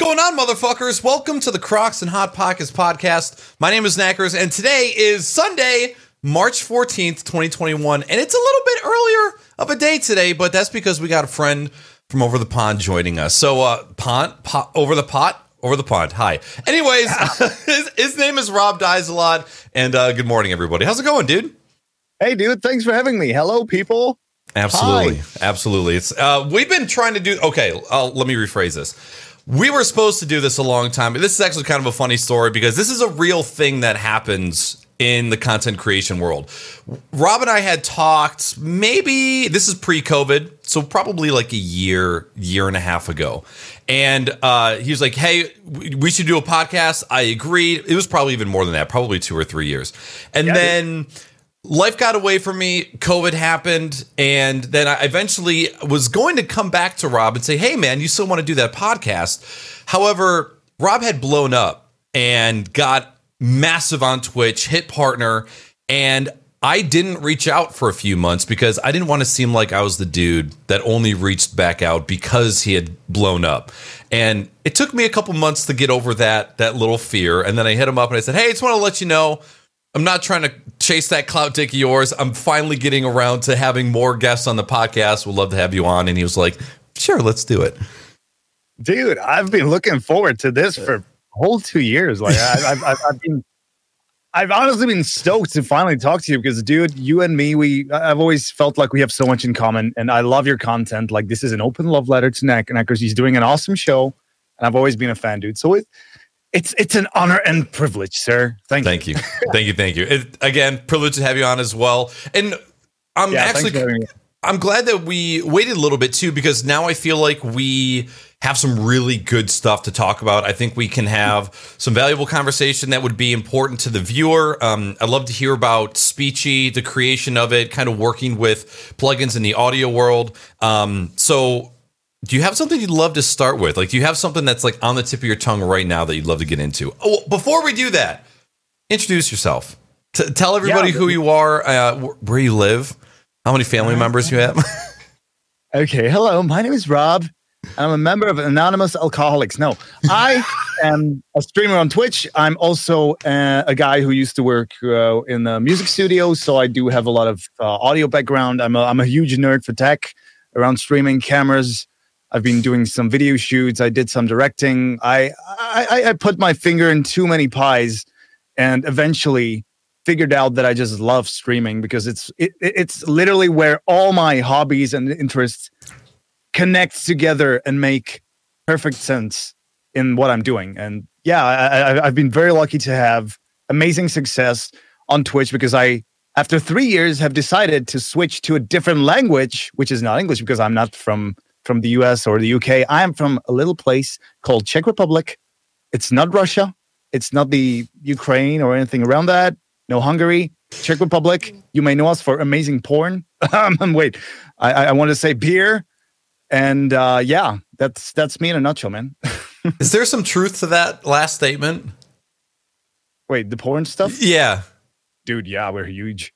going on, motherfuckers? Welcome to the Crocs and Hot Pockets podcast. My name is Knackers, and today is Sunday, March 14th, 2021. And it's a little bit earlier of a day today, but that's because we got a friend from over the pond joining us. So, uh, pond, pot, over the pot, over the pond. Hi. Anyways, his, his name is Rob Dies a lot, and uh, good morning, everybody. How's it going, dude? Hey, dude. Thanks for having me. Hello, people. Absolutely, Hi. absolutely. It's uh, we've been trying to do. Okay, I'll, let me rephrase this. We were supposed to do this a long time. This is actually kind of a funny story because this is a real thing that happens in the content creation world. Rob and I had talked maybe this is pre-COVID, so probably like a year, year and a half ago. And uh, he was like, "Hey, we should do a podcast." I agreed. It was probably even more than that, probably two or three years. And yeah, then life got away from me. COVID happened, and then I eventually was going to come back to Rob and say, "Hey, man, you still want to do that podcast?" However, Rob had blown up and got massive on Twitch, hit partner, and I didn't reach out for a few months because I didn't want to seem like I was the dude that only reached back out because he had blown up. And it took me a couple months to get over that that little fear. And then I hit him up and I said, "Hey, I just want to let you know I'm not trying to chase that clout dick of yours. I'm finally getting around to having more guests on the podcast. We'd love to have you on." And he was like, "Sure, let's do it." Dude, I've been looking forward to this for whole two years. Like I've, I've, I've been I've honestly been stoked to finally talk to you because, dude, you and me, we I've always felt like we have so much in common, and I love your content. Like this is an open love letter to Knack because he's doing an awesome show, and I've always been a fan, dude. So it, it's it's an honor and privilege, sir. Thank, thank you, thank you, thank you. It, again, privilege to have you on as well, and I'm yeah, actually I'm glad that we waited a little bit too because now I feel like we have some really good stuff to talk about. I think we can have some valuable conversation that would be important to the viewer. Um, I'd love to hear about Speechy, the creation of it, kind of working with plugins in the audio world. Um, so, do you have something you'd love to start with? Like, do you have something that's like on the tip of your tongue right now that you'd love to get into? Oh, before we do that, introduce yourself. T- tell everybody yeah, who you are, uh, where you live, how many family members you have. okay, hello. My name is Rob. I'm a member of Anonymous Alcoholics. No, I am a streamer on Twitch. I'm also uh, a guy who used to work uh, in the music studio, so I do have a lot of uh, audio background. I'm a, I'm a huge nerd for tech around streaming cameras. I've been doing some video shoots. I did some directing. I, I, I put my finger in too many pies, and eventually figured out that I just love streaming because it's it, it's literally where all my hobbies and interests connect together and make perfect sense in what I'm doing. And yeah, I, have been very lucky to have amazing success on Twitch because I, after three years, have decided to switch to a different language, which is not English because I'm not from from the US or the UK. I am from a little place called Czech Republic. It's not Russia. It's not the Ukraine or anything around that. No Hungary. Czech Republic. You may know us for amazing porn. Um, wait, I, I want to say beer and uh, yeah, that's that's me in a nutshell, man. Is there some truth to that last statement? Wait, the porn stuff? Yeah, dude. Yeah, we're huge.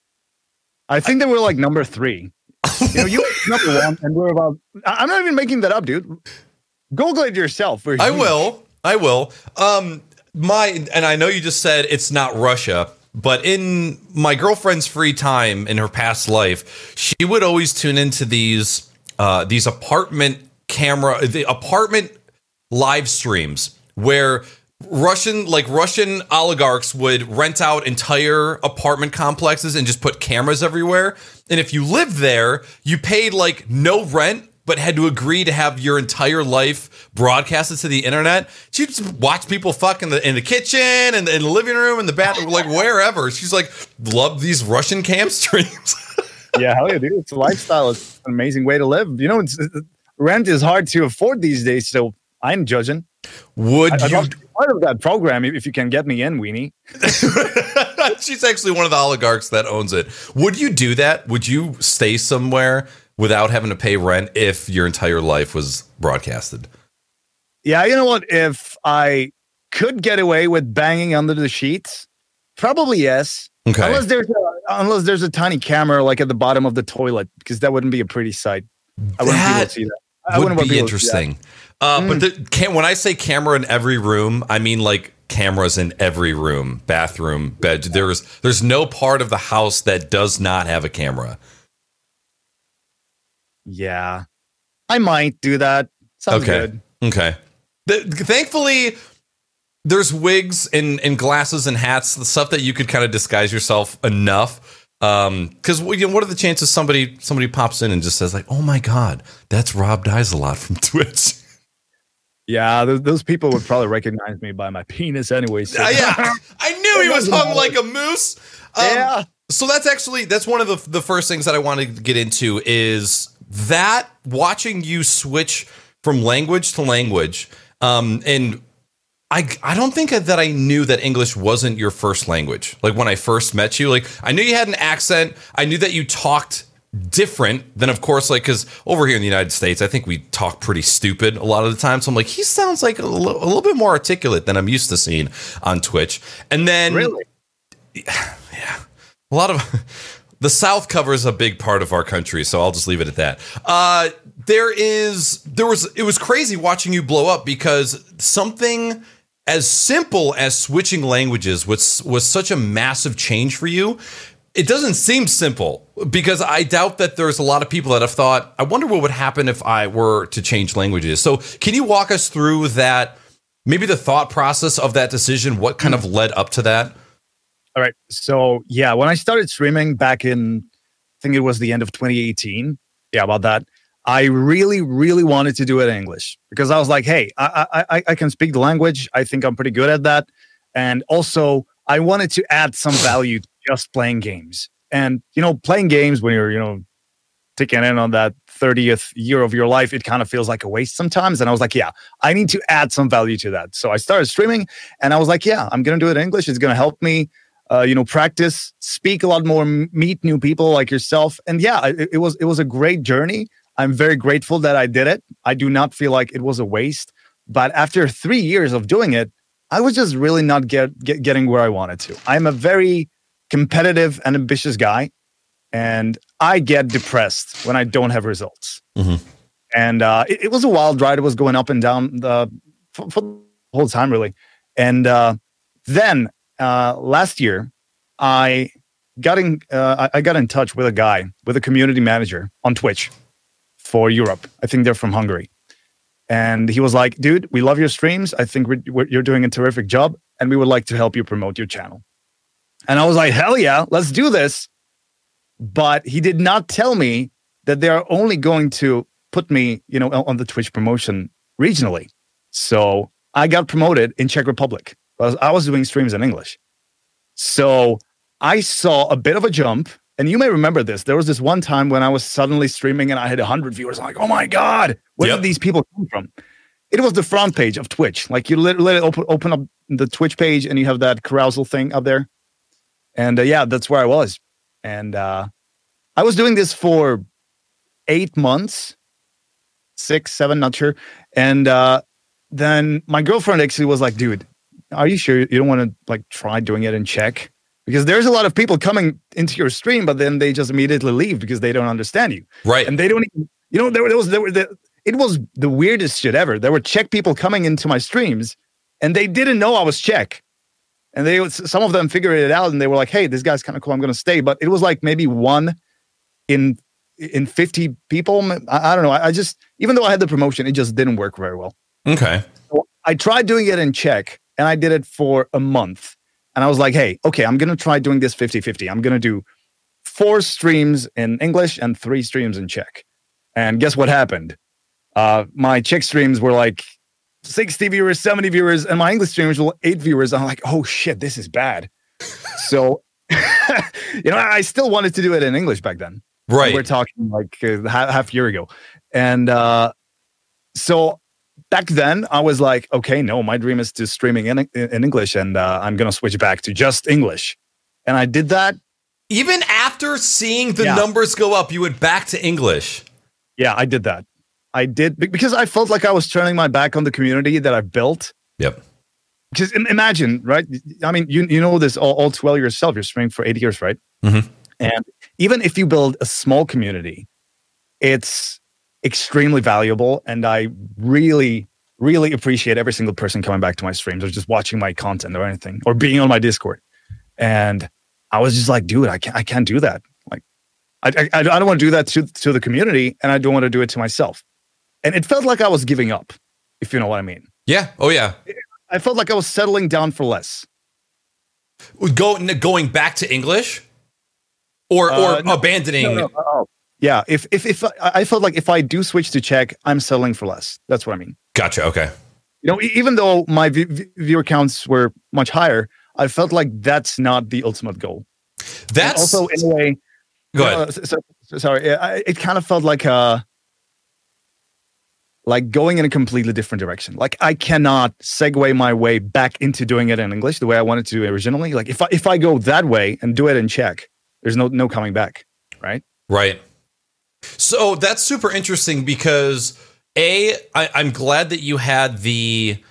I think that we're like number three. You know, you number one, and we're about. I'm not even making that up, dude. Google it yourself. I will. I will. Um, my and I know you just said it's not Russia, but in my girlfriend's free time in her past life, she would always tune into these uh, these apartment camera, the apartment live streams where Russian like Russian oligarchs would rent out entire apartment complexes and just put cameras everywhere. And if you lived there, you paid like no rent but had to agree to have your entire life broadcasted to the internet. She just watch people fuck in the in the kitchen and in the living room and the bathroom, like wherever. She's like, love these Russian cam streams. yeah, hell yeah, dude. It's a lifestyle. It's an amazing way to live. You know, it's, uh, rent is hard to afford these days, so I'm judging. Would I, you part of that program if you can get me in, Weenie? She's actually one of the oligarchs that owns it. Would you do that? Would you stay somewhere without having to pay rent if your entire life was broadcasted? Yeah, you know what? If I could get away with banging under the sheets, probably yes. Okay. Unless there's a, unless there's a tiny camera like at the bottom of the toilet, because that wouldn't be a pretty sight. I wouldn't that, be able to see that. I would wouldn't be people to see that. interesting. Uh, Mm. But the, can, when I say camera in every room, I mean like cameras in every room, bathroom, bed. There's there's no part of the house that does not have a camera. Yeah, I might do that. Sounds Okay. good. Okay. The, thankfully, there's wigs and, and glasses and hats, the stuff that you could kind of disguise yourself enough. Um, because you know, what are the chances somebody somebody pops in and just says like, "Oh my god, that's Rob Dies a lot from Twitch." Yeah, those, those people would probably recognize me by my penis anyway. So. Uh, yeah, I knew he was hung like a moose. Um, yeah. So that's actually that's one of the the first things that I wanted to get into is that watching you switch from language to language. Um, and I I don't think that I knew that English wasn't your first language. Like when I first met you, like I knew you had an accent. I knew that you talked different than of course like because over here in the united states i think we talk pretty stupid a lot of the time so i'm like he sounds like a little, little bit more articulate than i'm used to seeing on twitch and then Really? Yeah. A lot of the South covers a big part of our country, so I'll just leave it at that. Uh, there is there was it was crazy watching you blow up because something as simple as switching languages was was such a massive change for you. It doesn't seem simple because I doubt that there's a lot of people that have thought, I wonder what would happen if I were to change languages. So, can you walk us through that? Maybe the thought process of that decision, what kind of mm. led up to that? All right. So yeah, when I started streaming back in, I think it was the end of 2018. Yeah, about that. I really, really wanted to do it in English because I was like, hey, I, I, I- I can speak the language. I think I'm pretty good at that. And also, I wanted to add some value to just playing games. And you know, playing games when you're, you know, ticking in on that 30th year of your life, it kind of feels like a waste sometimes. And I was like, yeah, I need to add some value to that. So I started streaming and I was like, yeah, I'm going to do it in English. It's going to help me, uh, you know, practice, speak a lot more, meet new people like yourself. And yeah, it, it was, it was a great journey. I'm very grateful that I did it. I do not feel like it was a waste. But after three years of doing it, I was just really not get, get getting where I wanted to. I'm a very competitive and ambitious guy and I get depressed when I don't have results. Mhm. And uh, it, it was a wild ride. It was going up and down the for, for the whole time, really. And uh, then uh, last year, I got in. Uh, I I got in touch with a guy, with a community manager on Twitch for Europe. I think they're from Hungary. And he was like, "Dude, we love your streams. I think we're, we're, you're doing a terrific job, and we would like to help you promote your channel." And I was like, "Hell yeah, let's do this!" but he did not tell me that they are only going to put me, you know, on the Twitch promotion regionally. So I got promoted in Czech Republic. I was, I was doing streams in English. So I saw a bit of a jump. And you may remember this. There was this one time when I was suddenly streaming and I had 100 viewers. I'm like, oh my God, where Yep. did these people come from? It was the front page of Twitch. Like you literally open, open up the Twitch page and you have that carousal thing up there. And uh, yeah, that's where I was. And uh, I was doing this for eight months, six, seven, not sure. And uh, then my girlfriend actually was like, "Dude, are you sure you don't want to like try doing it in Czech? Because there's a lot of people coming into your stream, but then they just immediately leave because they don't understand you, Right. and they don't. Even, you know, there, there was there were the, it was the weirdest shit ever. There were Czech people coming into my streams, and they didn't know I was Czech. And they, some of them figured it out, and they were like, "Hey, this guy's kind of cool. I'm going to stay." But it was like maybe one in in 50 people. I, I don't know. I, I just, even though I had the promotion, it just didn't work very well. okay. I tried doing it in Czech, and I did it for a month. And I was like, "Hey, okay, I'm going to try doing this 50-50. I'm going to do four streams in English and three streams in Czech." And guess what happened? Uh, my Czech streams were like 60 viewers, 70 viewers, and my English streams were eight viewers. I'm like, oh shit, this is bad. so, you know, I still wanted to do it in English back then. Right. We're talking like uh, half, half year ago. And uh, so back then I was like, okay, no, my dream is to streaming in, in English and uh, I'm going to switch back to just English. And I did that. Even after seeing the Yeah. numbers go up, you went back to English. Yeah, I did that. I did because I felt like I was turning my back on the community that I've built. Yep. Because imagine, right? I mean, you you know this all, all too well yourself. You're streaming for eight years, right? Mhm. And even if you build a small community, it's extremely valuable, and I really, really appreciate every single person coming back to my streams or just watching my content or anything or being on my Discord. And I was just like, dude, I can't, I can't do that. Like, I, I, I don't want to do that to to the community, and I don't want to do it to myself. And it felt like I was giving up, if you know what I mean. Yeah. Oh yeah. I felt like I was settling down for less. Go, going back to English, or or Uh, no, abandoning. No, no, oh. Yeah, if if if I, I felt like if I do switch to Czech, I'm selling for less. That's what I mean. Gotcha. Okay. You know, even though my v- v- viewer counts were much higher, I felt like that's not the ultimate goal. And also in a way. Go ahead. uh, so- so- so- sorry, yeah, I- it kind of felt like uh like going in a completely different direction. Like I cannot segue my way back into doing it in English the way I wanted to do originally. Like if I if I go that way and do it in Czech, there's no no coming back, right? Right. So that's super interesting because a I, I'm glad that you had the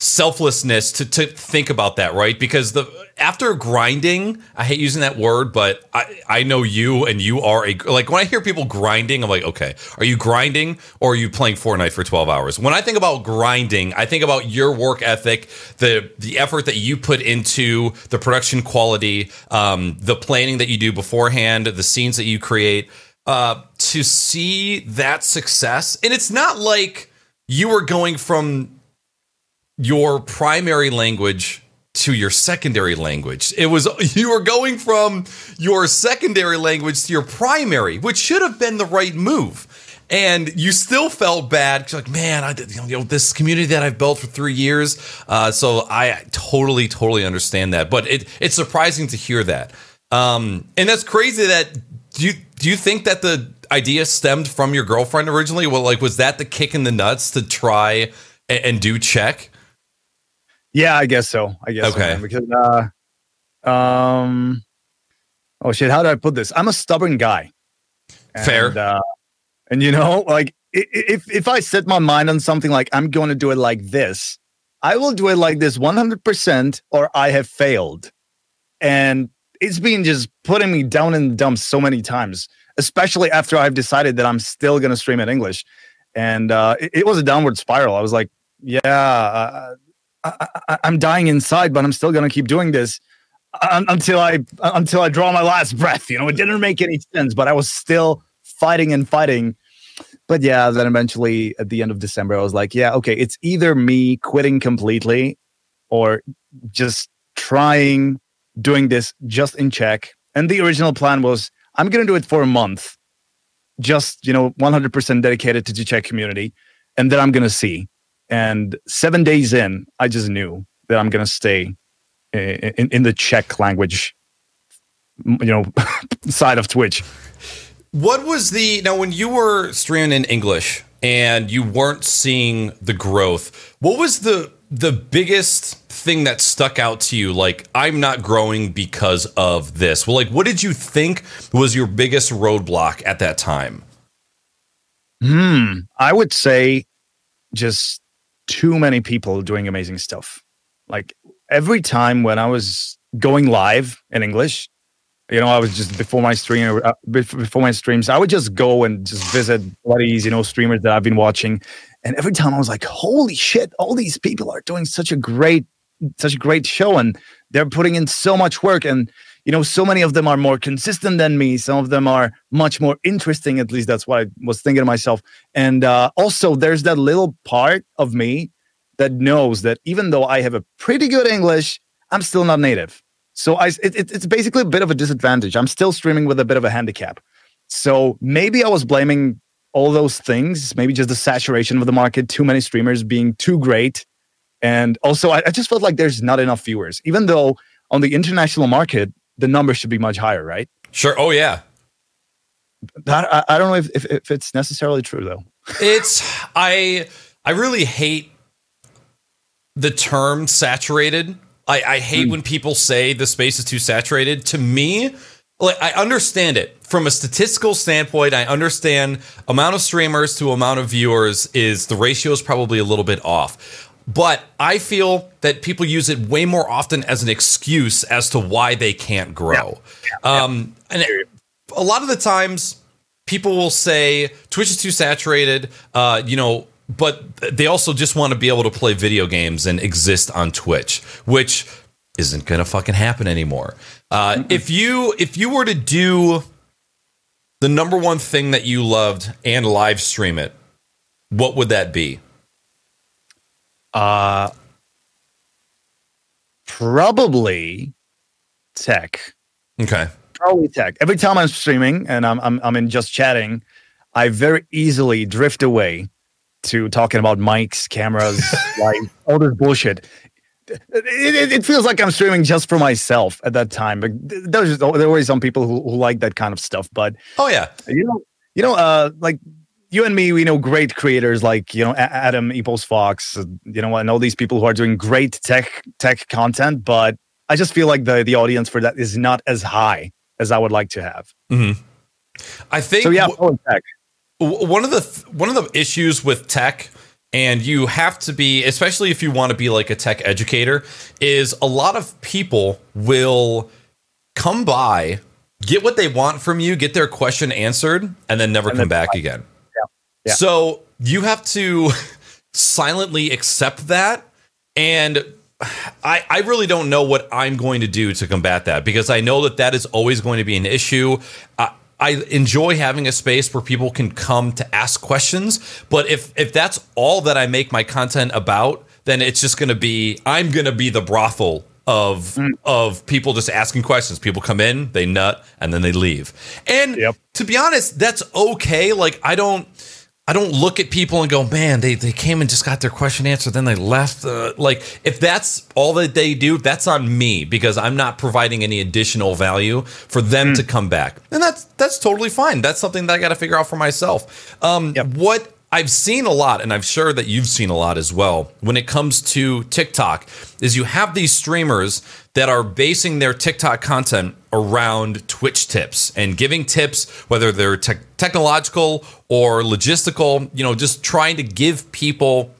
selflessness to to think about that, right? Because the after grinding, I hate using that word, but I I know you and you are a like when I hear people grinding, I'm like, okay, are you grinding or are you playing Fortnite for 12 hours? When I think about grinding, I think about your work ethic, the the effort that you put into the production quality, um, the planning that you do beforehand, the scenes that you create. Uh, to see that success, and it's not like you were going from your primary language to your secondary language. It was you were going from your secondary language to your primary, which should have been the right move. And you still felt bad like, man, I you know, this community that I've built for three years. Uh, so I totally, totally understand that. But it, it's surprising to hear that. Um, and that's crazy that do you do you think that the idea stemmed from your girlfriend originally? Well, like, was that the kick in the nuts to try and, and do Czech? Yeah, I guess so. I guess Okay. so, because uh, um, oh shit, how do I put this? I'm a stubborn guy. Fair. And, uh, and you know, like if if I set my mind on something like I'm going to do it like this, I will do it like this 100% or I have failed. And it's been just putting me down in the dumps so many times, especially after I've decided that I'm still going to stream in English. And uh, it, it was a downward spiral. I was like, yeah, uh, I, I'm dying inside, but I'm still going to keep doing this uh, until I uh, until I draw my last breath. You know, it didn't make any sense, but I was still fighting and fighting. But yeah, then eventually at the end of December, I was like, yeah, okay, it's either me quitting completely or just trying doing this just in Czech. And the original plan was I'm going to do it for a month, just, you know, 100% dedicated to the Czech community. And then I'm going to see. And seven days in, I just knew that I'm going to stay in, in the Czech language, you know, side of Twitch. What was the now when you were streaming in English and you weren't seeing the growth? What was the the biggest thing that stuck out to you? Like I'm not growing because of this. Well, like what did you think was your biggest roadblock at that time? Hmm. I would say just too many people doing amazing stuff. Like every time when I was going live in English, you know, I was just before my stream, uh, before my streams, I would just go and just visit buddies, you know, streamers that I've been watching, and every time I was like, "Holy shit! All these people are doing such a great, such a great show, and they're putting in so much work, and you know, so many of them are more consistent than me. Some of them are much more interesting. At least that's what I was thinking to myself. And uh, also, there's that little part of me that knows that even though I have a pretty good English, I'm still not native. So I, it, it- it's basically a bit of a disadvantage. I'm still streaming with a bit of a handicap. So maybe I was blaming all those things, maybe just the saturation of the market, too many streamers being too great. And also, I, I just felt like there's not enough viewers, even though on the international market, the number should be much higher, right? Sure. Oh yeah. That, I, I don't know if, if, if it's necessarily true, though. It's I I really hate the term saturated. I, I hate hmm. when people say the space is too saturated. To me, like I understand it from a statistical standpoint. I understand amount of streamers to amount of viewers is the ratio is probably a little bit off. But I feel that people use it way more often as an excuse as to why they can't grow. Um, and a lot of the times people will say Twitch is too saturated. Uh, you know, but they also just want to be able to play video games and exist on Twitch, which isn't gonna fucking happen anymore. Uh, if you if you were to do the number one thing that you loved and live stream it, what would that be? Uh, probably tech. Okay. Probably tech. Every time I'm streaming and I'm I'm I'm in just chatting, I very easily drift away to talking about mics, cameras, like all this bullshit. It, it, it, feels like I'm streaming just for myself at that time. But there's there always some people who, who like that kind of stuff. But oh yeah, you know, you know, uh, like you and me, we know great creators like you know Adam EposVox, Fox, you know, and all these people who are doing great tech tech content. But I just feel like the the audience for that is not as high as I would like to have. Mm-hmm. I think so. Yeah, w- tech. One of the th- one of the issues with tech and you have to be especially if you want to be like a tech educator is a lot of people will come by get what they want from you get their question answered and then never and come back again yeah. so you have to silently accept that and I, I really don't know what I'm going to do to combat that because I know that that is always going to be an issue. Uh, I enjoy having a space where people can come to ask questions. But if if that's all that I make my content about, then it's just going to be I'm going to be the brothel of mm. of people just asking questions. People come in, they nut, and then they leave. And yep. to be honest, that's okay. Like I don't I don't look at people and go, man, they, they came and just got their question answered, then they left. Uh, like, if that's all that they do, that's on me because I'm not providing any additional value for them mm. to come back, and that's that's totally fine. That's something that I got to figure out for myself. Um, yep. What I've seen a lot, and I'm sure that you've seen a lot as well, when it comes to TikTok, is you have these streamers that are basing their TikTok content around Twitch tips and giving tips, whether they're te- technological or logistical, you know, just trying to give people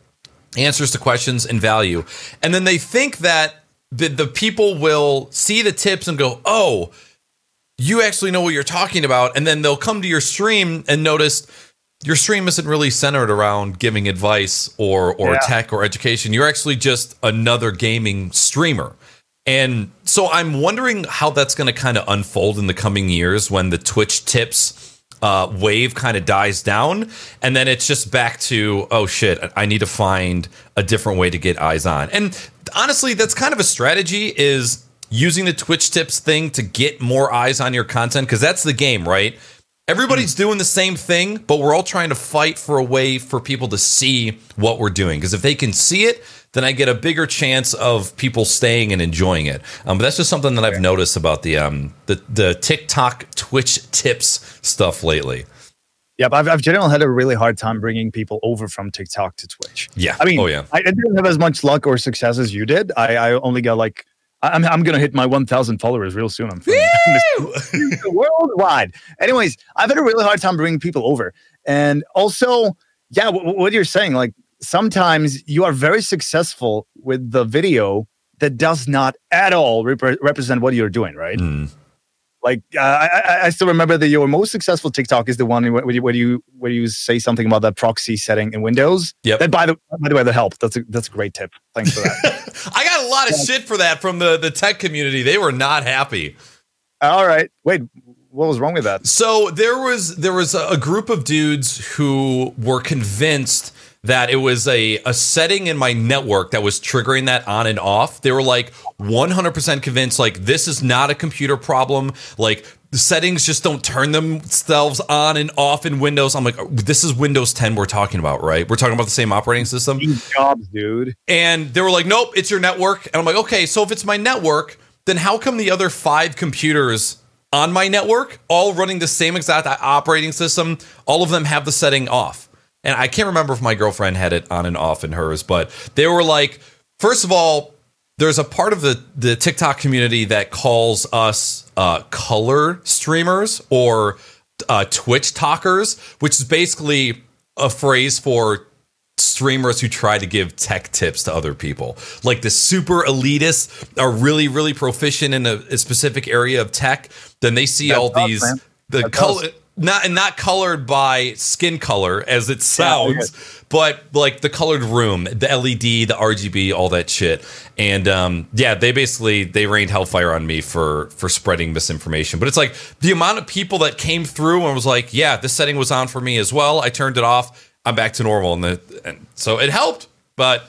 answers to questions and value. And then they think that the, the people will see the tips and go, oh, you actually know what you're talking about. And then they'll come to your stream and notice your stream isn't really centered around giving advice or or yeah. tech or education. You're actually just another gaming streamer. And so I'm wondering how that's going to kind of unfold in the coming years when the Twitch tips uh, wave kind of dies down. And then it's just back to, oh shit, I need to find a different way to get eyes on. And honestly, that's kind of a strategy is using the Twitch tips thing to get more eyes on your content because that's the game, right? Everybody's doing the same thing, but we're all trying to fight for a way for people to see what we're doing. Because if they can see it, then I get a bigger chance of people staying and enjoying it. Um, but that's just something that I've noticed about the um, the the TikTok Twitch tips stuff lately. Yeah, but I've, I've generally had a really hard time bringing people over from TikTok to Twitch. Yeah. I mean, oh, yeah. I, didn't have as much luck or success as you did. I, I only got like, I'm, I'm going to hit my 1,000 followers real soon. I'm worldwide. Anyways, I've had a really hard time bringing people over. And also, yeah, w- what you're saying, like sometimes you are very successful with the video that does not at all rep- represent what you're doing, right? Mm. Like uh, I, I, still remember that your most successful TikTok is the one where you where you where you say something about that proxy setting in Windows. Yeah. That by the by the way, that helped. That's a that's a great tip. Thanks for that. I got a lot of yeah. shit for that from the the tech community. They were not happy. All right. Wait, what was wrong with that? So there was there was a group of dudes who were convinced that it was a, a setting in my network that was triggering that on and off. They were like 100% convinced, like, this is not a computer problem. Like, the settings just don't turn themselves on and off in Windows. I'm like, oh, this is Windows 10 we're talking about, right? We're talking about the same operating system. Jobs, dude. And they were like, nope, it's your network. And I'm like, okay, so if it's my network, then how come the other five computers on my network, all running the same exact operating system, all of them have the setting off? And I can't remember if my girlfriend had it on and off in hers, but they were like, first of all, there's a part of the the TikTok community that calls us uh, color streamers or uh, Twitch talkers, which is basically a phrase for streamers who try to give tech tips to other people. Like the super elitists are really, really proficient in a, a specific area of tech. Then they see That's all these the color not and not colored by skin color as it sounds, yeah, but like the colored room, the LED, the RGB, all that shit. And um, yeah, they basically they rained hellfire on me for for spreading misinformation. But it's like the amount of people that came through and was like, yeah, this setting was on for me as well. I turned it off. I'm back to normal, and, the, and so it helped. But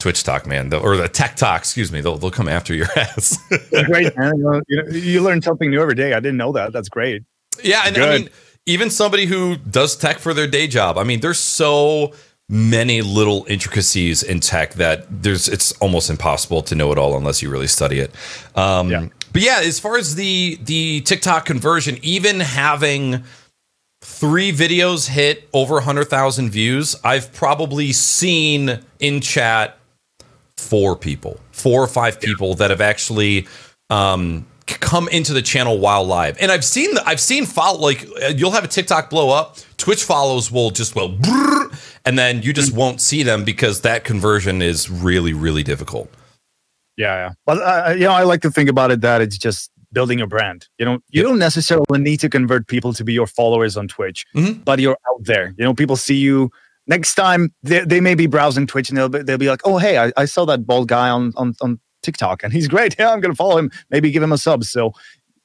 Twitch talk, man, or the tech talk, excuse me, they'll, they'll come after your ass. great, man. You, know, you learn something new every day. I didn't know that. That's great. Yeah, and Good. I mean, even somebody who does tech for their day job. I mean, there's so many little intricacies in tech that there's it's almost impossible to know it all unless you really study it. Um, yeah. But yeah, as far as the the TikTok conversion, even having three videos hit over 100,000 views, I've probably seen in chat four people, four or five people that have actually um, come into the channel while live. And I've seen the, I've seen follow like uh, you'll have a TikTok blow up, Twitch follows will just well, and then you just won't see them because that conversion is really really difficult. Yeah, yeah. But uh, you know, I like to think about it that it's just building a brand. You know, you yep. don't necessarily need to convert people to be your followers on Twitch, mm-hmm. but you're out there. You know, people see you next time they, they may be browsing Twitch and they'll be, they'll be like, oh, hey, I, I saw that bald guy on, on, on TikTok and he's great. Yeah, I'm going to follow him, maybe give him a sub. So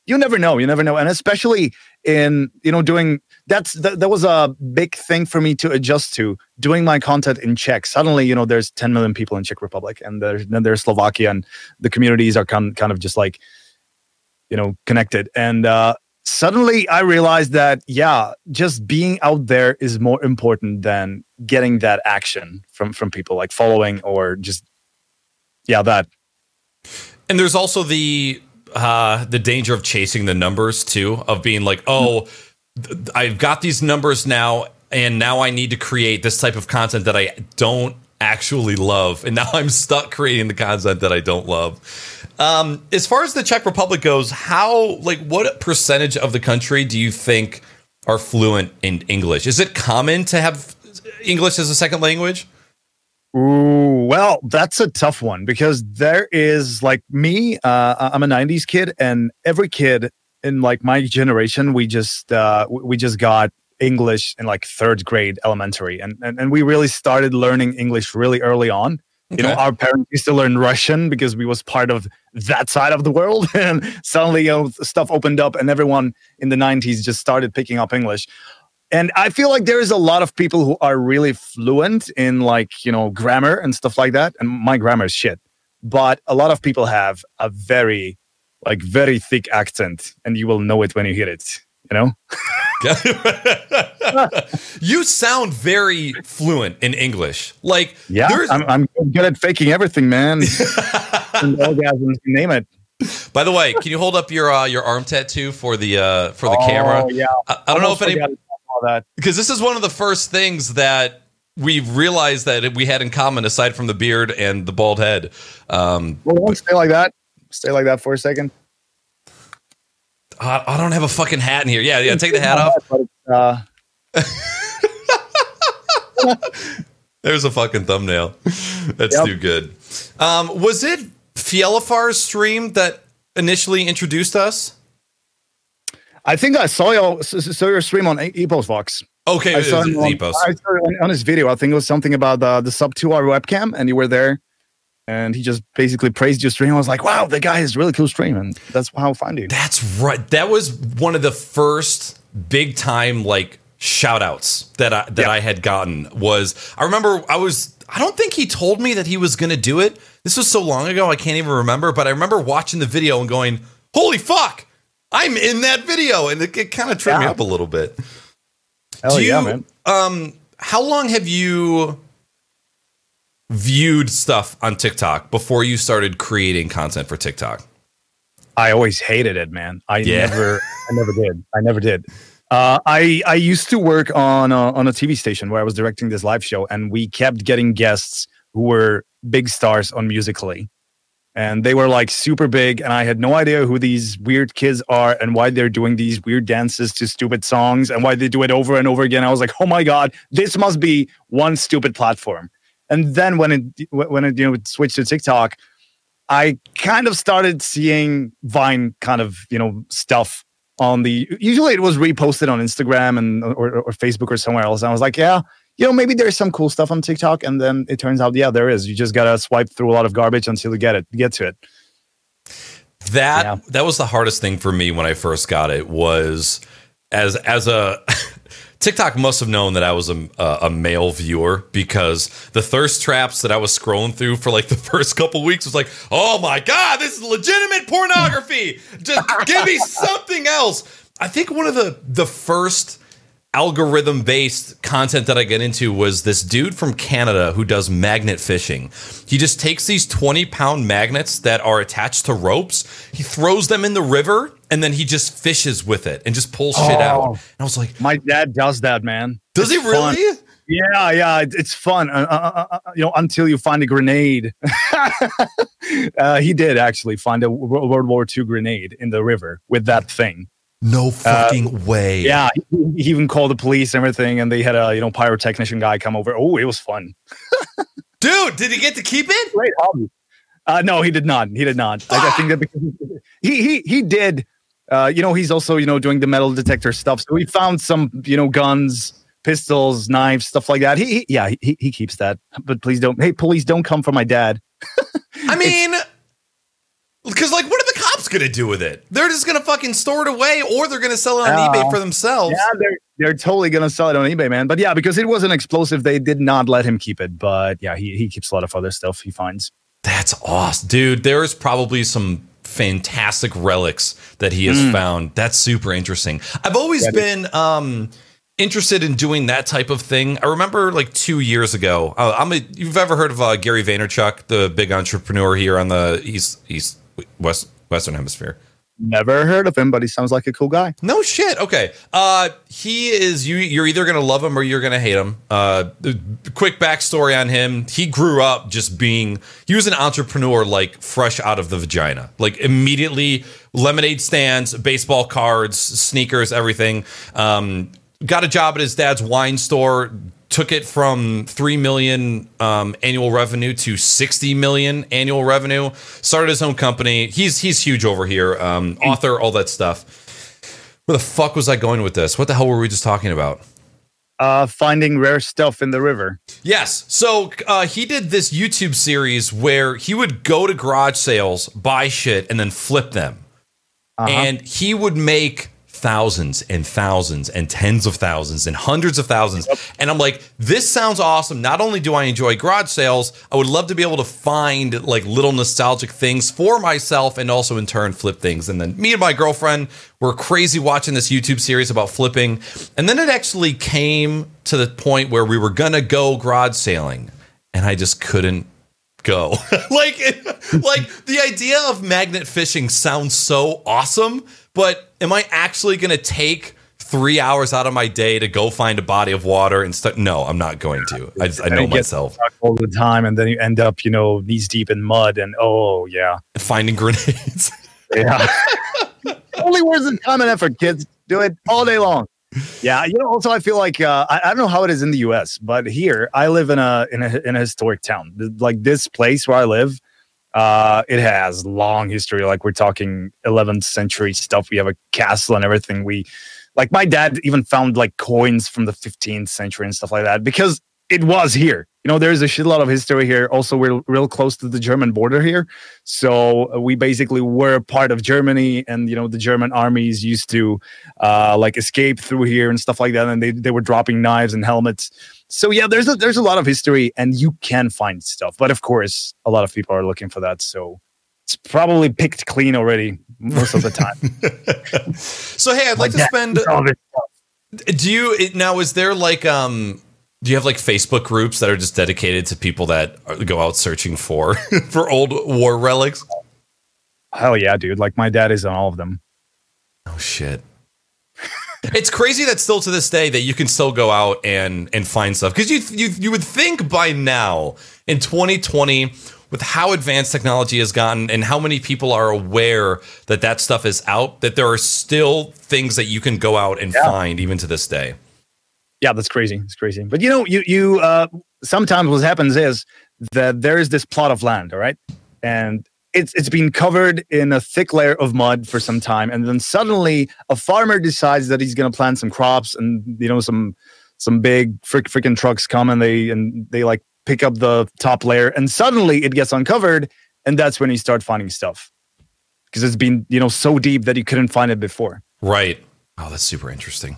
you never know. You never know. And especially in, you know, doing that's that, that was a big thing for me to adjust to doing my content in Czech. Suddenly, you know, there's 10 million people in Czech Republic and there's, then there's Slovakia and the communities are kind, kind of just like, you know, connected. And, uh, suddenly I realized that, yeah, just being out there is more important than getting that action from from people like following or just yeah that and there's also the uh the danger of chasing the numbers too of being like oh i've got these numbers now and now i need to create this type of content that i don't actually love. And now i'm stuck creating the content that i don't love. Um as far as the czech republic goes how like what percentage of the country do you think are fluent in english? Is it common to have English as a second language? Ooh, well, that's a tough one because there is like me. Uh, I'm a '90s kid, and every kid in like my generation, we just uh, we just got English in like third grade elementary, and and, and we really started learning English really early on. Okay. You know, our parents used to learn Russian because we was part of that side of the world, and suddenly you know stuff opened up, and everyone in the '90s just started picking up English and i feel like there is a lot of people who are really fluent in like you know grammar and stuff like that. And my grammar is shit. But a lot of people have a very like very thick accent and you will know it when you hear it you know? You sound very fluent in english. Like yeah I'm, I'm, good at faking everything man. Orgasms name it. By the way, can you hold up your uh, your arm tattoo for the uh, for the oh, camera? Yeah, I, I don't know if any that because this is one of the first things that we realized that we had in common aside from the beard and the bald head. Um, well, stay like that. Stay like that for a second. I, I don't have a fucking hat in here. Yeah, yeah. Take the hat off. Uh... There's a fucking thumbnail. That's yep. too good. Um, was it Fielafar's stream that initially introduced us? I think I saw your saw your stream on EposVox. Okay, I saw, him on, I saw on, on his video. I think it was something about the, the sub two hour webcam, and you were there, and he just basically praised your stream. I was like, wow, the guy is really cool stream, and that's how I found you. That's right. That was one of the first big time like shout outs that I that yeah. I had gotten was I remember I was I don't think he told me that he was gonna do it. This was so long ago I can't even remember, but I remember watching the video and going, Holy fuck! I'm in that video, and it, it kind of tripped yeah. me up a little bit. Hell you, yeah, man. Um, how long have you viewed stuff on TikTok before you started creating content for TikTok? I always hated it, man. I yeah. never, I never did. I never did. Uh, I I used to work on a, on a TV station where I was directing this live show, and we kept getting guests who were big stars on Musical.ly and they were like super big and i had no idea who these weird kids are and why they're doing these weird dances to stupid songs and why they do it over and over again i was like oh my god this must be one stupid platform and then when it when it you know switched to tiktok i kind of started seeing vine kind of you know stuff on the. Usually, it was reposted on Instagram and or, or Facebook or somewhere else. And I was like, yeah, you know, maybe there's some cool stuff on TikTok. And then it turns out, yeah, there is. You just gotta swipe through a lot of garbage until you get it, get to it. That yeah. that was the hardest thing for me when I first got it was as as a TikTok must have known that I was a, a male viewer because the thirst traps that I was scrolling through for like the first couple weeks was like, oh my god, this is legitimate pornography. Just give me something else. I think one of the the first algorithm based content that I get into was this dude from Canada who does magnet fishing. He just takes these 20 pound magnets that are attached to ropes, he throws them in the river, and then he just fishes with it and just pulls oh, shit out. Oh. And I was like, My dad does that, man. Does it's he really? Fun. Yeah, yeah, it's fun. Uh, uh, uh, uh, you know, until you find a grenade. Uh, he did actually find a World War II grenade in the river with that thing. No uh, fucking uh, way. Yeah, he, even called the police and everything, and they had a you know pyrotechnician guy come over. Oh, it was fun. Dude, did he get to keep it? Great hobby. Uh, no, he did not. He did not. I, I, think that because he he he did. Uh, you know, he's also you know doing the metal detector stuff. So he found some you know guns, pistols, knives, stuff like that. He, he yeah, he he keeps that. But please don't. Hey, police, don't come for my dad. I mean, because like, what are the cops gonna do with it? They're just gonna fucking store it away, or they're gonna sell it on uh, eBay for themselves. Yeah, they're they're totally gonna sell it on eBay, man. But yeah, because it was an explosive, they did not let him keep it. But yeah, he he keeps a lot of other stuff he finds. That's awesome, dude. There is probably some fantastic relics that he has mm. found. That's super interesting. I've always that been um interested in doing that type of thing. I remember like two years ago. Uh, I'm a, you've ever heard of uh, Gary Vaynerchuk, the big entrepreneur here on the east east West Western Hemisphere. Never heard of him, but he sounds like a cool guy. No shit. Okay. Uh, he is you. You're either gonna love him or you're gonna hate him. Uh, quick backstory on him: he grew up just being. He was an entrepreneur, like fresh out of the vagina. Like immediately, lemonade stands, baseball cards, sneakers, everything. Um, got a job at his dad's wine store took it from 3 million um, annual revenue to 60 million annual revenue started his own company he's he's huge over here um, author all that stuff where the fuck was i going with this what the hell were we just talking about uh, finding rare stuff in the river. Yes. So uh, he did this YouTube series where he would go to garage sales, buy shit, and then flip them. Uh-huh. And he would make thousands and thousands and tens of thousands and hundreds of thousands. Yep. And I'm like, this sounds awesome. Not only do I enjoy garage sales, I would love to be able to find like little nostalgic things for myself and also in turn flip things. And then me and my girlfriend were crazy watching this YouTube series about flipping. And then it actually came to the point where we were going to go garage sailing and I just couldn't go. like like the idea of magnet fishing sounds so awesome, but am I actually going to take three hours out of my day to go find a body of water and stuff? No, I'm not going to. I, just, I know myself all the time, and then you end up, you know, knees deep in mud, and oh yeah, finding grenades. yeah, only worth the time and effort, kids. Do it all day long. Yeah, you know. Also, I feel like uh, I, I, don't know how it is in the U.S., but here I live in a in a in a historic town. Like this place where I live, uh, it has long history. Like we're talking 11th century stuff. We have a castle and everything. We like my dad even found like coins from the 15th century and stuff like that because it was here you know there's a shit lot of history here. Also we're real close to the german border here. So uh, we basically were part of germany and you know the german armies used to uh, like escape through here and stuff like that. And they, they were dropping knives and helmets. So yeah there's a there's a lot of history and you can find stuff. But of course a lot of people are looking for that. So it's probably picked clean already most of the time. So hey i'd like to spend do you now is there like um do you have like Facebook groups that are just dedicated to people that go out searching for for old war relics? Hell yeah, dude! Like my dad is on all of them. Oh shit! it's crazy that still to this day that you can still go out and and find stuff because you you you would think by now in 2020 with how advanced technology has gotten and how many people are aware that that stuff is out that there are still things that you can go out and yeah. find even to this day yeah, that's crazy. It's crazy. But you know, you you uh, sometimes what happens is that there is this plot of land, all right, and it's it's been covered in a thick layer of mud for some time, and then suddenly a farmer decides that he's going to plant some crops, and you know some some big frick, freaking trucks come and they and they like pick up the top layer, and suddenly it gets uncovered, and that's when you start finding stuff because it's been you know so deep that you couldn't find it before. Right. Oh, that's super interesting.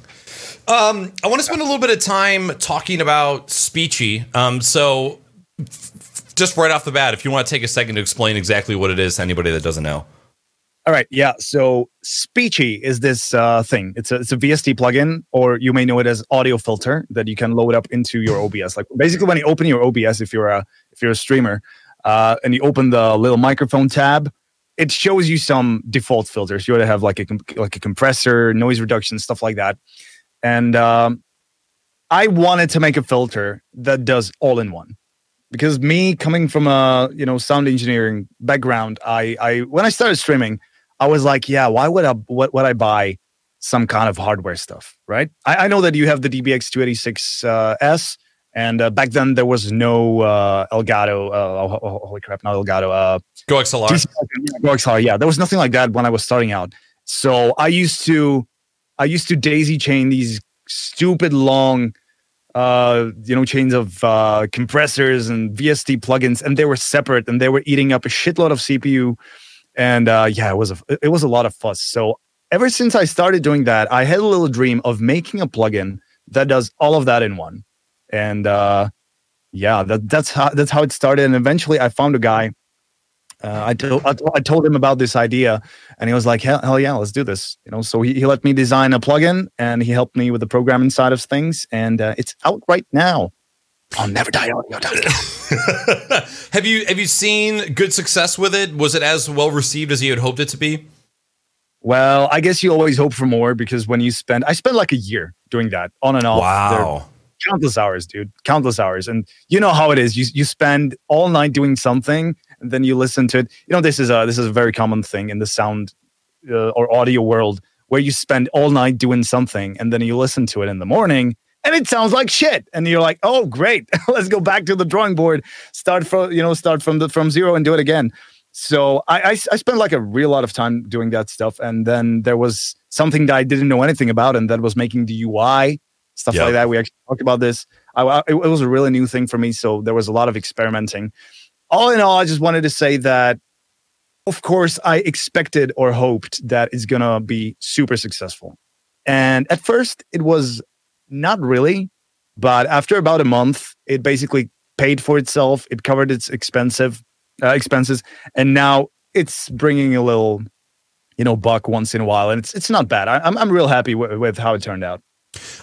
Um, I want to spend a little bit of time talking about Speechy. Um, so, f- just right off the bat, if you want to take a second to explain exactly what it is to anybody that doesn't know. All right, yeah. So Speechy is this uh, thing. It's a it's a VST plugin, or you may know it as audio filter that you can load up into your OBS. Like basically, when you open your OBS, if you're a if you're a streamer, uh, and you open the little microphone tab, it shows you some default filters. You would have like a like a compressor, noise reduction, stuff like that. And um, I wanted to make a filter that does all in one because me coming from a you know sound engineering background, I I when I started streaming, I was like, yeah, why would I what would I buy some kind of hardware stuff, right? I, I know that you have the DBX 286S, uh, and uh, back then there was no uh, Elgato. Uh, oh, oh, holy crap, not Elgato. Uh, Go XLR. Go XLR. Yeah, there was nothing like that when I was starting out. So I used to I used to daisy chain these stupid long uh, you know, chains of uh, compressors and VST plugins, and they were separate, and they were eating up a shitload of CPU. And uh, yeah, it was a it was a lot of fuss. So ever since I started doing that, I had a little dream of making a plugin that does all of that in one. And uh, yeah, that, that's how that's how it started. And eventually, I found a guy uh, I, told, I told him about this idea and he was like, hell, hell yeah, let's do this. You know, so he, he let me design a plugin and he helped me with the programming side of things. And uh, it's out right now on neverDieAudio.com. have you have you seen good success with it? Was it as well received as you had hoped it to be? Well, I guess you always hope for more because when you spend, I spent like a year doing that on and off. Wow countless hours, dude, countless hours. And you know how it is. You you spend all night doing something, and then you listen to it. You know, this is a this is a very common thing in the sound uh, or audio world where you spend all night doing something, and then you listen to it in the morning, and it sounds like shit. And you're like, oh, great, let's go back to the drawing board, start from you know start from the from zero and do it again. So I, I, I spent like a real lot of time doing that stuff, and then there was something that I didn't know anything about, and that was making the UI stuff yep. like that. We actually talked about this. I, it, it was a really new thing for me, so there was a lot of experimenting. All in all, I just wanted to say that, of course, I expected or hoped that it's gonna be super successful, and at first it was not really, but after about a month, it basically paid for itself. It covered its expensive uh, expenses, and now it's bringing a little, you know, buck once in a while, and it's it's not bad. I, am I'm, I'm real happy w- with how it turned out.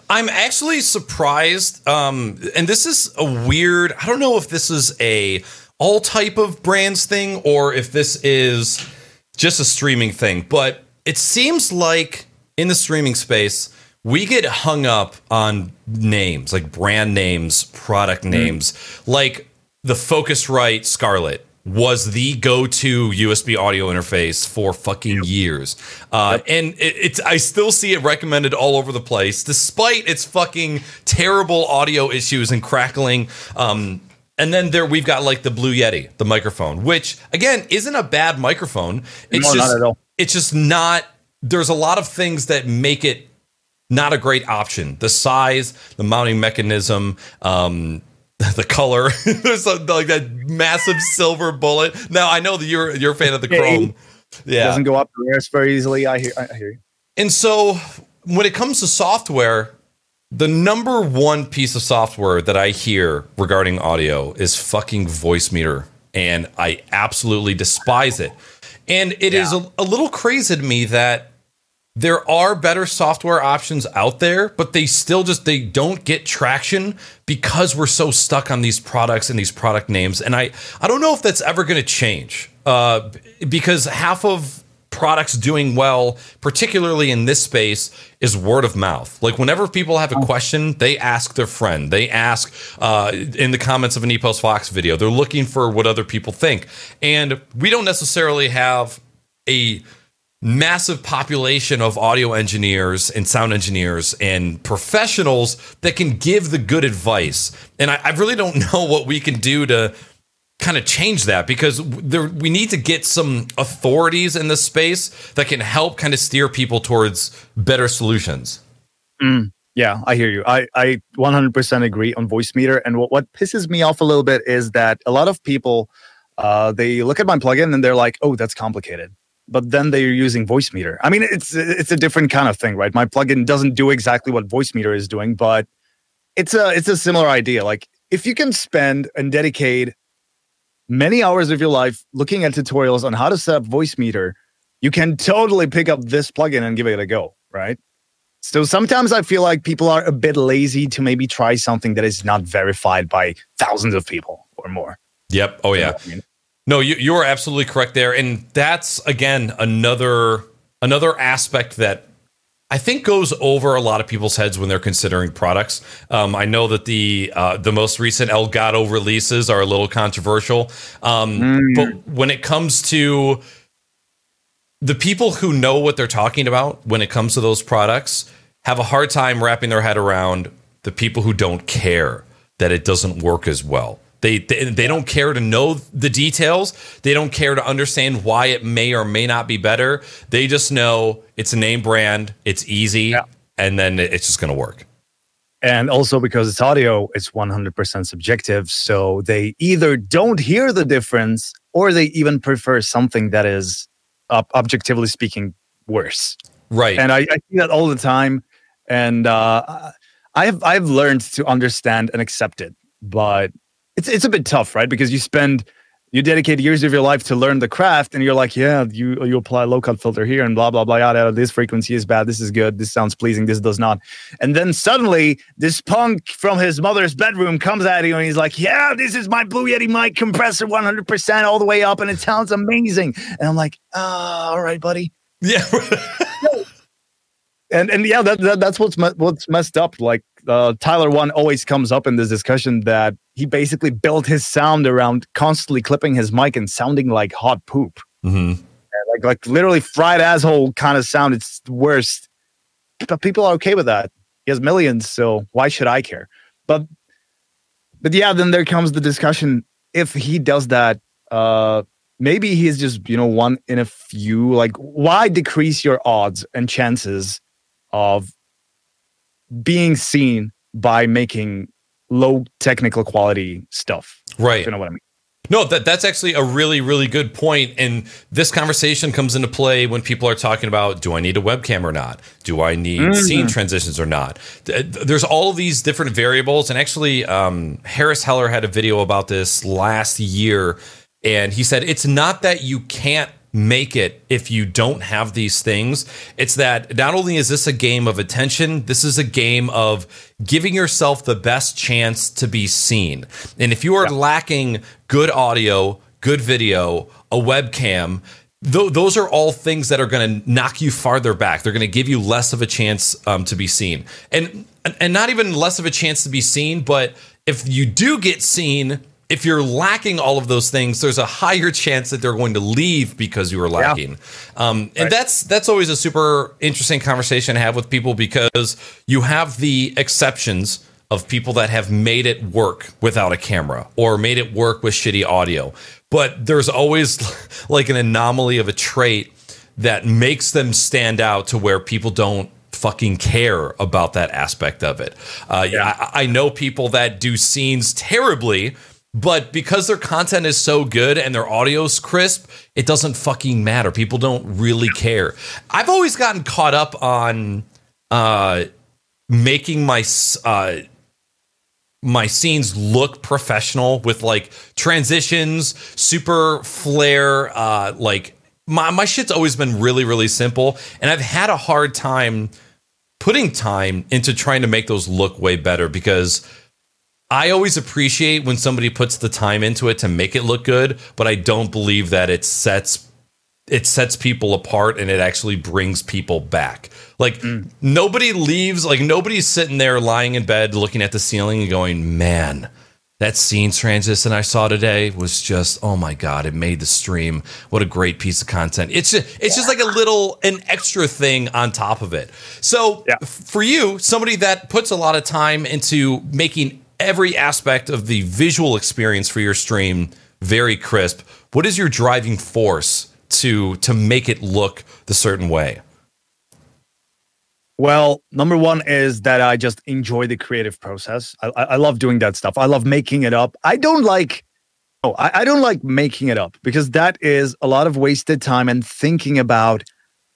I'm actually surprised, um, and this is a weird. I don't know if this is a all type of brands thing or if this is just a streaming thing, but it seems like in the streaming space we get hung up on names like brand names, product mm. names, mm. like the Focusrite Scarlett was the go-to USB audio interface for fucking yep. years, uh, yep. and it, it's I still see it recommended all over the place, despite its fucking terrible audio issues and crackling. Um, and then there we've got like the Blue Yeti, the microphone, which again isn't a bad microphone. It's no, just it's just not. There's a lot of things that make it not a great option. The size, the mounting mechanism, um, the color. There's a, like that massive silver bullet. Now I know that you're you're a fan of the chrome. Yeah, it doesn't go up very easily. I hear. I hear you. And so when it comes to software, the number one piece of software that I hear regarding audio is fucking Voicemeeter. and I absolutely despise it. And it yeah. is a, a little crazy to me that there are better software options out there, but they still just they don't get traction because we're so stuck on these products and these product names. And I I don't know if that's ever going to change uh, because half of products doing well, particularly in this space, is word of mouth. Like whenever people have a question, they ask their friend. They ask uh, in the comments of an EposVox video. They're looking for what other people think, and we don't necessarily have a massive population of audio engineers and sound engineers and professionals that can give the good advice. And I, I, really don't know what we can do to kind of change that because there, we need to get some authorities in this space that can help kind of steer people towards better solutions. Mm, yeah, I hear you. I, I 100% agree on Voicemeeter. And what, what pisses me off a little bit is that a lot of people, uh, they look at my plugin and they're like, oh, that's complicated. But then they're using Voicemeeter. I mean, it's it's a different kind of thing, right? My plugin doesn't do exactly what Voicemeeter is doing, but it's a it's a similar idea. Like if you can spend and dedicate many hours of your life looking at tutorials on how to set up Voicemeeter, you can totally pick up this plugin and give it a go, right? So sometimes I feel like people are a bit lazy to maybe try something that is not verified by thousands of people or more. Yep. Oh yeah. I mean? No, you you are absolutely correct there, and that's again another another aspect that I think goes over a lot of people's heads when they're considering products. Um, I know that the uh, the most recent Elgato releases are a little controversial, um, mm. but when it comes to the people who know what they're talking about when it comes to those products, have a hard time wrapping their head around the people who don't care that it doesn't work as well. They, they, they don't care to know the details. They don't care to understand why it may or may not be better. They just know it's a name brand, it's easy, yeah. and then it's just going to work. And also because it's audio, it's 100% subjective. So they either don't hear the difference or they even prefer something that is, uh, objectively speaking, worse. Right. And I, I see that all the time. And uh, I've, I've learned to understand and accept it. But it's it's a bit tough, right? Because you spend you dedicate years of your life to learn the craft, and you're like, yeah, you you apply low cut filter here and blah blah blah yada. This frequency is bad. This is good. This sounds pleasing. This does not. And then suddenly, this punk from his mother's bedroom comes at you, and he's like, yeah, this is my Blue Yeti mic compressor, 100 percent all the way up, and it sounds amazing. And I'm like, oh, all right, buddy. Yeah. and and yeah, that, that that's what's what's messed up. Like uh, Tyler1 always comes up in this discussion that he basically built his sound around constantly clipping his mic and sounding like hot poop, mm-hmm. like like literally fried asshole kind of sound. It's the worst, but people are okay with that. He has millions, so why should I care? But but yeah, then there comes the discussion. If he does that, uh, maybe he's just you know one in a few. Like, why decrease your odds and chances of being seen by making low technical quality stuff. Right. You know what I mean? No, that that's actually a really really good point and this conversation comes into play when people are talking about do I need a webcam or not? Do I need mm-hmm. scene transitions or not? There's all of these different variables and actually um, Harris Heller had a video about this last year and he said it's not that you can't make it if you don't have these things. It's that not only is this a game of attention, this is a game of giving yourself the best chance to be seen. And if you are yeah. lacking good audio, good video, a webcam, th- those are all things that are going to knock you farther back. They're going to give you less of a chance um, to be seen. And and not even less of a chance to be seen, but if you do get seen, if you're lacking all of those things, there's a higher chance that they're going to leave because you are lacking. Yeah. Um, and right. that's that's always a super interesting conversation to have with people because you have the exceptions of people that have made it work without a camera or made it work with shitty audio. But there's always like an anomaly of a trait that makes them stand out to where people don't fucking care about that aspect of it. Uh, yeah. I, I know people that do scenes terribly but because their content is so good and their audio's crisp, it doesn't fucking matter. People don't really care. I've always gotten caught up on uh, making my uh, my scenes look professional with like transitions, super flair. Uh, like my my shit's always been really really simple, and I've had a hard time putting time into trying to make those look way better because I always appreciate when somebody puts the time into it to make it look good, but I don't believe that it sets it sets people apart and it actually brings people back. Like mm. nobody leaves, like nobody's sitting there lying in bed looking at the ceiling and going, "Man, that scene transition I saw today was just oh my god, it made the stream. What a great piece of content. It's just, it's just like a little an extra thing on top of it. So yeah. for you, somebody that puts a lot of time into making every aspect of the visual experience for your stream very crisp. What is your driving force to to make it look the certain way? Well, number one is that I just enjoy the creative process. I, I love doing that stuff. I love making it up. I don't like, oh, I, I don't like making it up because that is a lot of wasted time and thinking about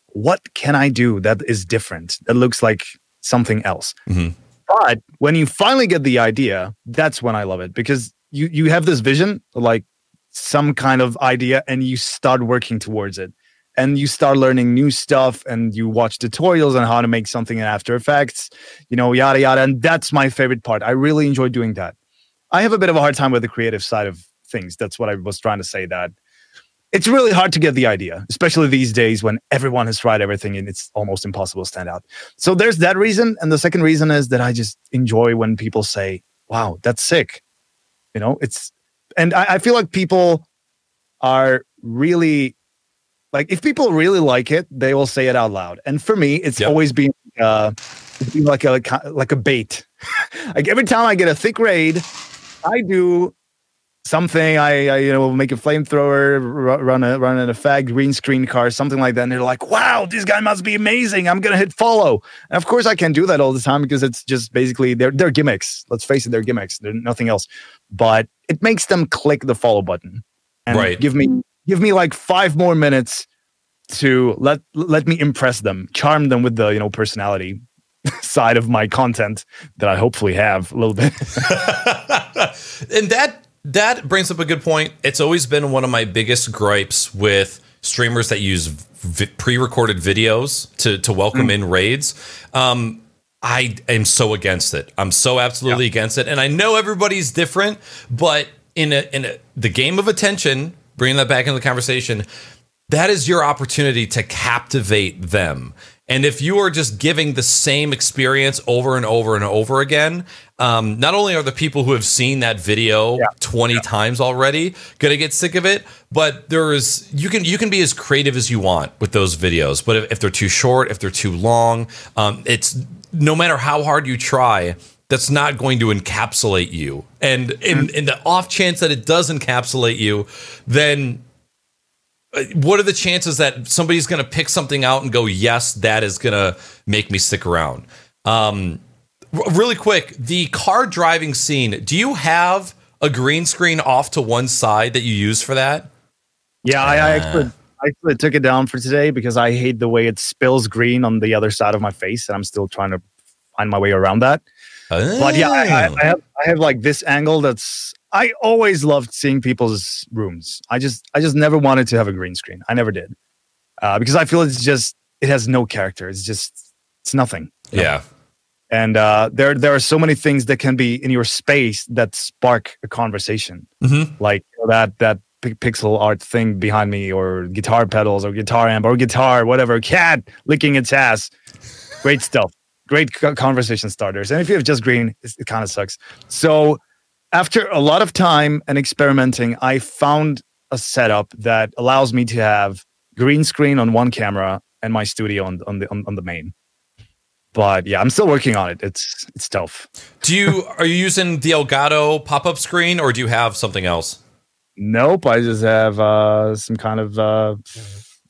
what can I do that is different, that looks like something else. Mhm. But when you finally get the idea, that's when I love it because you you have this vision, like some kind of idea, and you start working towards it and you start learning new stuff and you watch tutorials on how to make something in After Effects, you know, yada yada. And that's my favorite part. I really enjoy doing that. I have a bit of a hard time with the creative side of things. That's what I was trying to say. That it's really hard to get the idea, especially these days when everyone has tried everything and it's almost impossible to stand out. So there's that reason. And the second reason is that I just enjoy when people say, wow, that's sick. You know, it's, and I, I feel like people are really like if people really like it, they will say it out loud. And for me, it's Yep. always been uh, it's been like a like a bait. like every time I get a thick raid, I do something. I, I you know make a flamethrower, ru- run a run an effect, green screen car, something like that. And they're like, "Wow, this guy must be amazing! I'm gonna hit follow." And of course, I can't do that all the time because it's just basically they're they're gimmicks. Let's face it, they're gimmicks. They're nothing else. But it makes them click the follow button and Right. give me give me like five more minutes to let let me impress them, charm them with the you know personality side of my content that I hopefully have a little bit. and that that brings up a good point. It's always been one of my biggest gripes with streamers that use v- pre-recorded videos to to welcome in raids. Um, I am so against it. I'm so absolutely against it, and I know everybody's different, but in a in a, the game of attention, bringing that back into the conversation, that is your opportunity to captivate them. And if you are just giving the same experience over and over and over again, um, not only are the people who have seen that video 20 times already going to get sick of it, but there is you can you can be as creative as you want with those videos. But if, if they're too short, if they're too long, um, it's no matter how hard you try, that's not going to encapsulate you. And in, in the off chance that it does encapsulate you, then what are the chances that somebody's going to pick something out and go, yes, that is going to make me stick around? Um, r- really quick, the car driving scene. Do you have a green screen off to one side that you use for that? yeah, I, I actually I actually took it down for today because I hate the way it spills green on the other side of my face, and I'm still trying to find my way around that. But yeah, I, I, I have I have like this angle that's I always loved seeing people's rooms. I just I just never wanted to have a green screen. I never did uh, because I feel it's just it has no character. It's just it's nothing. yeah. And uh, there there are so many things that can be in your space that spark a conversation, Mhm. like that that pi- pixel art thing behind me, or guitar pedals, or guitar amp, or guitar, whatever. Cat licking its ass. Great stuff. Great co- conversation starters. And if you have just green, it's- it kind of sucks. So after a lot of time and experimenting, I found a setup that allows me to have green screen on one camera and my studio on on the on, on the main. But yeah, I'm still working on it. It's it's tough. Do you are you using the Elgato pop up screen or do you have something else? Nope, I just have uh, some kind of uh,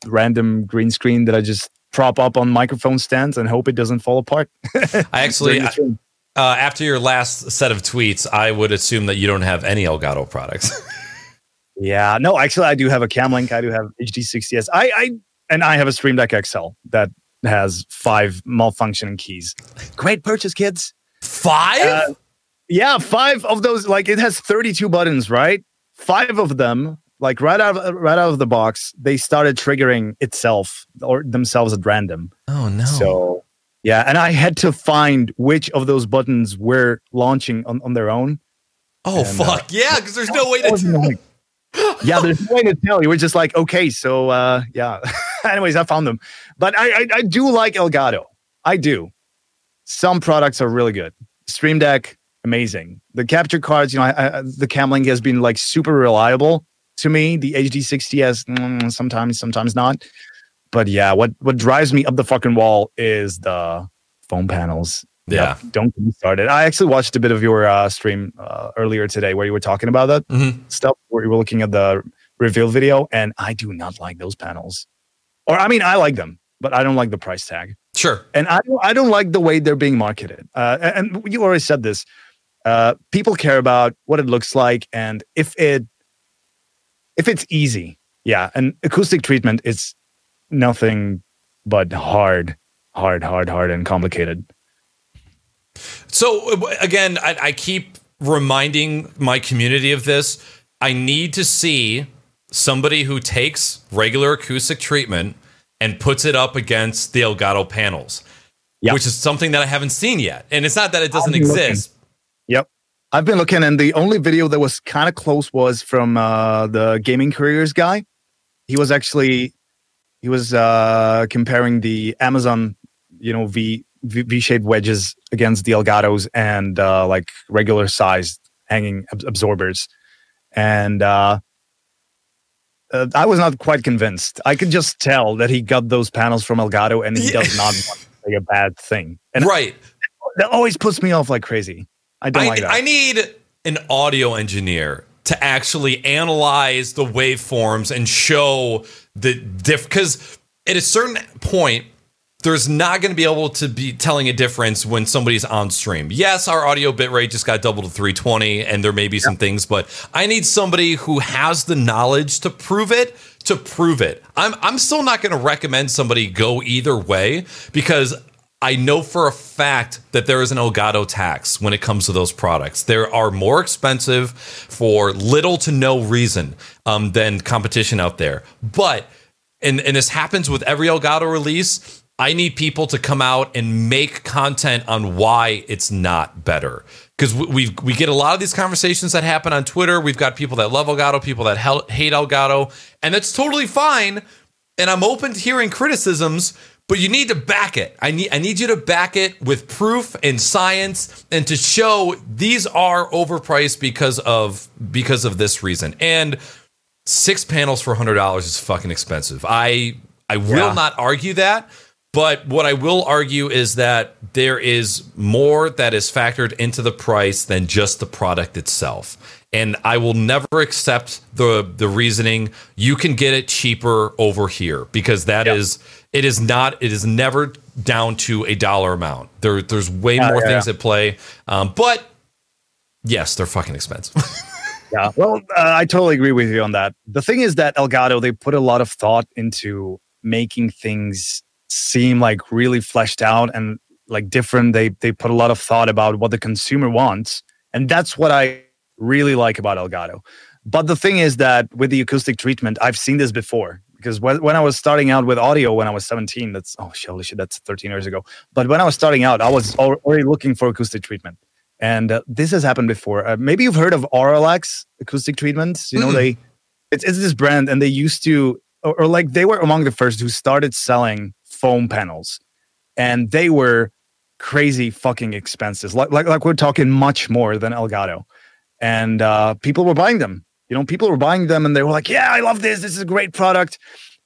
random green screen that I just prop up on microphone stands and hope it doesn't fall apart. I actually, during the stream. Uh, after your last set of tweets, I would assume that you don't have any Elgato products. yeah, no, actually, I do have a Camlink. I do have HD60s. I, I and I have a Stream Deck XL that has five malfunctioning keys. Great purchase, kids. Five? Uh, Yeah, five of those. Like it has 32 buttons, right? Five of them, like right out of, right out of the box, they started triggering itself or themselves at random. oh no. So yeah, and I had to find which of those buttons were launching on, on their own. oh and, uh, fuck yeah, because there's no way to. annoying. yeah, there's no way to tell. You were just like, okay, so uh, yeah. Anyways, I found them, but I, I I do like Elgato. I do. Some products are really good. Stream Deck, amazing. The capture cards, you know, I, I, the Camlink has been like super reliable to me. The HD60s, mm, sometimes, sometimes not. But yeah, what what drives me up the fucking wall is the foam panels. Yeah. Yep, don't get me started. I actually watched a bit of your uh, stream uh, earlier today where you were talking about that Mhm. stuff, where you were looking at the reveal video, and I do not like those panels. Or I mean, I like them, but I don't like the price tag, Sure. and I don't, I don't like the way they're being marketed. Uh, and and you already said this. Uh, people care about what it looks like, and if it if it's easy, yeah. And acoustic treatment is nothing but hard, hard, hard, hard, and complicated. So again, I, I keep reminding my community of this. I need to see somebody who takes regular acoustic treatment and puts it up against the Elgato panels, Yeah. which is something that I haven't seen yet. And it's not that it doesn't I've looking. exist. Yep. I've been looking, and the only video that was kind of close was from uh, the gaming careers guy. He was actually he was uh, comparing the Amazon, you know, V V- V-shaped wedges against the Elgatos and uh, like regular sized hanging ab- absorbers, and uh, uh, I was not quite convinced. I could just tell that he got those panels from Elgato, and he Yeah. does not want to say a bad thing, and right. that always puts me off like crazy. I don't I, like that. I need an audio engineer to actually analyze the waveforms and show the diff because at a certain point there's not going to be able to be telling a difference when somebody's on stream. Yes, our audio bitrate just got doubled to 320 and there may be some things, but I need somebody who has the knowledge to prove it to prove it. I'm I'm still not going to recommend somebody go either way because I know for a fact that there is an Elgato tax when it comes to those products. They are more expensive for little to no reason um, than competition out there. But and and this happens with every Elgato release. I need people to come out and make content on why it's not better. Because we we get a lot of these conversations that happen on Twitter. We've got people that love Elgato, people that hate Elgato, and that's totally fine. And I'm open to hearing criticisms, but you need to back it. I need I need you to back it with proof and science and to show these are overpriced because of because of this reason. And six panels for hundred dollars is fucking expensive. I I will Yeah. not argue that, but what I will argue is that there is more that is factored into the price than just the product itself. And I will never accept the the reasoning you can get it cheaper over here because that is it is not it is never down to a dollar amount. There there's way Yeah, more yeah, things at play. Um, but yes, they're fucking expensive. Yeah, well, uh, I totally agree with you on that. The thing is that Elgato they put a lot of thought into making things seem like really fleshed out and like different. They they put a lot of thought about what the consumer wants, and that's what I really like about Elgato. But the thing is that with the acoustic treatment, I've seen this before because when, when I was starting out with audio when I was 17, that's oh holy shit, that's 13 years ago. But when I was starting out, I was already looking for acoustic treatment. And uh, this has happened before. Uh, maybe you've heard of Auralex acoustic treatments. You know, Mm-mm. they it's, it's this brand, and they used to, or, or like they were among the first who started selling foam panels, and they were crazy fucking expenses. Like like like we're talking much more than Elgato, and uh, people were buying them. You know, people were buying them, and they were like, "Yeah, I love this. This is a great product."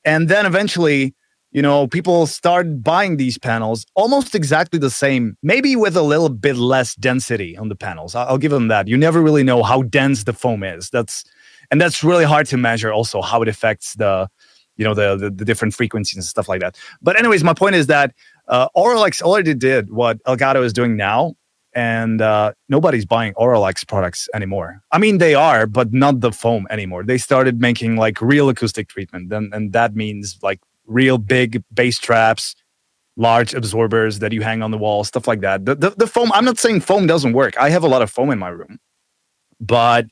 And then eventually, you know, people started buying these panels almost exactly the same, maybe with a little bit less density on the panels. I'll, give them that. You never really know how dense the foam is. That's and that's really hard to measure. Also, how it affects the, you know, the the, the different frequencies and stuff like that. But anyways, my point is that uh, Auralex already did what Elgato is doing now, and uh, nobody's buying Auralex products anymore. I mean, they are, but not the foam anymore. They started making like real acoustic treatment, and and that means like real big bass traps, large absorbers that you hang on the wall, stuff like that. The, the, the foam, I'm not saying foam doesn't work. I have a lot of foam in my room, but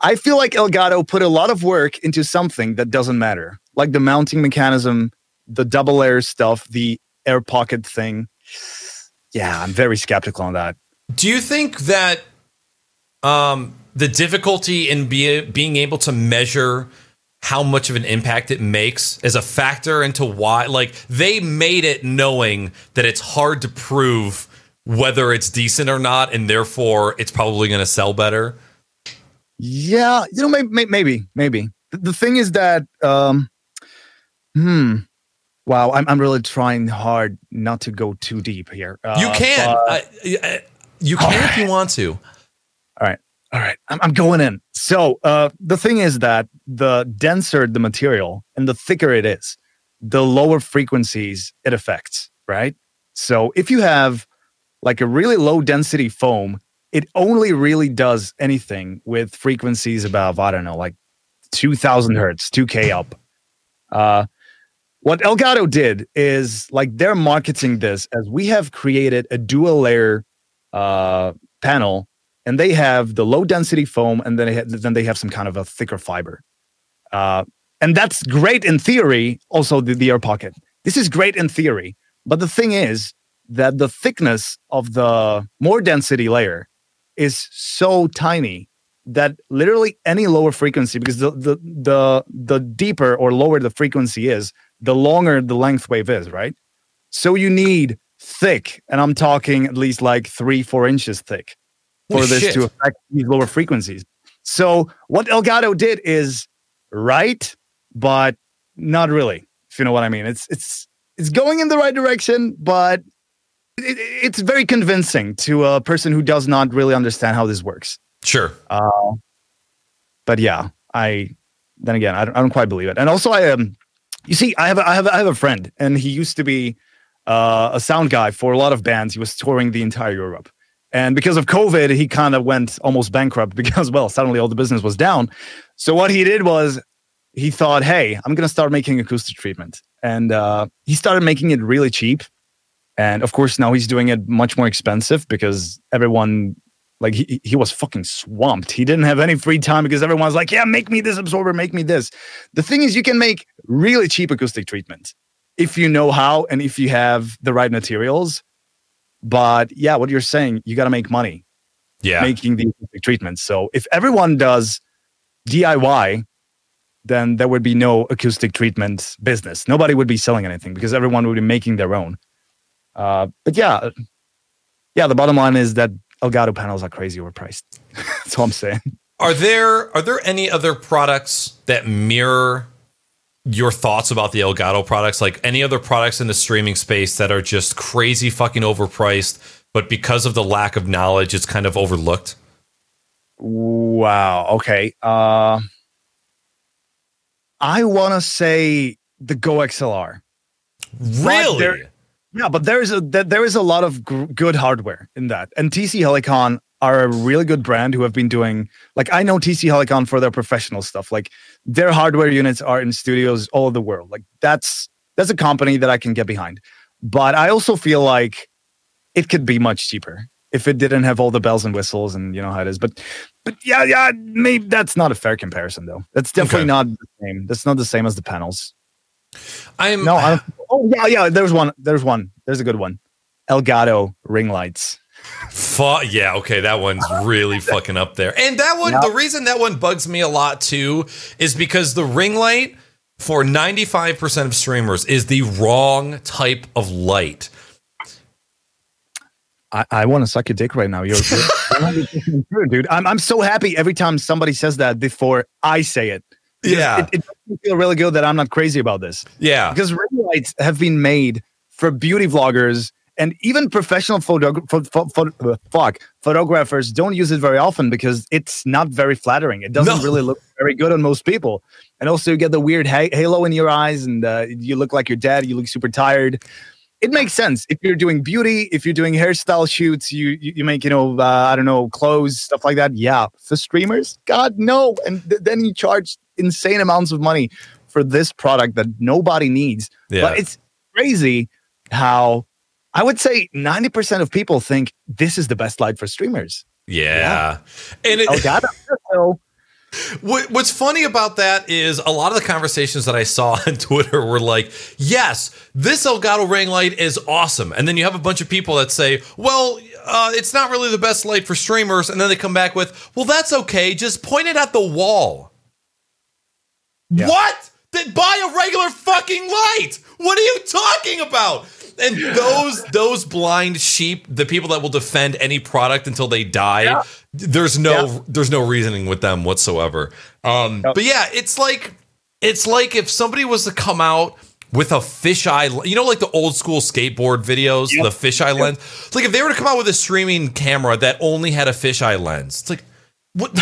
I feel like Elgato put a lot of work into something that doesn't matter, like the mounting mechanism, the double layer stuff, the air pocket thing. Yeah, I'm very skeptical on that. Do you think that um, the difficulty in be, being able to measure how much of an impact it makes is a factor into why, like, they made it knowing that it's hard to prove whether it's decent or not, and therefore it's probably going to sell better? Yeah, you know, maybe, maybe, maybe. The, thing is that, um, hmm, Wow, I'm I'm really trying hard not to go too deep here. Uh, you can. but- y- uh, you can if you want to. All right. All right. I'm, I'm going in. So uh, the thing is that the denser the material and the thicker it is, the lower frequencies it affects, right? So if you have like a really low density foam, it only really does anything with frequencies above, I don't know, like 2000 hertz, 2K up. Uh, what Elgato did is like they're marketing this as we have created a dual layer uh, panel and they have the low density foam and then they have, then they have some kind of a thicker fiber. Uh, and that's great in theory also the, the air pocket. This is great in theory but the thing is that the thickness of the more density layer is so tiny that literally any lower frequency because the the the, the deeper or lower the frequency is the longer the length wave is right? So you need thick and i'm talking at least like three four inches thick for Holy this shit. to affect these lower frequencies. So what Elgato did is right, but not really. If you know what I mean, it's it's it's going in the right direction, but it, it's very convincing to a person who does not really understand how this works. Sure. Uh, but yeah, I then again I don't, I don't quite believe it. And also, I um, you see, I have a, I have a, I have a friend, and he used to be uh, a sound guy for a lot of bands. He was touring the entire Europe, and because of COVID, he kind of went almost bankrupt because well, suddenly all the business was down. So what he did was he thought, hey, I'm gonna start making acoustic treatment, and uh, he started making it really cheap. And of course, now he's doing it much more expensive because everyone like he, he was fucking swamped. He didn't have any free time because everyone's like, yeah, make me this absorber, make me this. The thing is, you can make really cheap acoustic treatment if you know how and if you have the right materials. But yeah, what you're saying, you got to make money Yeah. making the acoustic treatments. So if everyone does DIY, then there would be no acoustic treatment business. Nobody would be selling anything because everyone would be making their own. Uh, but yeah, yeah, the bottom line is that Elgato panels are crazy overpriced. That's all I'm saying. Are there are there any other products that mirror your thoughts about the Elgato products? Like any other products in the streaming space that are just crazy fucking overpriced, but because of the lack of knowledge, it's kind of overlooked? Wow. Okay. Uh, I want to say the Go XLR. Really? there- Yeah, but there is a there there is a lot of gr- good hardware in that, and TC Helicon are a really good brand who have been doing like I know TC Helicon for their professional stuff. Like their hardware units are in studios all over the world. Like that's that's a company that I can get behind. But I also feel like it could be much cheaper if it didn't have all the bells and whistles and you know how it is. But but yeah, yeah, maybe that's not a fair comparison though. That's definitely Okay. not the same. That's not the same as the panels. I'm No, I don't, oh yeah, yeah. There's one. There's one. There's a good one. Elgato ring lights. Fu- yeah, okay, that one's really fucking up there. And that one, Yep. the reason that one bugs me a lot too is because the ring light for 95% of streamers is the wrong type of light. I, I want to suck your dick right now. You're, you're 100% true, dude. I'm I'm so happy every time somebody says that before I say it. Because Yeah. it, it makes me feel really good that I'm not crazy about this. Yeah. because ring lights have been made for beauty vloggers and even professional photo, pho- pho- pho- uh, fuck, photographers don't use it very often because it's not very flattering. It doesn't No. really look very good on most people. And also, you get the weird ha- halo in your eyes and uh, you look like you're dead. You look super tired. It makes sense if you're doing beauty, if you're doing hairstyle shoots, you you, you make you know uh, I don't know clothes stuff like that. Yeah, for streamers, God no. And th- then you charge insane amounts of money for this product that nobody needs. Yeah. But it's crazy how I would say 90% of people think this is the best light for streamers. yeah. And it, Elgato. So, What, what's funny about that is a lot of the conversations that I saw on Twitter were like, yes, this Elgato ring light is awesome. And then you have a bunch of people that say, well, uh, it's not really the best light for streamers. And then they come back with, well, that's okay. Just point it at the wall. Yeah. What? Then buy a regular fucking light. What are you talking about? And those those blind sheep, the people that will defend any product until they die, Yeah. there's no Yeah. there's no reasoning with them whatsoever. Um, Yep. But yeah, it's like it's like if somebody was to come out with a fisheye, you know, like the old school skateboard videos, Yep. the fisheye Yep. lens. It's like if they were to come out with a streaming camera that only had a fisheye lens, it's like, what?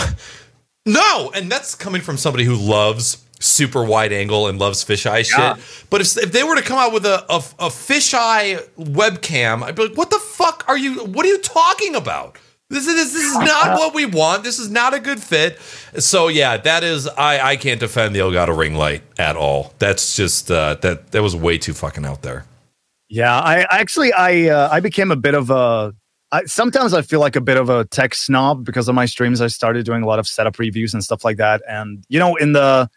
no, and that's coming from somebody who loves super wide angle and loves fisheye Yeah. shit. But if, if they were to come out with a, a a fisheye webcam, I'd be like, what the fuck are you? What are you talking about? This is this is not what we want. This is not a good fit. So yeah, that is I I can't defend the Elgato ring light at all. That's just uh, that that was way too fucking out there. Yeah, I actually I uh, I became a bit of a. I, sometimes I feel like a bit of a tech snob because of my streams. I started doing a lot of setup reviews and stuff like that. And you know, in the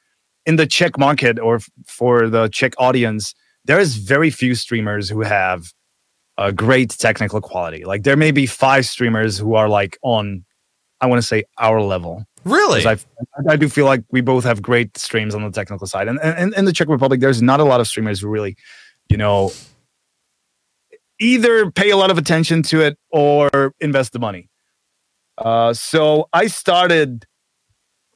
in the Czech market or f- for the Czech audience, there is very few streamers who have a great technical quality. Like there may be five streamers who are like on, I want to say our level. Really? I I do feel like we both have great streams on the technical side, and and in the Czech Republic, there's not a lot of streamers who really, you know, either pay a lot of attention to it or invest the money. Uh, so I started.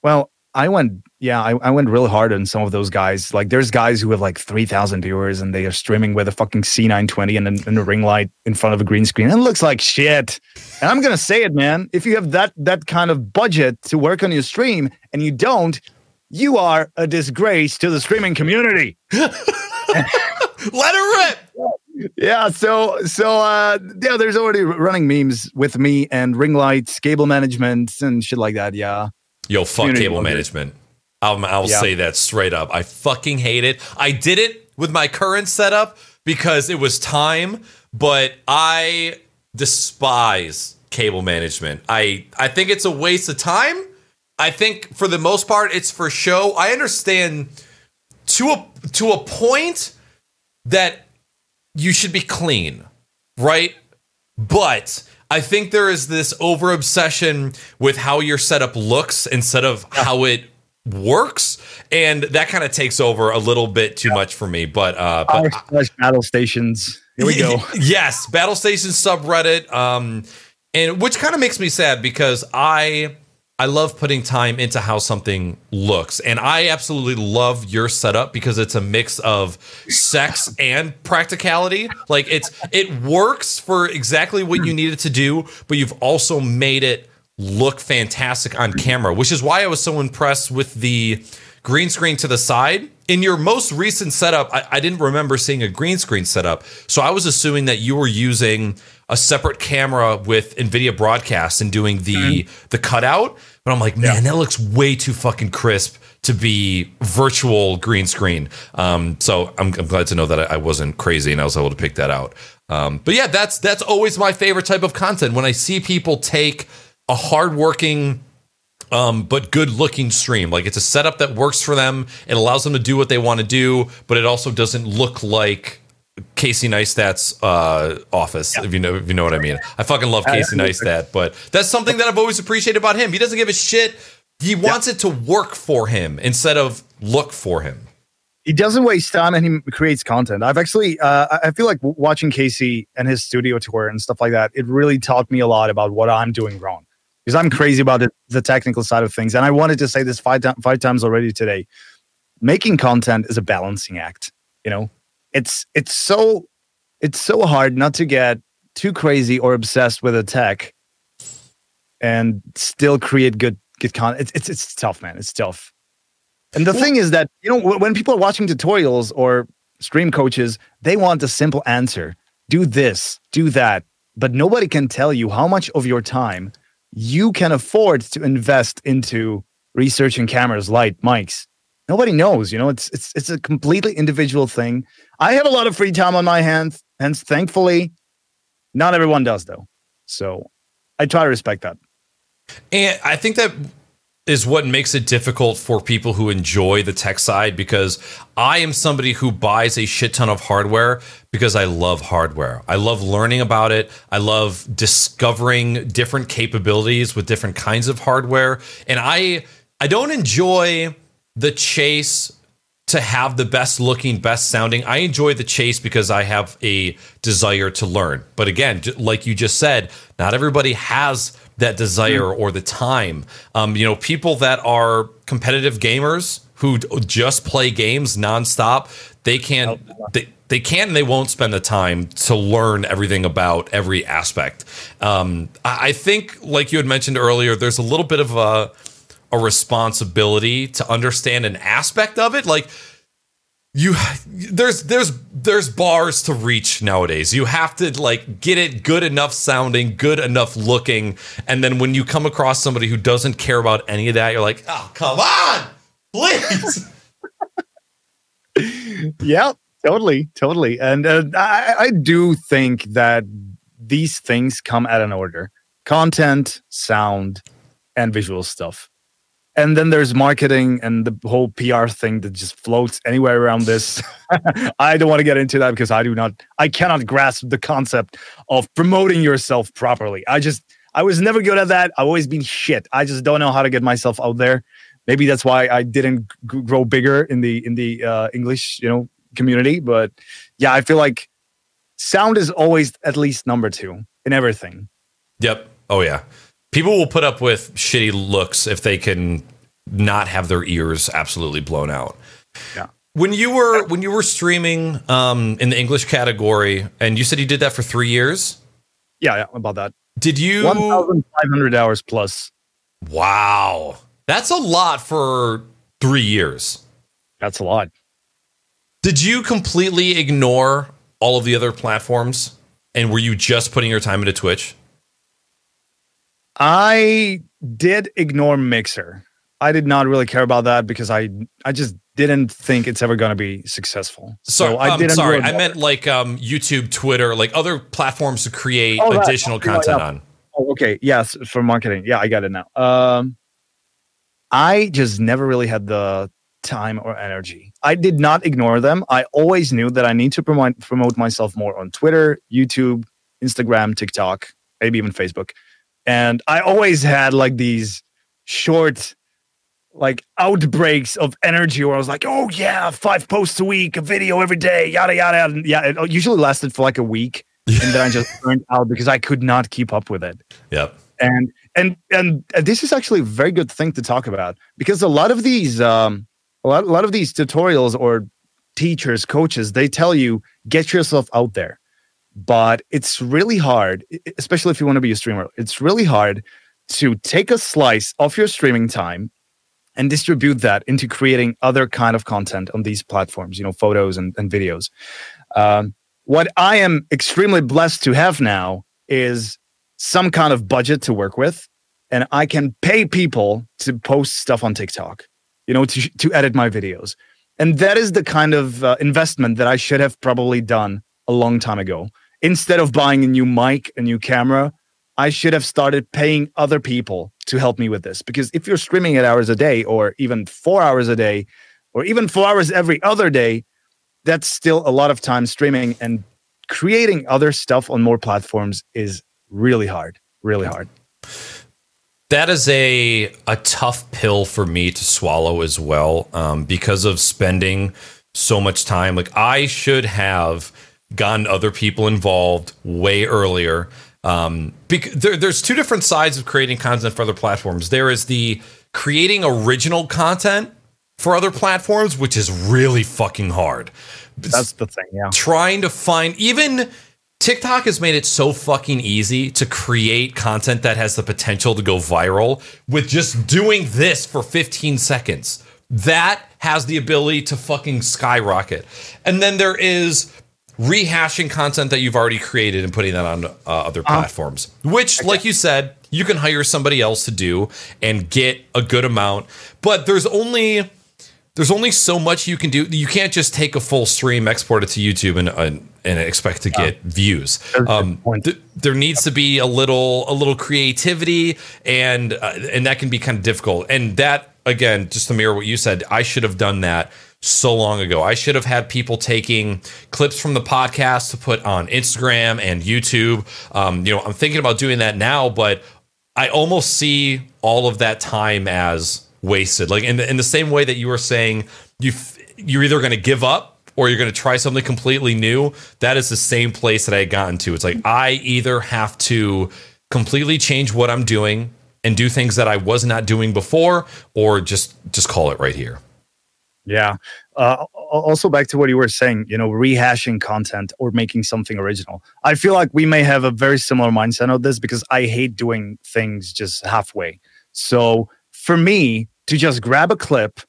Well, I went. Yeah, I, I went really hard on some of those guys. Like, there's guys who have like three thousand viewers, and they are streaming with a fucking C920 and, a- and a ring light in front of a green screen, and it looks like shit. And I'm gonna say it, man. If you have that that kind of budget to work on your stream and you don't, you are a disgrace to the streaming community. Let her rip. Yeah, so so uh yeah, there's already running memes with me and ring lights, cable management, and shit like that. Yeah. Yo, fuck cable management. I'll, I'll Yeah. say that straight up. I fucking hate it. I did it with my current setup because it was time, but I despise cable management. I I think it's a waste of time. I think for the most part it's for show. I understand to a to a point that you should be clean, right? But I think there is this over obsession with how your setup looks instead of how it works, and that kind of takes over a little bit too much for me. But uh, but R slash battle stations. Here we go. yes, Battle Station subreddit, um, and which kind of makes me sad because I I love putting time into how something looks, and I absolutely love your setup because it's a mix of sex and practicality. Like it's it works for exactly what you need it to do, but you've also made it look fantastic on camera, which is why I was so impressed with the green screen to the side. In your most recent setup, I, I didn't remember seeing a green screen setup. So I was assuming that you were using a separate camera with NVIDIA broadcast and doing the mm-hmm. the cutout. But I'm like, man, that looks way too fucking crisp to be virtual green screen. Um, so I'm, I'm glad to know that I, I wasn't crazy and I was able to pick that out. Um, but yeah, that's that's always my favorite type of content when I see people take a hardworking um, but good looking stream. Like it's a setup that works for them. It allows them to do what they want to do, but it also doesn't look like Casey Neistat's uh, office. If you know, if you know what I mean. I fucking love Casey Neistat, but that's something that I've always appreciated about him. He doesn't give a shit. He wants it to work for him instead of look for him. He doesn't waste time and he creates content. I've actually, uh, I- feel like watching Casey and his studio tour and stuff like that, it really taught me a lot about what I'm doing wrong. Because I'm crazy about the, the technical side of things. And I wanted to say this five, five times already today. Making content is a balancing act. You know, it's it's so it's so hard not to get too crazy or obsessed with a tech and still create good good content. It's, it's it's tough, man. It's tough. And the thing is that you know when people are watching tutorials or stream coaches, they want a simple answer: do this, do that. But nobody can tell you how much of your time you can afford to invest into researching cameras, light, mics. Nobody knows. You know, it's it's it's a completely individual thing. I have a lot of free time on my hands, hence, thankfully, not everyone does though. So I try to respect that. And I think that is what makes it difficult for people who enjoy the tech side because I am somebody who buys a shit ton of hardware because I love hardware. I love learning about it. I love discovering different capabilities with different kinds of hardware. And I I don't enjoy the chase to have the best looking, best sounding. I enjoy the chase because I have a desire to learn. But again, like you just said, not everybody has that desire or the time. Um, you know, people that are competitive gamers who just play games nonstop, they can't they, they can and they won't spend the time to learn everything about every aspect. Um, I, I think, like you had mentioned earlier, there's a little bit of a a responsibility to understand an aspect of it, like you there's there's there's bars to reach nowadays. You have to like get it good enough sounding good enough looking. And then when you come across somebody who doesn't care about any of that you're like oh come on please. Yeah totally totally. And uh, I, I do think that these things come at an order. Content sound and visual stuff and then there's marketing and the whole PR thing that just floats anywhere around this. I don't want to get into that because I do not, I cannot grasp the concept of promoting yourself properly. I just, I was never good at that. I've always been shit. I just don't know how to get myself out there. Maybe that's why I didn't g- grow bigger in the in the uh, English, you know, community. But yeah, I feel like sound is always at least number two in everything. Yep. Oh yeah people will put up with shitty looks if they can not have their ears absolutely blown out. Yeah. When you were when you were streaming um, in the English category, and you said you did that for three years. Yeah, yeah about that. Did you one thousand five hundred hours plus? Wow, that's a lot for three years. That's a lot. Did you completely ignore all of the other platforms, and were you just putting your time into Twitch? I did ignore Mixer. I did not really care about that because I I just didn't think it's ever going to be successful. So, so I um, didn't. Sorry, I meant like um, YouTube, Twitter, like other platforms to create oh, additional right. content yeah. on. Oh, okay. Yes, for marketing. Yeah, I got it now. Um, I just never really had the time or energy. I did not ignore them. I always knew that I need to promote promote myself more on Twitter, YouTube, Instagram, TikTok, maybe even Facebook. And I always had like these short like outbreaks of energy where I was like, oh yeah, five posts a week, a video every day, yada yada. And yeah, it usually lasted for like a week, and then I just burned out because I could not keep up with it. Yep. And and and this is actually a very good thing to talk about because a lot of these um a lot, a lot of these tutorials or teachers, coaches, they tell you get yourself out there but it's really hard, especially if you want to be a streamer. It's really hard to take a slice of your streaming time and distribute that into creating other kind of content on these platforms, you know, photos and, and videos. Um, what I am extremely blessed to have now is some kind of budget to work with, and I can pay people to post stuff on TikTok, you know, to, to edit my videos. And that is the kind of uh, investment that I should have probably done a long time ago instead of buying a new mic, a new camera, I should have started paying other people to help me with this. Because if you're streaming eight hours a day, or even four hours a day, or even four hours every other day, that's still a lot of time streaming and creating other stuff on more platforms is really hard, really hard. That is a a tough pill for me to swallow as well, um, because of spending so much time. Like I should have gotten other people involved way earlier. Um, bec- there, there's two different sides of creating content for other platforms. There is the creating original content for other platforms, which is really fucking hard. That's the thing, yeah. Trying to find even TikTok has made it so fucking easy to create content that has the potential to go viral with just doing this for 15 seconds. That has the ability to fucking skyrocket. And then there is rehashing content that you've already created and putting that on uh, other uh-huh. platforms, which, okay. like you said, you can hire somebody else to do and get a good amount. But there's only there's only so much you can do. You can't just take a full stream, export it to YouTube, and uh, and expect to get yeah. views. Um, th- there needs to be a little a little creativity, and uh, and that can be kind of difficult. And that again, just to mirror what you said, I should have done that so long ago. I should have had people taking clips from the podcast to put on Instagram and YouTube. Um, you know, I'm thinking about doing that now, but I almost see all of that time as wasted. Like in the, in the same way that you were saying, you you're either going to give up or you're going to try something completely new. That is the same place that I had gotten to. It's like I either have to completely change what I'm doing and do things that I was not doing before, or just just call it right here. Yeah. Uh, also, back to what you were saying, you know, rehashing content or making something original. I feel like we may have a very similar mindset on this because I hate doing things just halfway. So for me to just grab a clip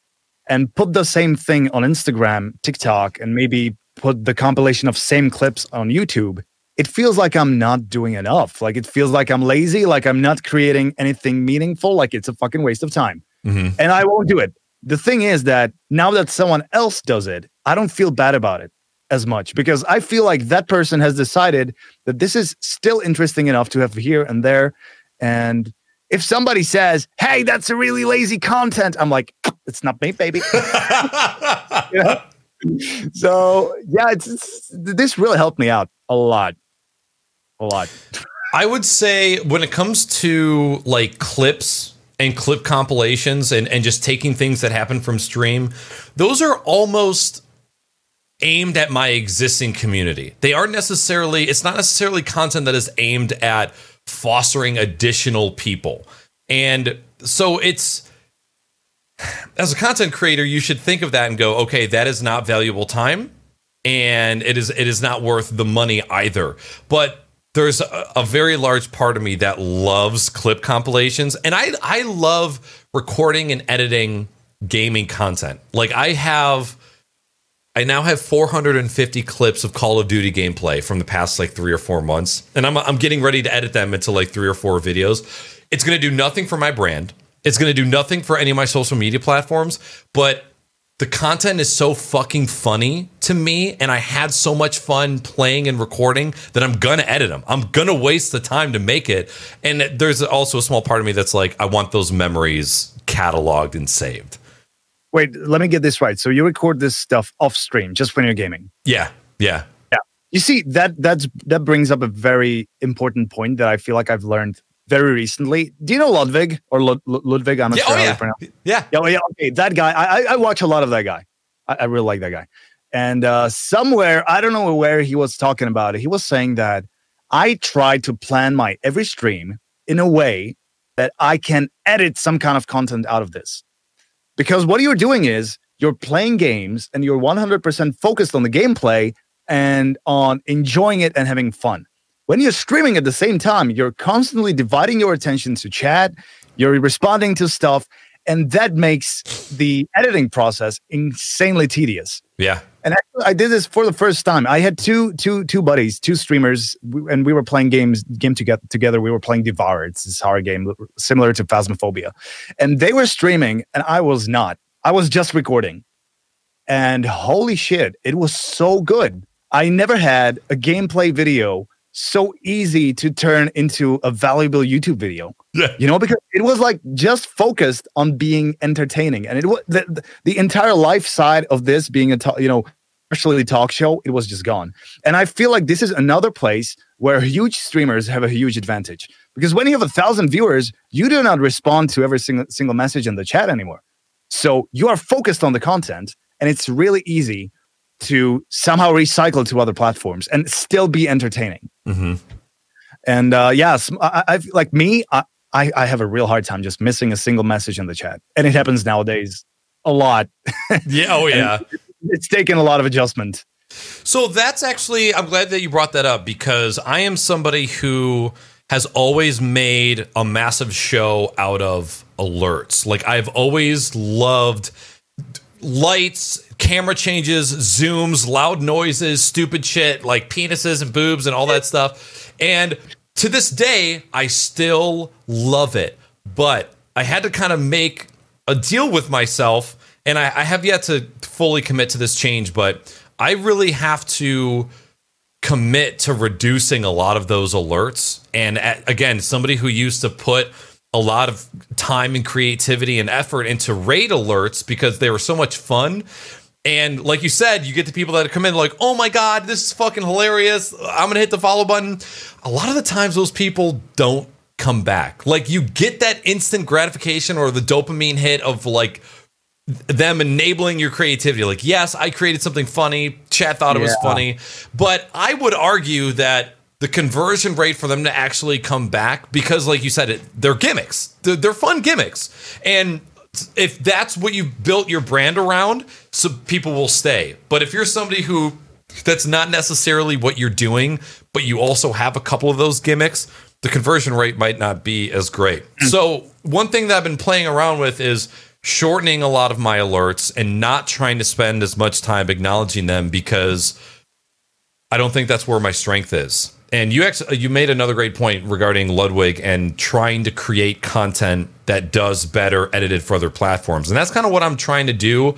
and put the same thing on Instagram, TikTok, and maybe put the compilation of same clips on YouTube, it feels like I'm not doing enough. Like it feels like I'm lazy, like I'm not creating anything meaningful, like it's a fucking waste of time. Mm-hmm. And I won't do it the thing is that now that someone else does it, I don't feel bad about it as much because I feel like that person has decided that this is still interesting enough to have here and there. And if somebody says, "Hey, that's a really lazy content," I'm like, "It's not me, baby." So yeah, it's, it's this really helped me out a lot, a lot. I would say when it comes to like clips and clip compilations and, and just taking things that happen from stream, those are almost aimed at my existing community. They aren't necessarily, it's not necessarily content that is aimed at fostering additional people. And so it's, as a content creator, you should think of that and go, okay, that is not valuable time and it is it is not worth the money either. But there's a, a, very large part of me that loves clip compilations and I I love recording and editing gaming content. Like I have I now have 450 clips of Call of Duty gameplay from the past like 3 or 4 months and I'm I'm getting ready to edit them into like 3 or 4 videos. It's going to do nothing for my brand. It's going to do nothing for any of my social media platforms, but the content is so fucking funny to me and i had so much fun playing and recording that i'm gonna edit them i'm gonna waste the time to make it. And there's also a small part of me that's like i want those memories cataloged and saved. Wait let me get this right. So you record this stuff off stream just when you're gaming? Yeah yeah. Yeah. You see that that's that brings up a very important point that i feel like i've learned very recently. Do you know Ludwig or Lud- Ludwig? I'm not yeah, sure oh, how yeah. you pronounce it. Yeah. Yeah. yeah. Okay. That guy. I, I watch a lot of that guy. I, I really like that guy. And uh, somewhere, I don't know where he was talking about it. He was saying that I try to plan my every stream in a way that I can edit some kind of content out of this. Because what you're doing is you're playing games and you're 100% focused on the gameplay and on enjoying it and having fun. When you're streaming at the same time, you're constantly dividing your attention to chat, you're responding to stuff, and that makes the editing process insanely tedious. Yeah. And actually, I did this for the first time. I had two, two, two buddies, two streamers, and we were playing games game together. Together, we were playing Devour. It's this horror game similar to Phasmophobia, and they were streaming, and I was not. I was just recording, and holy shit, it was so good. I never had a gameplay video so easy to turn into a valuable YouTube video. Yeah. You know, because it was like just focused on being entertaining. And it was the, the entire life side of this being a, you know, especially talk show, it was just gone. And I feel like this is another place where huge streamers have a huge advantage because when you have a thousand viewers, you do not respond to every single, single message in the chat anymore. So you are focused on the content and it's really easy to somehow recycle to other platforms and still be entertaining. Mm-hmm. And uh, yes, I, I've like me, I, I have a real hard time just missing a single message in the chat, and it happens nowadays a lot. yeah. Oh yeah. it's taken a lot of adjustment. So that's actually, I'm glad that you brought that up because I am somebody who has always made a massive show out of alerts. Like I've always loved lights, camera changes, zooms, loud noises, stupid shit like penises and boobs and all that stuff. And to this day, I still love it. But I had to kind of make a deal with myself, and I, I have yet to fully commit to this change, but I really have to commit to reducing a lot of those alerts. And at, again, somebody who used to put a lot of time and creativity and effort into raid alerts because they were so much fun. And like you said, you get the people that come in like, oh my God, this is fucking hilarious. I'm going to hit the follow button. A lot of the times, those people don't come back. Like, you get that instant gratification or the dopamine hit of like them enabling your creativity. Like, yes, I created something funny. Chat thought it was funny. But I would argue that the conversion rate for them to actually come back because like you said it they're gimmicks they're, they're fun gimmicks and if that's what you built your brand around so people will stay. But if you're somebody who that's not necessarily what you're doing but you also have a couple of those gimmicks the conversion rate might not be as great. Mm. So one thing that i've been playing around with is shortening a lot of my alerts and not trying to spend as much time acknowledging them because I don't think that's where my strength is. And you ex- uh, you made another great point regarding Ludwig and trying to create content that does better edited for other platforms. And that's kind of what I'm trying to do.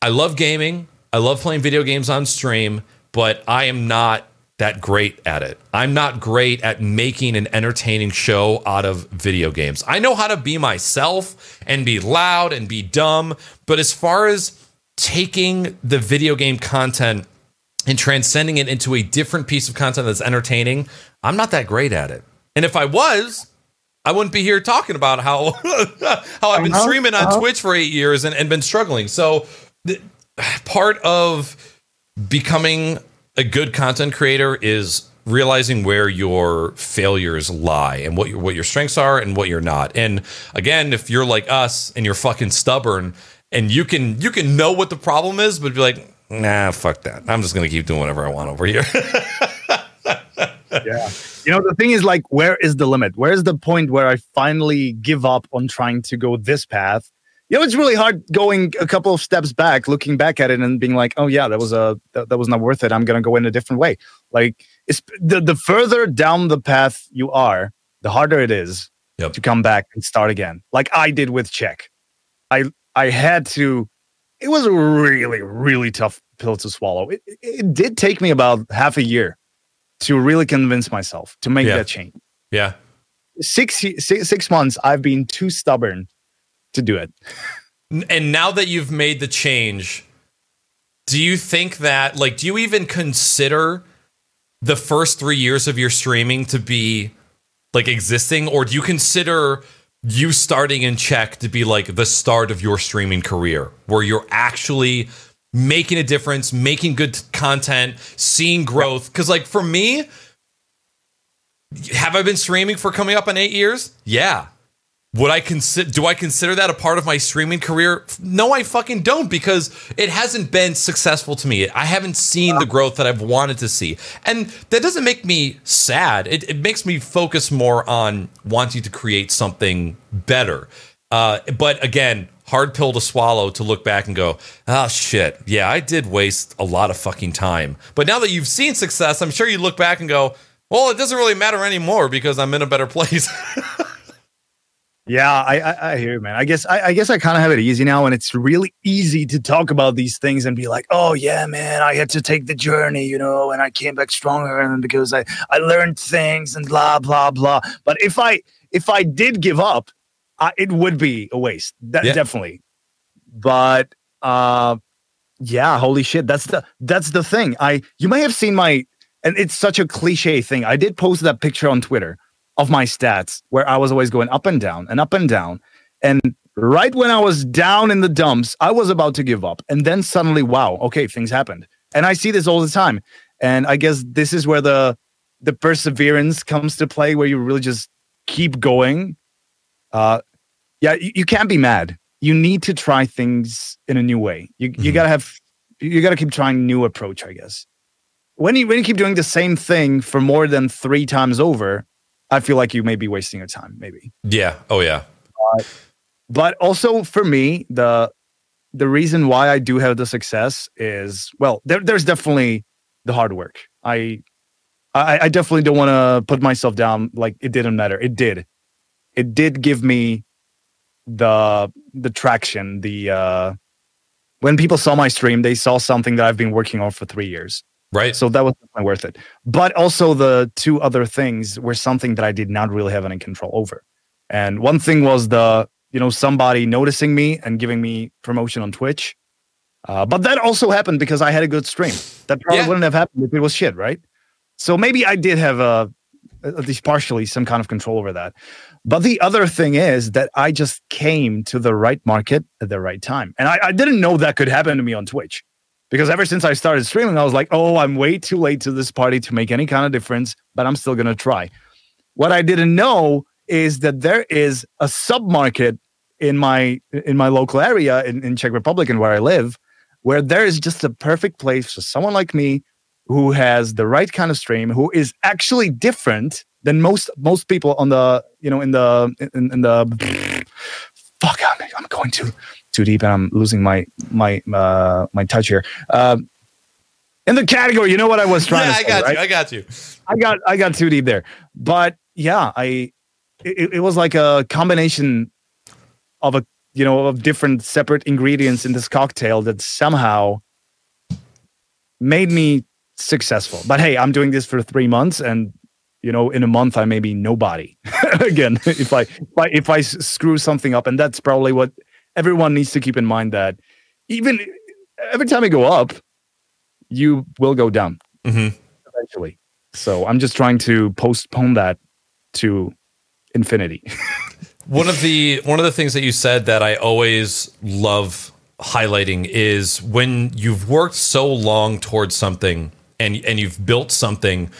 I love gaming. I love playing video games on stream, but I am not that great at it. I'm not great at making an entertaining show out of video games. I know how to be myself and be loud and be dumb, but as far as taking the video game content and transcending it into a different piece of content that's entertaining, I'm not that great at it. And if I was, I wouldn't be here talking about how how I've been uh-huh, streaming on uh-huh. Twitch for eight years and, and been struggling. So the, part of becoming a good content creator is realizing where your failures lie and what your, what your strengths are and what you're not. And again, if you're like us and you're fucking stubborn and you can you can know what the problem is, but be like, nah, fuck that. I'm just gonna keep doing whatever I want over here. yeah. You know, the thing is like, where is the limit? Where is the point where I finally give up on trying to go this path? You know, it's really hard going a couple of steps back, looking back at it and being like, oh yeah, that was a that, that was not worth it. I'm gonna go in a different way. Like it's the, the further down the path you are, the harder it is yep. to come back and start again. Like I did with Czech. I I had to it was a really, really tough pill to swallow. It, it did take me about half a year to really convince myself to make yeah. that change. Yeah. Six, six, six months, I've been too stubborn to do it. And now that you've made the change, do you think that, like, do you even consider the first three years of your streaming to be like existing, or do you consider you starting in Czech to be like the start of your streaming career where you're actually making a difference, making good content, seeing growth. Because, like, for me, have I been streaming for coming up on eight years? Yeah. Would I consider? Do I consider that a part of my streaming career? No, I fucking don't because it hasn't been successful to me. I haven't seen the growth that I've wanted to see, and that doesn't make me sad. It, it makes me focus more on wanting to create something better. Uh, but again, hard pill to swallow to look back and go, oh shit, yeah, I did waste a lot of fucking time. But now that you've seen success, I'm sure you look back and go, well, it doesn't really matter anymore because I'm in a better place. Yeah, I, I, I, hear you, man. I guess I, I guess I kind of have it easy now, and it's really easy to talk about these things and be like, "Oh yeah, man, I had to take the journey, you know, and I came back stronger, and because I I learned things and blah blah blah." But if I if I did give up, uh, it would be a waste, that, yeah. definitely. But uh, yeah, holy shit, that's the that's the thing. I you may have seen my, and it's such a cliche thing. I did post that picture on Twitter of my stats where I was always going up and down and up and down. And right when I was down in the dumps, I was about to give up. And then suddenly, wow, okay, things happened. And I see this all the time. And I guess this is where the the perseverance comes to play, where you really just keep going. Uh yeah, you, you can't be mad. You need to try things in a new way. You mm-hmm. you gotta have you gotta keep trying new approach, I guess. When you when you keep doing the same thing for more than three times over, I feel like you may be wasting your time, maybe. Yeah. Oh yeah. Uh, but also for me, the the reason why I do have the success is well, there, there's definitely the hard work. I I, I definitely don't want to put myself down like it didn't matter. It did. It did give me the the traction, the uh when people saw my stream, they saw something that I've been working on for three years. Right. So that was definitely worth it. But also the two other things were something that I did not really have any control over. And one thing was the, you know, somebody noticing me and giving me promotion on Twitch. Uh, but that also happened because I had a good stream. That probably yeah. wouldn't have happened if it was shit, right? So maybe I did have a, at least partially some kind of control over that. But the other thing is that I just came to the right market at the right time. And I, I didn't know that could happen to me on Twitch. Because ever since I started streaming, I was like, oh, I'm way too late to this party to make any kind of difference, but I'm still going to try. What I didn't know is that there is a sub market in my in my local area in, in Czech Republic and where I live, where there is just a perfect place for someone like me who has the right kind of stream, who is actually different than most most people on the you know in the in, in the fuck I'm, I'm going too too deep and I'm losing my my uh, my touch here. Uh, in the category, you know what I was trying yeah, to say. I got right? you. I got you. I got I got too deep there. But yeah, I it, it was like a combination of a you know of different separate ingredients in this cocktail that somehow made me successful. But hey, I'm doing this for three months, and you know, in a month I may be nobody again if I if I if I screw something up, and that's probably what everyone needs to keep in mind that even every time you go up, you will go down Mhm. eventually. So I'm just trying to postpone that to infinity. One of the one of the things that you said that I always love highlighting is when you've worked so long towards something and and you've built something.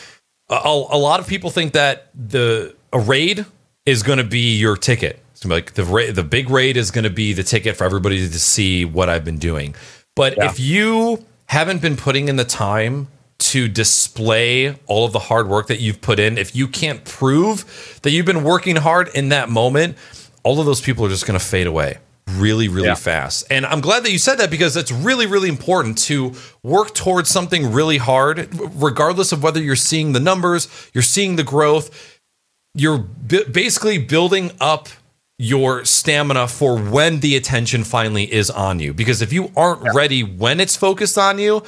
A, a lot of people think that the a raid is going to be your ticket. It's gonna be like the ra- the big raid is going to be the ticket for everybody to see what I've been doing. But Yeah. if you haven't been putting in the time to display all of the hard work that you've put in, if you can't prove that you've been working hard in that moment, all of those people are just going to fade away really, really Yeah. fast. And I'm glad that you said that because it's really, really important to work towards something really hard, regardless of whether you're seeing the numbers, you're seeing the growth, you're b- basically building up your stamina for when the attention finally is on you. Because if you aren't ready when it's focused on you,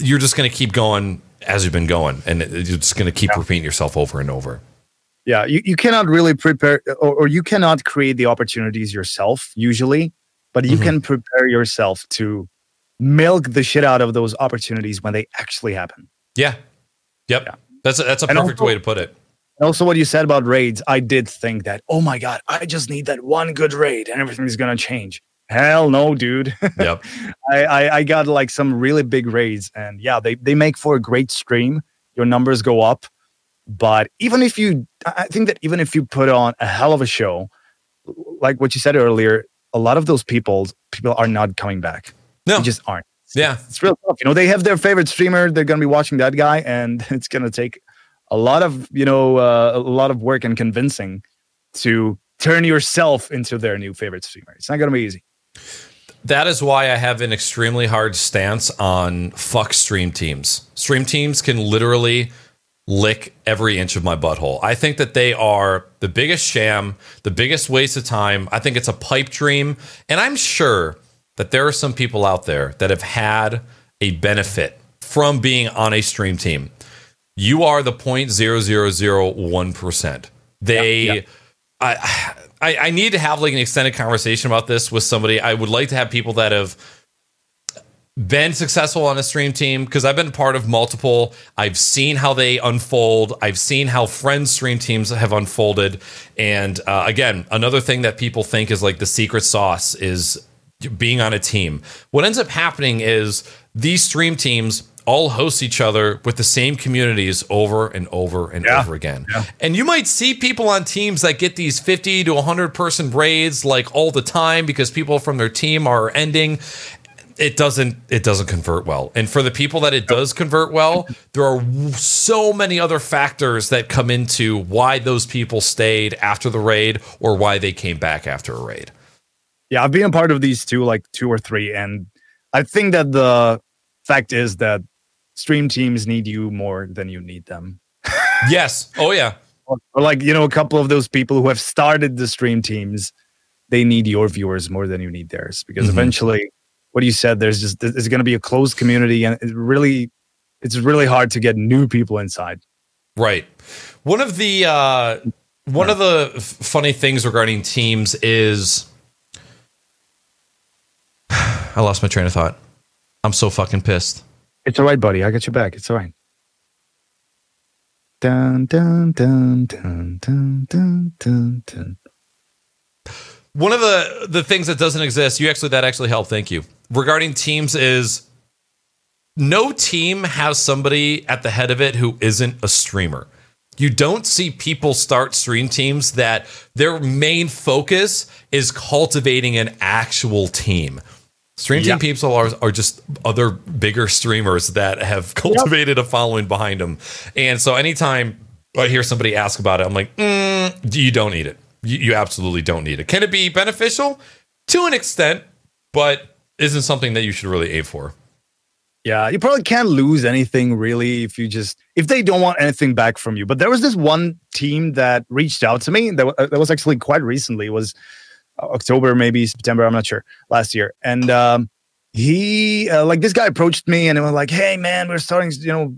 you're just going to keep going as you've been going, and you're just going to keep repeating yourself over and over. yeah, you, you cannot really prepare or, or you cannot create the opportunities yourself usually, but you Mhm. can prepare yourself to milk the shit out of those opportunities when they actually happen. Yeah. Yep. Yeah. That's a, that's a And perfect also- way to put it. Also, what you said about raids, I did think that, oh my God, I just need that one good raid and everything's going to change. Hell no, dude. Yep. I, I, I got like some really big raids, and yeah, they, they make for a great stream. Your numbers go up. But even if you, I I think that even if you put on a hell of a show, like what you said earlier, a lot of those people, people are not coming back. No. They just aren't. Yeah. It's real tough. You know, they have their favorite streamer. They're going to be watching that guy, and it's going to take a lot of, you know, uh, a lot of work and convincing to turn yourself into their new favorite streamer. It's not going to be easy. That is why I have an extremely hard stance on fuck stream teams. Stream teams can literally lick every inch of my butthole. I think that they are the biggest sham, the biggest waste of time. I think it's a pipe dream. And I'm sure that there are some people out there that have had a benefit from being on a stream team. You are the 0.0001%. They. I, I I need to have like an extended conversation about this with somebody. I would like to have people that have been successful on a stream team because I've been part of multiple. I've seen how they unfold. I've seen how friends stream teams have unfolded. And uh, again, another thing that people think is like the secret sauce is being on a team. What ends up happening is these stream teams all host each other with the same communities over and over and Yeah. over again. And you might see people on teams that get these 50 to 100 person raids like all the time because people from their team are ending. It doesn't it doesn't convert well. And for the people that it does convert well there are so many other factors that come into why those people stayed after the raid or why they came back after a raid. Yeah, I've been a part of these two, like two or three, and I think that the fact is that stream teams need you more than you need them. yes oh yeah Or, or like you know, a couple of those people who have started the stream teams, they need your viewers more than you need theirs because Mhm. eventually, what you said, there's just there's going to be a closed community, and it really, it's really hard to get new people inside. Right. One of the uh, one of the f- funny things regarding teams is I lost my train of thought. I'm so fucking pissed. It's all right, buddy. I got your back. It's all right. Dun dun dun dun dun dun dun dun. One of the the things that doesn't exist, you actually that actually helped. Thank you. Regarding teams is no team has somebody at the head of it who isn't a streamer. You don't see people start stream teams that their main focus is cultivating an actual team. Stream team people are, are just other bigger streamers that have cultivated yep. a following behind them. And so anytime I hear somebody ask about it, I'm like, mm, you don't need it. You, you absolutely don't need it. Can it be beneficial? To an extent, but isn't something that you should really aim for. Yeah, you probably can't lose anything really if you just if they don't want anything back from you. But there was this one team that reached out to me that, uh, that was actually quite recently. It was October, maybe September, I'm not sure, last year. And um, he uh, like this guy approached me and it was like, "Hey man, we're starting, you know,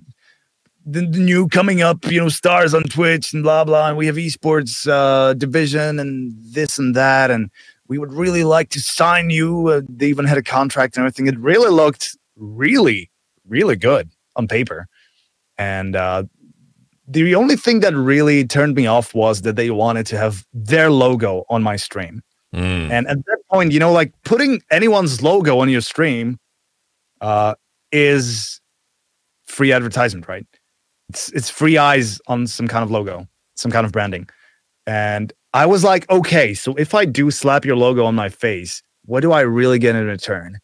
the, the, new coming up, you know, stars on Twitch and blah blah, and we have esports uh, division and this and that, and we would really like to sign you. Uh, they even had a contract and everything. It really looked really, really good on paper. And uh, the only thing that really turned me off was that they wanted to have their logo on my stream. Mm. And at that point, you know, like putting anyone's logo on your stream uh, is free advertisement, right? It's it's free eyes on some kind of logo, some kind of branding. And I was like, okay, so if I do slap your logo on my face, what do I really get in return?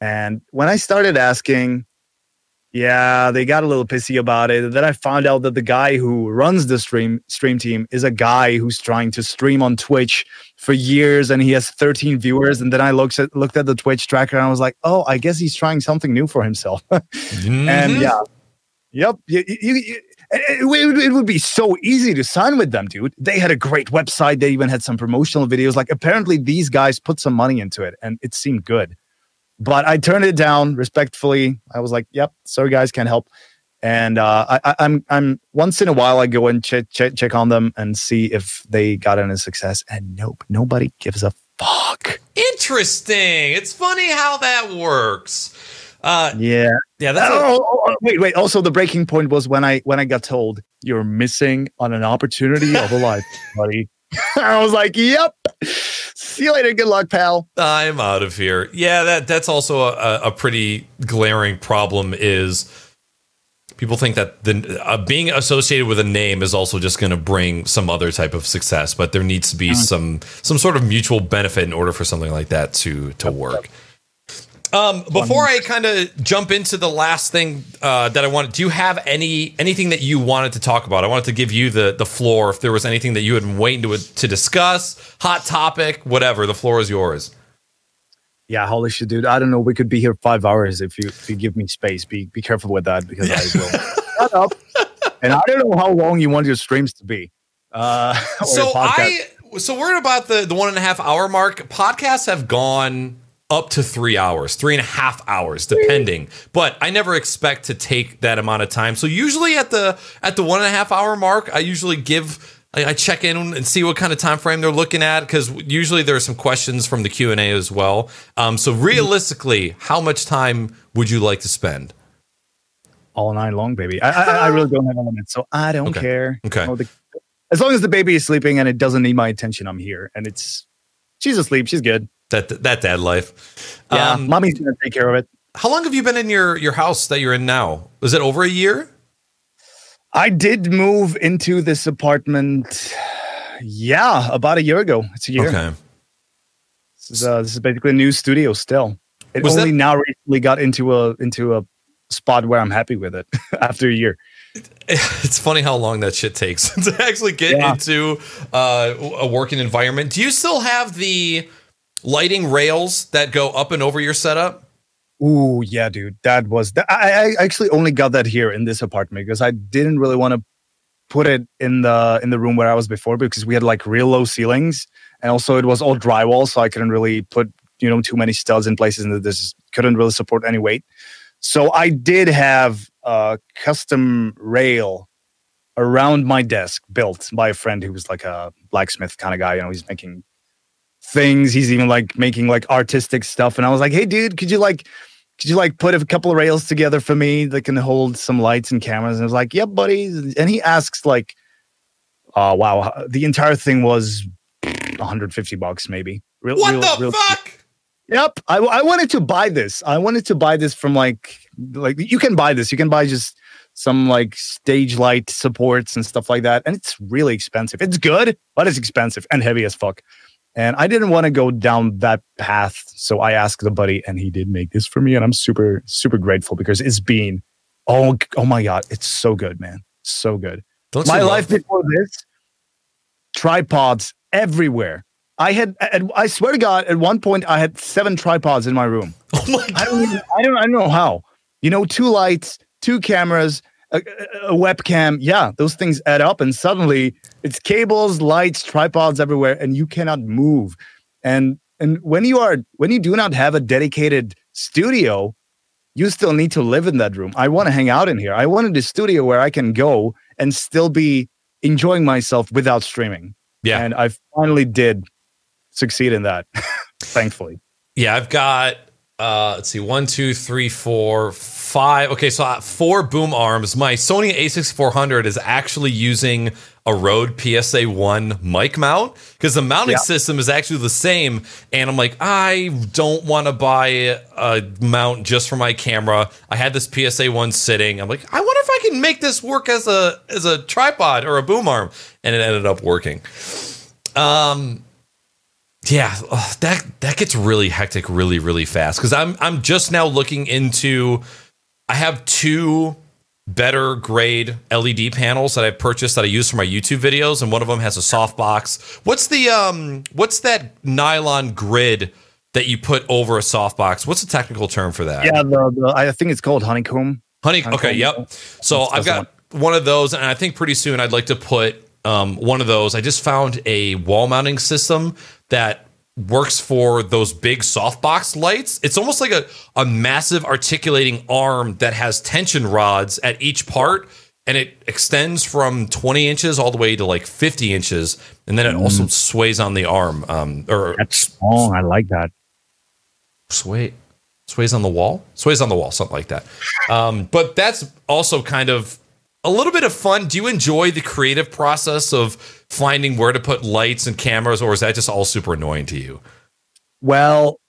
And when I started asking, yeah, they got a little pissy about it. Then I found out that the guy who runs the stream stream team is a guy who's trying to stream on Twitch for years and he has 13 viewers. And then I looked at looked at the Twitch tracker and I was like, oh, I guess he's trying something new for himself. mm-hmm. And yeah. Yep. You, you, you, it, it, would be so easy to sign with them, dude. They had a great website. They even had some promotional videos. Like apparently these guys put some money into it and it seemed good. But I turned it down respectfully. I was like, "Yep, sorry guys, can't help." And uh, I, am I'm, I'm once in a while I go and check, check check on them and see if they got any success. And nope, nobody gives a fuck. Interesting. It's funny how that works. Uh, yeah, yeah. That's oh, oh, oh, wait, wait. Also, the breaking point was when I when I got told you're missing on an opportunity of a life, buddy. I was like, "Yep." See you later. Good luck, pal. I'm out of here. Yeah, that that's also a, a pretty glaring problem. Is people think that the uh, being associated with a name is also just going to bring some other type of success, but there needs to be mm-hmm. some some sort of mutual benefit in order for something like that to to work. Um, before I kind of jump into the last thing uh, that I wanted, do you have any anything that you wanted to talk about? I wanted to give you the the floor. If there was anything that you had been waiting to to discuss, hot topic, whatever, the floor is yours. Yeah, holy shit, dude! I don't know. We could be here five hours if you if you give me space. Be be careful with that because I will shut up. And I don't know how long you want your streams to be. Uh, so I so we're at about the the one and a half hour mark. Podcasts have gone up to three hours, three and a half hours, depending. But I never expect to take that amount of time. So usually at the at the one and a half hour mark, I usually give I, check in and see what kind of time frame they're looking at because usually there are some questions from the Q and A as well. Um, so realistically, how much time would you like to spend? All night long, baby. I, I, I really don't have a limit, so I don't okay. care. Okay. The, as long as the baby is sleeping and it doesn't need my attention, I'm here. And it's she's asleep. She's good that that dad life. Yeah, um, mommy's gonna take care of it. How long have you been in your your house that you're in now? Was it over a year? I did move into this apartment. Yeah, about a year ago. It's a year. Okay. This is, uh, this is basically a new studio. Still, it Was only that- now recently got into a into a spot where I'm happy with it after a year. It's funny how long that shit takes to actually get yeah. into uh, a working environment. Do you still have the lighting rails that go up and over your setup? Ooh, yeah, dude. That was that. I, I actually only got that here in this apartment because I didn't really want to put it in the in the room where I was before because we had like real low ceilings and also it was all drywall, so I couldn't really put you know too many studs in places and this couldn't really support any weight. So I did have a custom rail around my desk built by a friend who was like a blacksmith kind of guy. You know, he's making things. He's even like making like artistic stuff. And I was like, hey, dude, could you like, could you like put a couple of rails together for me that can hold some lights and cameras? And I was like, yep, yeah, buddy. And he asks like, oh, wow, the entire thing was 150 bucks maybe. Real, what real, the real fuck? Yep. I, I wanted to buy this. I wanted to buy this from like like you can buy this. You can buy just some like stage light supports and stuff like that. And it's really expensive. It's good, but it's expensive and heavy as fuck. And I didn't want to go down that path. So I asked the buddy and he did make this for me. And I'm super, super grateful because it's been oh oh my god, it's so good, man. So good. Don't my you love- life before this, tripods everywhere. I had, and I swear to God, at one point I had seven tripods in my room. Oh my I don't, even, I don't, I don't know how. You know, two lights, two cameras, a, a- webcam. Yeah, those things add up, and suddenly it's cables, lights, tripods everywhere, and you cannot move. And and when you are when you do not have a dedicated studio, you still need to live in that room. I want to hang out in here. I wanted a studio where I can go and still be enjoying myself without streaming. Yeah. And I finally did succeed in that, thankfully. Yeah, I've got uh let's see, one, two, three, four, five. Okay, so uh, four boom arms. My Sony A6400 is actually using a Rode PSA one mic mount because the mounting Yeah. system is actually the same. And I'm like, I don't want to buy a mount just for my camera. I had this PSA one sitting. I'm like, I wonder if I can make this work as a as a tripod or a boom arm, and it ended up working. Um, yeah, ugh, that that gets really hectic really really fast because I'm I'm just now looking into. I have two better grade LED panels that I purchased that I use for my YouTube videos, and one of them has a softbox. What's the um What's that nylon grid that you put over a softbox? What's the technical term for that? Yeah, the, the, I think it's called honeycomb. Honey. Honeycomb. Okay. Yep. So I've got one of those, and I think pretty soon I'd like to put um, one of those. I just found a wall mounting system that works for those big softbox lights. It's almost like a, a massive articulating arm that has tension rods at each part. And it extends from 20 inches all the way to like 50 inches. And then it also sways on the arm. Um, or That's oh, I like that. sway sways on the wall sways on the wall something like that um, but that's also kind of a little bit of fun do you enjoy the creative process of finding where to put lights and cameras or is that just all super annoying to you Well,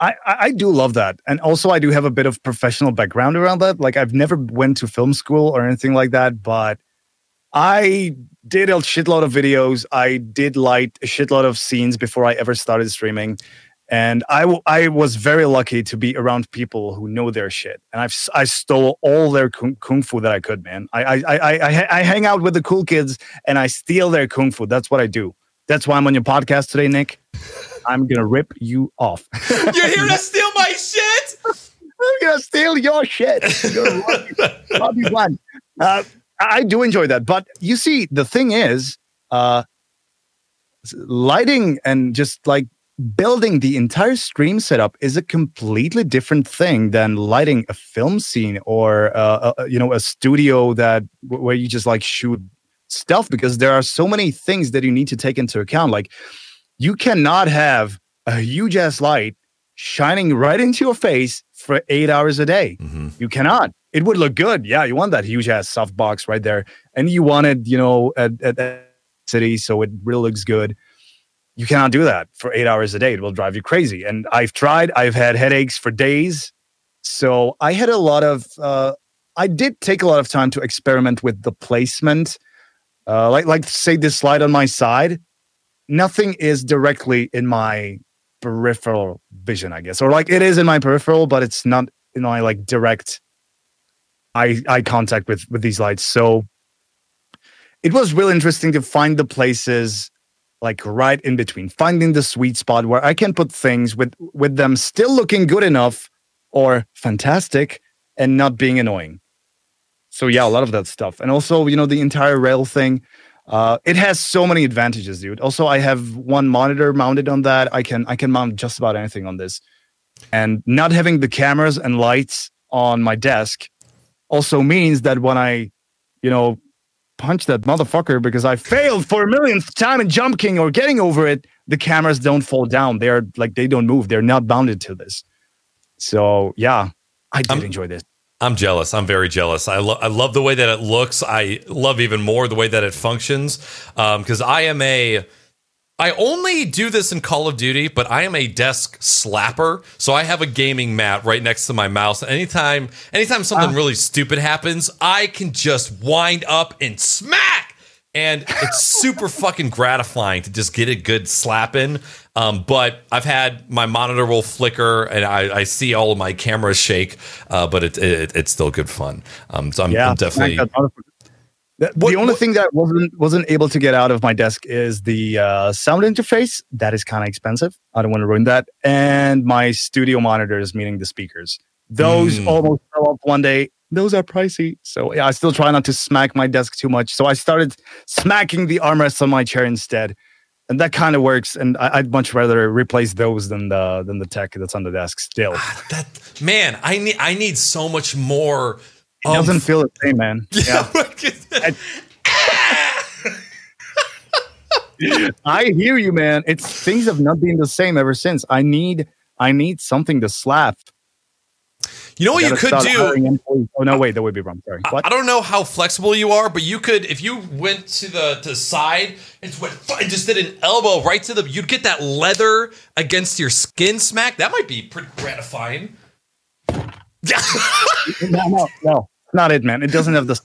I, I do love that, and also I do have a bit of professional background around that. Like I've never went to film school or anything like that, but I did a shitload of videos. I did light a shitload of scenes before I ever started streaming, and I w- I was very lucky to be around people who know their shit. And I've I stole all their kung, kung fu that I could, man. I I, I I I hang out with the cool kids and I steal their kung fu. That's what I do. That's why I'm on your podcast today, Nick. I'm gonna rip you off. you're here to steal my shit I'm gonna steal your shit. You're Robbie one. Uh, I I do enjoy that, but you see, the thing is, uh, lighting and just like building the entire stream setup is a completely different thing than lighting a film scene or uh, a, you know a studio that where you just like shoot stuff because there are so many things that you need to take into account. Like you cannot have a huge ass light shining right into your face for eight hours a day. Mhm. You cannot. It would look good. Yeah, you want that huge ass soft box right there. And you want it, you know, at, at, at city, so it really looks good. You cannot do that for eight hours a day. It will drive you crazy. And I've tried, I've had headaches for days. So I had a lot of uh I did take a lot of time to experiment with the placement. Uh like like say this slide on my side. Nothing is directly in my peripheral vision, I guess. Or like it is in my peripheral, but it's not in my like direct eye eye contact with with these lights. So it was really interesting to find the places like right in between, finding the sweet spot where I can put things with with them still looking good enough or fantastic and not being annoying. So yeah, a lot of that stuff. And also, you know, the entire rail thing. Uh, it has so many advantages, dude. Also, I have one monitor mounted on that. I can I can mount just about anything on this. And not having the cameras and lights on my desk also means that when I, you know, punch that motherfucker because I failed for a millionth time in Jump King or getting over it, the cameras don't fall down. They're like they don't move. They're not bounded to this. So yeah, I did I'm- enjoy this. I'm jealous. I'm very jealous. I, lo- I love the way that it looks. I love even more the way that it functions. Um, because I am a I only do this in Call of Duty, but I am a desk slapper. So I have a gaming mat right next to my mouse. Anytime, anytime something Ah. really stupid happens, I can just wind up and smack. And it's super fucking gratifying to just get a good slap in. Um, but I've had my monitor will flicker and I, I see all of my cameras shake, uh, but it, it, it's still good fun. Um, so I'm, I'm definitely. Smack that motherfucker. The, What- only what- thing that wasn't wasn't able to get out of my desk is the uh, sound interface. That is kind of expensive. I don't want to ruin that. And my studio monitors, meaning the speakers. Those Mm. almost fell off one day. Those are pricey. So yeah, I still try not to smack my desk too much. So I started smacking the armrests on my chair instead. And that kind of works. And I, I'd much rather replace those than the than the tech that's on the desk still. that man, I need I need so much more. It doesn't feel the same, man. Yeah. I hear you, man. It's things have not been the same ever since. I need I need something to slap. you know what you could do? Oh no, wait, that would be wrong. Sorry. I- What? I don't know how flexible you are, but you could if you went to the to the side and just went and just did an elbow right to the you'd get that leather against your skin smack. That might be pretty gratifying. Yeah. no, no, no, not it, man. It doesn't have the.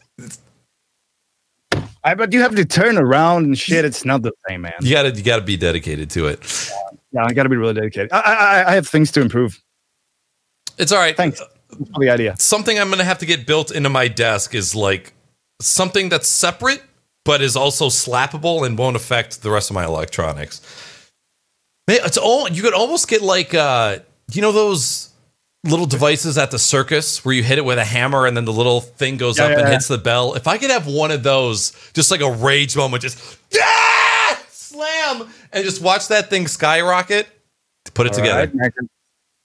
I but you have to turn around and shit. It's not the same, man. you gotta you gotta be dedicated to it. Yeah, I got to be really dedicated. I, I I have things to improve. It's all right. Thanks for the idea. Something I'm gonna have to get built into my desk is like something that's separate but is also slappable and won't affect the rest of my electronics. Man, it's all you could almost get like uh you know those little devices at the circus where you hit it with a hammer and then the little thing goes Yeah, up yeah, and yeah. hits the bell. If I could have one of those, just like a rage moment, just yeah, slam, and just watch that thing skyrocket, put it All together. right,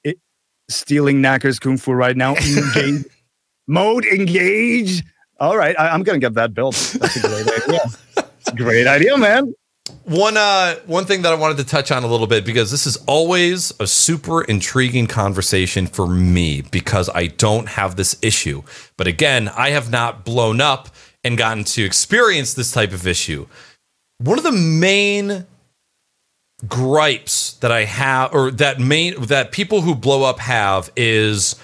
It- stealing Knacker's Kung Fu right now. Engage. Mode engage. All right, I, I'm gonna get that built. That's a great idea. great idea, man. One uh one thing that I wanted to touch on a little bit because this is always a super intriguing conversation for me because I don't have this issue. But again, I have not blown up and gotten to experience this type of issue. One of the main gripes that I have or that main that people who blow up have is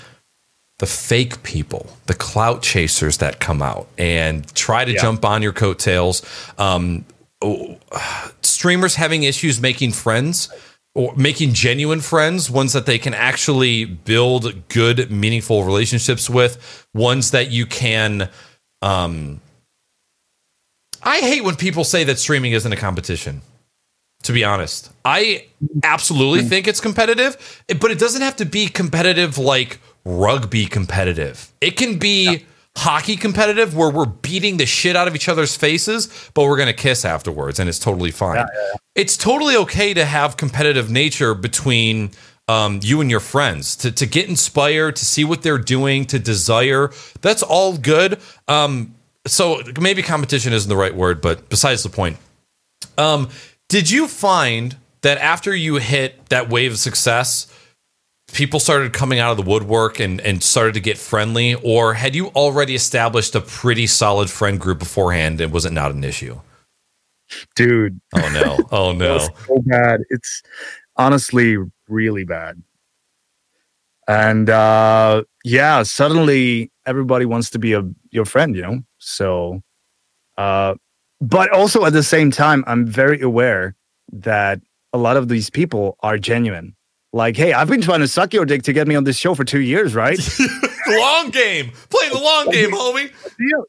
the fake people, the clout chasers that come out and try to Yeah. jump on your coattails. Um, streamers having issues making friends or making genuine friends, ones that they can actually build good, meaningful relationships with, ones that you can. Um, I hate when people say that streaming isn't a competition. To be honest, I absolutely think it's competitive, but it doesn't have to be competitive like rugby competitive. It can be hockey competitive where we're beating the shit out of each other's faces, but we're going to kiss afterwards and it's totally fine. It's totally okay to have competitive nature between um, you and your friends to, to get inspired, to see what they're doing, to desire. That's all good. Um, so maybe competition isn't the right word, but besides the point. Um, did you find that after you hit that wave of success, people started coming out of the woodwork and, and started to get friendly, or had you already established a pretty solid friend group beforehand and was it not an issue? Dude, Oh no! Oh no! It's so bad. It's honestly really bad. And uh yeah, suddenly everybody wants to be a your friend, you know? So uh but also at the same time, I'm very aware that a lot of these people are genuine. Like, hey, I've been trying to suck your dick to get me on this show for two years, right? long game, play the long game, homie.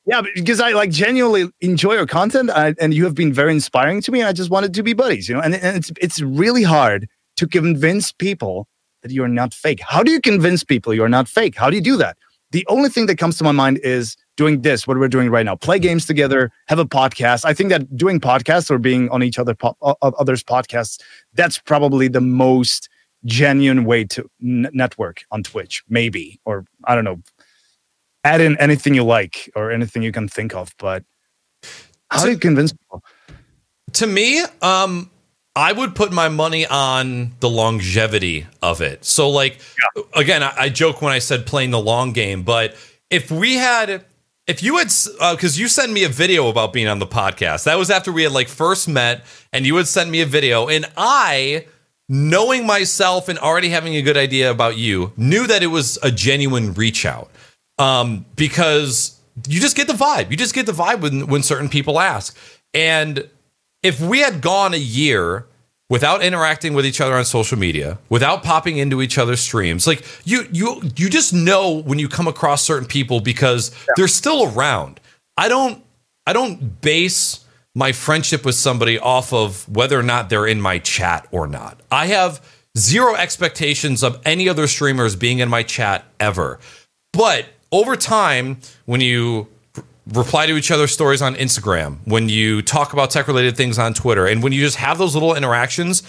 Yeah, because I like genuinely enjoy your content, I, and you have been very inspiring to me. And I just wanted to be buddies, you know. And, and it's it's really hard to convince people that you're not fake. How do you convince people you're not fake? How do you do that? The only thing that comes to my mind is doing this, what we're doing right now: play games together, have a podcast. I think that doing podcasts or being on each other po- others' podcasts, that's probably the most genuine way to n- network on Twitch, maybe, or I don't know add in anything you like or anything you can think of. But how do you convince people? to me, um, I would put my money on the longevity of it. So, like, again, I, I joke when I said playing the long game, but if we had if you had because uh, you sent me a video about being on the podcast that was after we had like first met and you had sent me a video and i knowing myself and already having a good idea about you knew that it was a genuine reach out um, because you just get the vibe you just get the vibe when, when certain people ask and if we had gone a year without interacting with each other on social media, without popping into each other's streams. Like you you you just know when you come across certain people because yeah. they're still around. I don't I don't base my friendship with somebody off of whether or not they're in my chat or not. I have zero expectations of any other streamers being in my chat ever. But over time, when you reply to each other's stories on Instagram, when you talk about tech related things on Twitter, and when you just have those little interactions,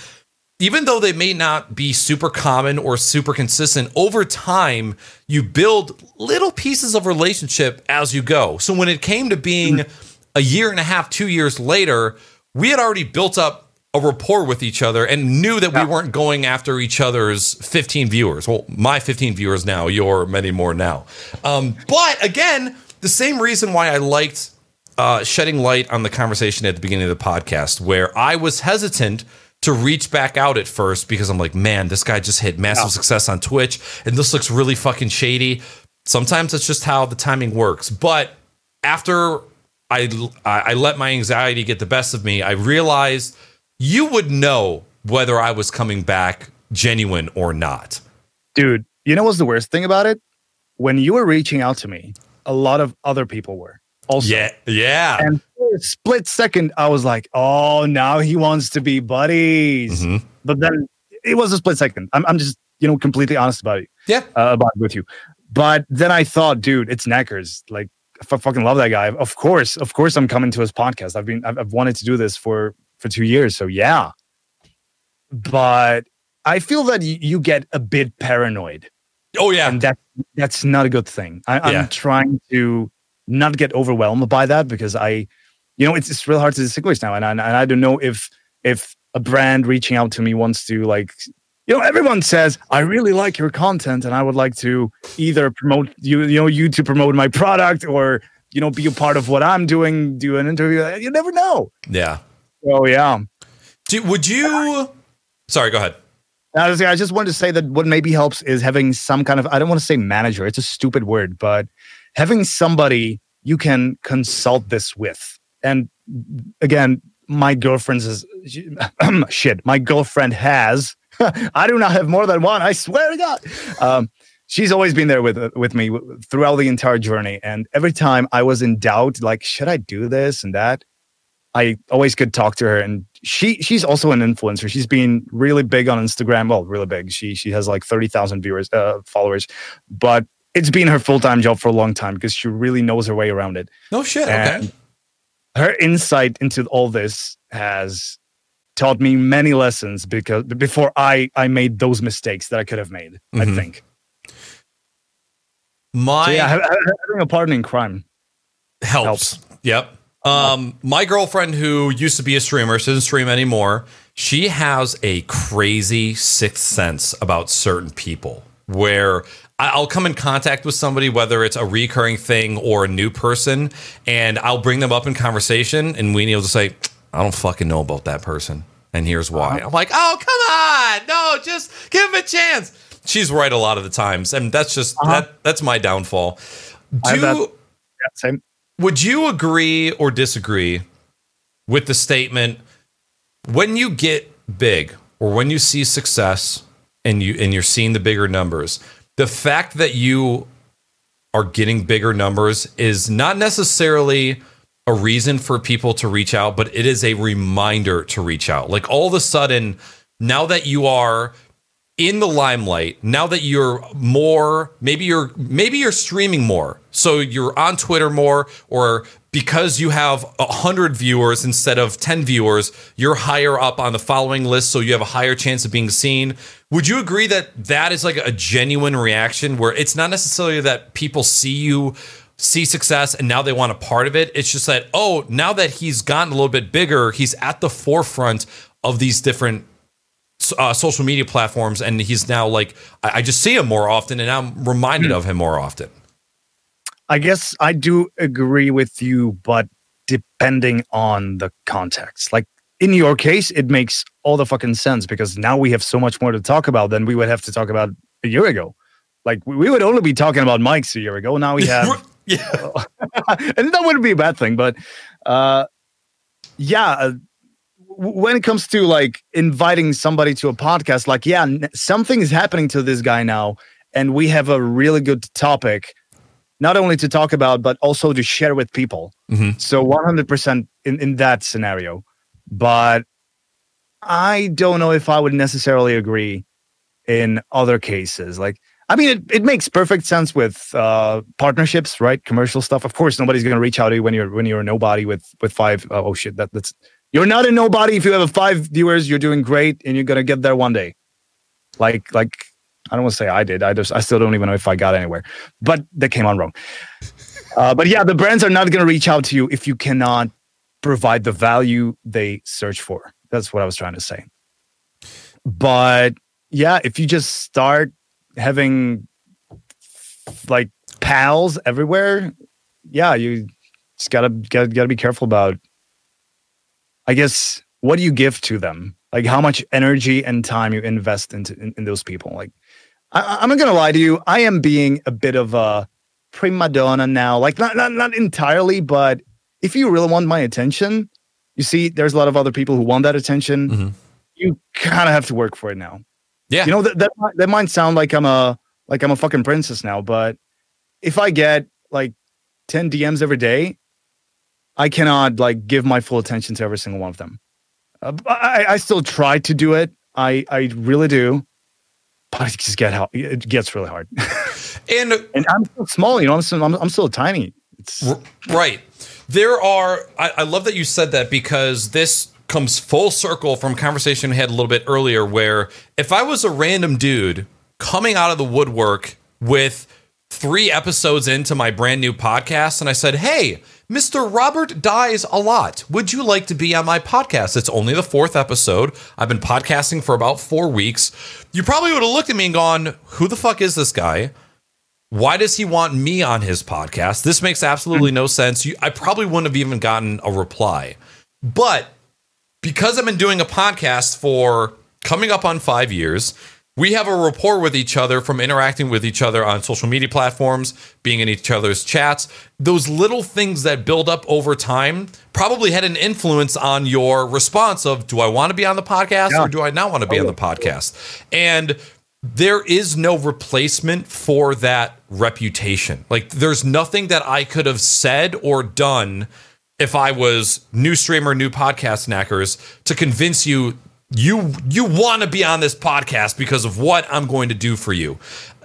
even though they may not be super common or super consistent, over time, you build little pieces of relationship as you go. So when it came to being mm. A year and a half, two years later, we had already built up a rapport with each other and knew that we weren't going after each other's 15 viewers. Well, my 15 viewers now, your many more now. Um, but again, the same reason why I liked uh, shedding light on the conversation at the beginning of the podcast, where I was hesitant to reach back out at first because I'm like, man, this guy just hit massive success on Twitch, and this looks really fucking shady. Sometimes that's just how the timing works. But after I I let my anxiety get the best of me, I realized you would know whether I was coming back genuine or not. Dude, you know what's the worst thing about it? When you were reaching out to me, a lot of other people were also. Yeah, yeah. And for a split second, I was like, "Oh, now he wants to be buddies." Mm-hmm. But then it was a split second. I'm, I'm just you know completely honest about it. Yeah, uh, about it with you. But then I thought, dude, it's Knackers. Like, I fucking love that guy. Of course, of course, I'm coming to his podcast. I've been, I've, I've wanted to do this for for two years. So yeah. But I feel that y- you get a bit paranoid Oh yeah, and that that's not a good thing. I, am trying to not get overwhelmed by that because I, you know, it's it's real hard to distinguish now, and I, and I don't know if if a brand reaching out to me wants to like. You know, everyone says I really like your content, and I would like to either promote you, you know, you to promote my product, or you know, be a part of what I'm doing, do an interview. You never know. Yeah. Oh yeah. Do, would you? Sorry, go ahead. I, just wanted to say that what maybe helps is having some kind of, I don't want to say manager, it's a stupid word, but having somebody you can consult this with. And again, my girlfriend's is shit. My girlfriend has. I do not have more than one. I swear to God. Um, she's always been there with with me throughout the entire journey, and every time I was in doubt, like should I do this and that, I always could talk to her, and she she's also an influencer. She's been really big on Instagram. Well, really big. She she has like thirty thousand viewers, uh, followers, but it's been her full time job for a long time because she really knows her way around it. No shit. And okay. Her insight into all this has taught me many lessons because before I I made those mistakes that I could have made. Mm-hmm. I think. My so yeah, having a partner in crime helps. helps. Yep. Um, my girlfriend, who used to be a streamer, she doesn't stream anymore. She has a crazy sixth sense about certain people where I'll come in contact with somebody, whether it's a recurring thing or a new person, and I'll bring them up in conversation, and Weenie will just say, I don't fucking know about that person. And here's why. I'm like, oh, come on. No, just give him a chance. She's right a lot of the times. And that's just, uh-huh. that, that's my downfall. Do, yeah, same. Would you agree or disagree with the statement when you get big or when you see success and you and you're seeing the bigger numbers, the fact that you are getting bigger numbers is not necessarily a reason for people to reach out, but it is a reminder to reach out. Like all of a sudden, now that you are in the limelight now that you're more maybe you're maybe you're streaming more so you're on twitter more or because you have 100 viewers instead of 10 viewers you're higher up on the following list so you have a higher chance of being seen would you agree that that is like a genuine reaction where it's not necessarily that people see you see success and now they want a part of it it's just that oh now that he's gotten a little bit bigger he's at the forefront of these different uh, social media platforms, and he's now like I, I, just see him more often, and I'm reminded mm. of him more often. I guess I do agree with you, but depending on the context. Like in your case, it makes all the fucking sense because now we have so much more to talk about than we would have to talk about a year ago. Like we would only be talking about mics a year ago. Now we have, yeah, and that wouldn't be a bad thing. But uh, yeah, uh, when it comes to like inviting somebody to a podcast, like yeah, something is happening to this guy now, and we have a really good topic, not only to talk about but also to share with people. Mm-hmm. So one hundred percent in in that scenario, but I don't know if I would necessarily agree in other cases. Like I mean, it, it makes perfect sense with uh, partnerships, right? Commercial stuff. Of course, nobody's going to reach out to you when you're when you're a nobody with with five. Oh, oh shit, that that's you're not a nobody if you have a five viewers. You're doing great, and you're gonna get there one day. Like like I don't want to say I did. I just I still don't even know if I got anywhere, but that came on wrong. Uh, but yeah, the brands are not going to reach out to you if you cannot provide the value they search for. That's what I was trying to say. But yeah, if you just start having like pals everywhere, yeah, you just gotta gotta gotta be careful about. I guess what do you give to them? Like how much energy and time you invest into in, in those people. Like I, I'm not gonna lie to you, I am being a bit of a prima donna now. Like not not not entirely, but if you really want my attention, you see, there's a lot of other people who want that attention. Mm-hmm. You kind of have to work for it now. Yeah. You know that, that that might sound like I'm a like I'm a fucking princess now, but if I get like 10 DMs every day, I cannot like give my full attention to every single one of them. Uh, I, I still try to do it. I I really do, but it just get how it gets really hard. and and I'm still small, you know. I'm still, I'm, I'm still tiny. It's right. There are. I, I love that you said that because this comes full circle from conversation we had a little bit earlier where if I was a random dude coming out of the woodwork with three episodes into my brand new podcast and I said, Hey, Mr. Robert dies a lot. Would you like to be on my podcast? It's only the fourth episode. I've been podcasting for about four weeks. You probably would have looked at me and gone, Who the fuck is this guy? Why does he want me on his podcast? This makes absolutely hmm. no sense. You, I probably wouldn't have even gotten a reply. But because I've been doing a podcast for coming up on five years, we have a rapport with each other from interacting with each other on social media platforms, being in each other's chats. Those little things that build up over time probably had an influence on your response of do I want to be on the podcast yeah. or do I not want to be on the oh, podcast? And there is no replacement for that reputation. Like there's nothing that I could have said or done if I was new streamer, new podcast knackers to convince you you you want to be on this podcast because of what I'm going to do for you.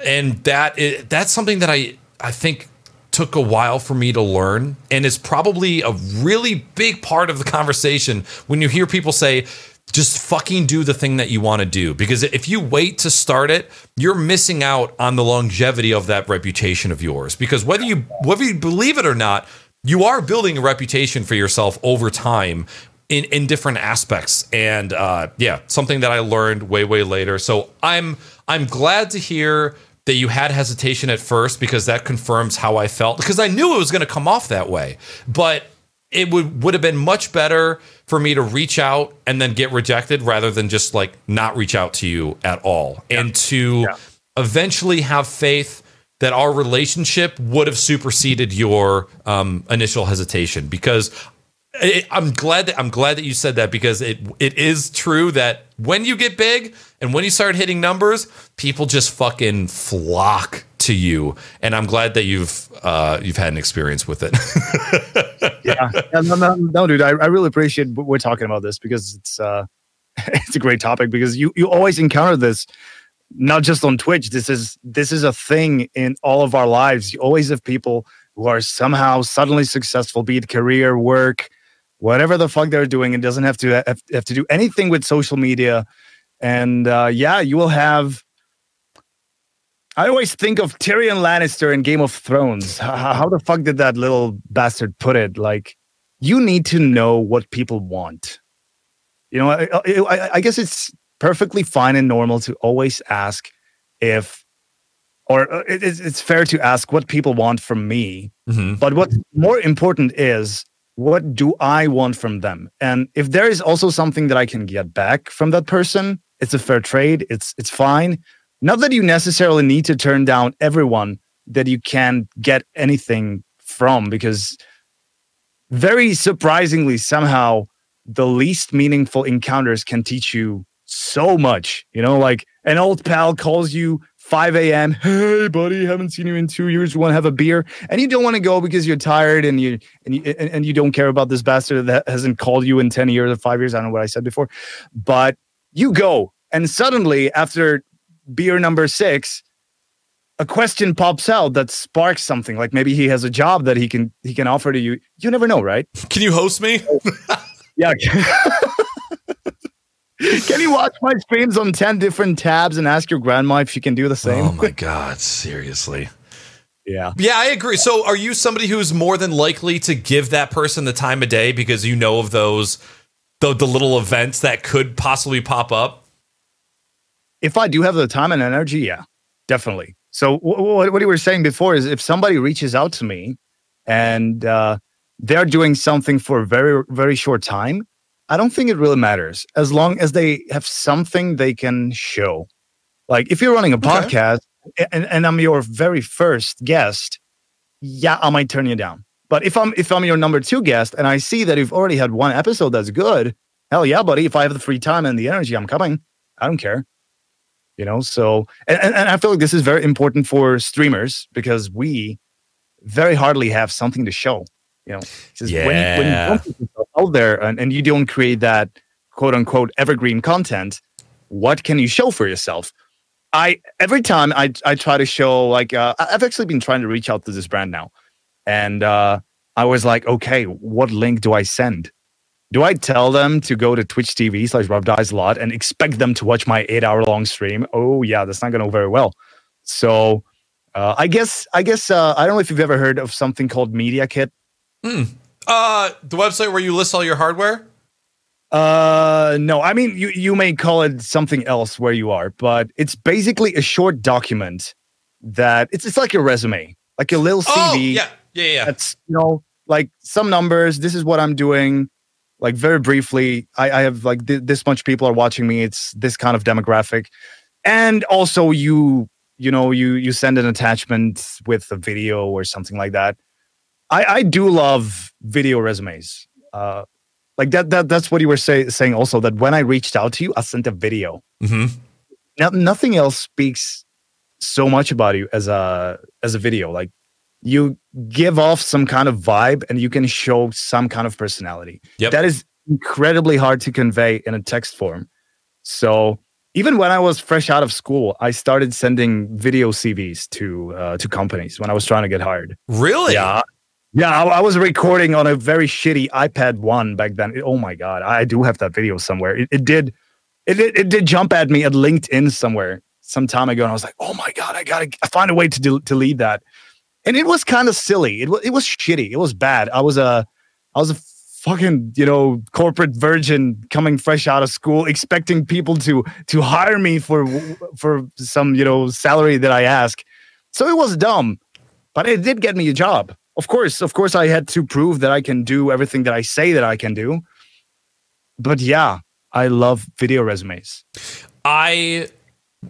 And that is, that's something that I I think took a while for me to learn. And it's probably a really big part of the conversation when you hear people say just fucking do the thing that you want to do. Because if you wait to start it you're missing out on the longevity of that reputation of yours. Because whether you whether you believe it or not you are building a reputation for yourself over time in, in different aspects and uh, yeah something that i learned way way later so i'm i'm glad to hear that you had hesitation at first because that confirms how i felt because i knew it was going to come off that way but it would would have been much better for me to reach out and then get rejected rather than just like not reach out to you at all yeah. and to yeah. eventually have faith that our relationship would have superseded your um, initial hesitation because it, I'm glad that I'm glad that you said that because it it is true that when you get big and when you start hitting numbers, people just fucking flock to you, and I'm glad that you've uh, you've had an experience with it. yeah, no, no, no, dude, I, I really appreciate we're talking about this because it's uh, it's a great topic because you you always encounter this not just on Twitch. This is this is a thing in all of our lives. You always have people who are somehow suddenly successful, be it career, work, whatever the fuck they're doing. It doesn't have to have, have to do anything with social media. And uh, yeah, you will have I always think of Tyrion Lannister in Game of Thrones. How, how, the fuck did that little bastard put it? Like, you need to know what people want. You know, I, I, I guess it's perfectly fine and normal to always ask if or uh, it, it's, it's fair to ask what people want from me. Mhm. But what's more important is what do I want from them? And if there is also something that I can get back from that person, it's a fair trade. It's it's fine. Not that you necessarily need to turn down everyone that you can get anything from, because very surprisingly, somehow the least meaningful encounters can teach you so much. You know, like an old pal calls you 5 a.m. Hey, buddy, haven't seen you in two years. You want to have a beer? And you don't want to go because you're tired and you and you and, and you don't care about this bastard that hasn't called you in 10 years or five years. I don't know what I said before, but you go, and suddenly after beer number six, a question pops out that sparks something. Like maybe he has a job that he can he can offer to you. You never know, right? Can you host me? Yeah. can you watch my streams on 10 different tabs and ask your grandma if she can do the same? Oh my god, seriously. yeah. Yeah, I agree. So, are you somebody who's more than likely to give that person the time of day because you know of those the, the little events that could possibly pop up? If I do have the time and energy, yeah, definitely. So wh- wh- what you were saying before is if somebody reaches out to me and uh, they're doing something for a very, very short time, I don't think it really matters as long as they have something they can show. Like if you're running a Okay. podcast and, and I'm your very first guest, yeah, I might turn you down. But if I'm if I'm your number two guest and I see that you've already had one episode that's good, hell yeah, buddy. If I have the free time and the energy, I'm coming. I don't care. You know, so and, and, and I feel like this is very important for streamers because we very hardly have something to show. You know, It's just when, when you Out there and, and you don't create that quote unquote evergreen content, what can you show for yourself? I every time I I try to show like uh, I've actually been trying to reach out to this brand now, and uh, I was like, okay, what link do I send? Do I tell them to go to Twitch TV slash Rob Dies a lot and expect them to watch my eight hour long stream? Oh yeah, that's not going to go very well. So uh, I guess I guess uh, I don't know if you've ever heard of something called Media Kit. Uh, the website where you list all your hardware? Uh, no, I mean you you may call it something else where you are, but it's basically a short document that it's it's like your resume, like a little CV. Oh, yeah. Yeah, yeah. That's you know like some numbers. This is what I'm doing. Like very briefly, I, I have like th- this much people are watching me. It's this kind of demographic, and also you you know you you send an attachment with a video or something like that. I I do love video resumes. Uh, like that that that's what you were say, saying also that when I reached out to you, I sent a video. hmm Now nothing else speaks so much about you as a as a video. Like you give off some kind of vibe and you can show some kind of personality. Yep. That is incredibly hard to convey in a text form. So even when I was fresh out of school, I started sending video CVs to uh, to companies when I was trying to get hired. Really? Yeah. Yeah, I, I was recording on a very shitty iPad one back then. It- oh my god, I do have that video somewhere. It, it did, it, it it did jump at me at LinkedIn somewhere some time ago, and I was like, oh my god, I gotta find a way to del- delete that. And it was kind of silly. It was it was shitty. It was bad. I was a I was a fucking you know corporate virgin coming fresh out of school, expecting people to to hire me for for some you know salary that I ask. So it was dumb, but it did get me a job. Of course, of course, I had to prove that I can do everything that I say that I can do. But yeah, I love video resumes. I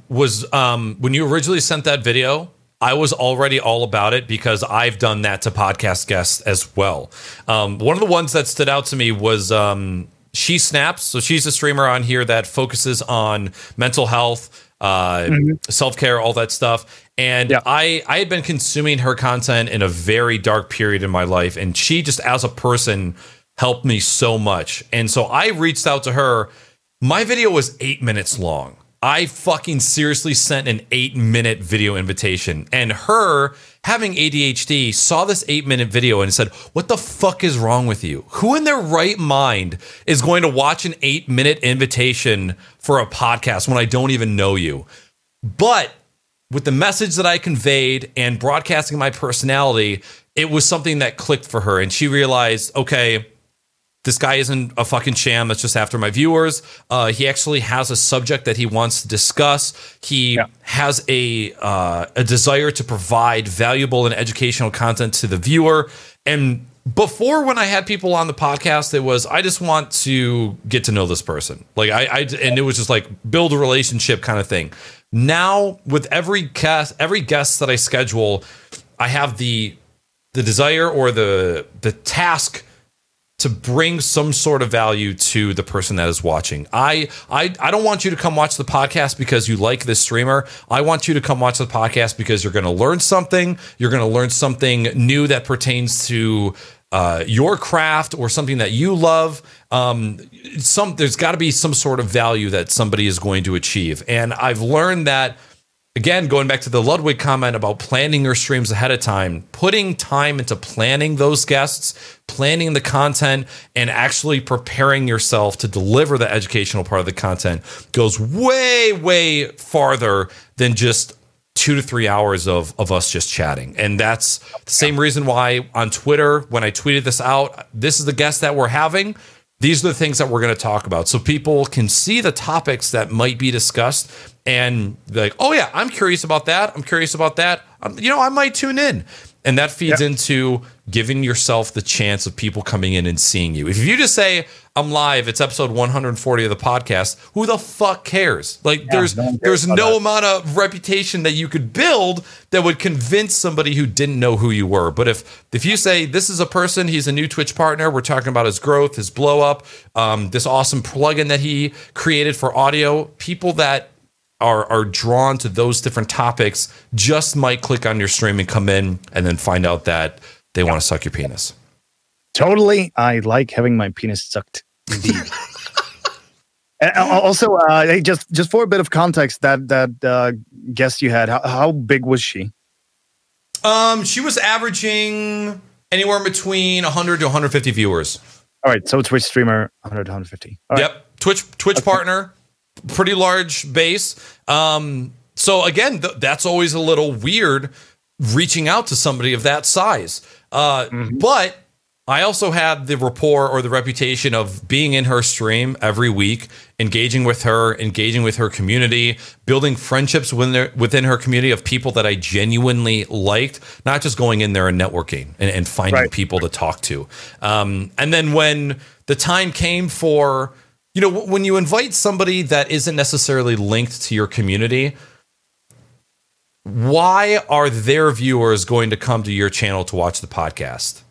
was um when you originally sent that video, I was already all about it because I've done that to podcast guests as well. Um, one of the ones that stood out to me was um, she snaps. So she's a streamer on here that focuses on mental health, uh, self care, all that stuff. And Yeah. I I had been consuming her content in a very dark period in my life, and she just as a person helped me so much. And so I reached out to her. My video was eight minutes long. I fucking seriously sent an eight minute video invitation. And her, having ADHD, saw this eight minute video and said, What the fuck is wrong with you? Who in their right mind is going to watch an eight minute invitation for a podcast when I don't even know you? But with the message that I conveyed and broadcasting my personality, it was something that clicked for her. And she realized, okay, this guy isn't a fucking sham that's just after my viewers. Uh, he actually has a subject that he wants to discuss. He Yeah. has a uh, a desire to provide valuable and educational content to the viewer. And before, when I had people on the podcast, it was I just want to get to know this person. Like I, I and it was just like build a relationship kind of thing. Now with every guest, every guest that I schedule, I have the the desire or the the task to bring some sort of value to the person that is watching. I, I I don't want you to come watch the podcast because you like this streamer. I want you to come watch the podcast because you're going to learn something. You're going to learn something new that pertains to uh, your craft or something that you love. Um, some there's got to be some sort of value that somebody is going to achieve, and I've learned that again, going back to the Ludwig comment about planning your streams ahead of time, putting time into planning those guests, planning the content, and actually preparing yourself to deliver the educational part of the content goes way, way farther than just two to three hours of, of us just chatting. And that's the same reason why on Twitter, when I tweeted this out, this is the guest that we're having. These are the things that we're going to talk about. So people can see the topics that might be discussed and be like oh yeah i'm curious about that. I'm curious about that. Um, you know i might tune in. And that feeds Yeah. into giving yourself the chance of people coming in and seeing you if you just say i'm live it's episode 140 of the podcast who the fuck cares like there's no there's no that. amount of reputation that you could build that would convince somebody who didn't know who you were. But if if you say this is a person, he's a new Twitch partner, we're talking about his growth, his blow up, um, this awesome plugin that he created for audio, people that are are drawn to those different topics just might click on your stream and come in and then find out that they want to suck your penis. Totally. I like having my penis sucked. Indeed. also, uh, hey, just just for a bit of context, that that uh, guest you had, how, how big was she? Um, she was averaging anywhere between 100 to 150 viewers. All right, so Twitch streamer, 100 to 150. All right. Yep. Twitch Twitch partner, pretty large base. Um, so again, th- that's always a little weird reaching out to somebody of that size. Uh, But I also had the rapport or the reputation of being in her stream every week, engaging with her, engaging with her community, building friendships within her, within her community of people that I genuinely liked, not just going in there and networking and, and finding Right. people to talk to. Um, and then when the time came for, you know, when you invite somebody that isn't necessarily linked to your community, why are their viewers going to come to your channel to watch the podcast?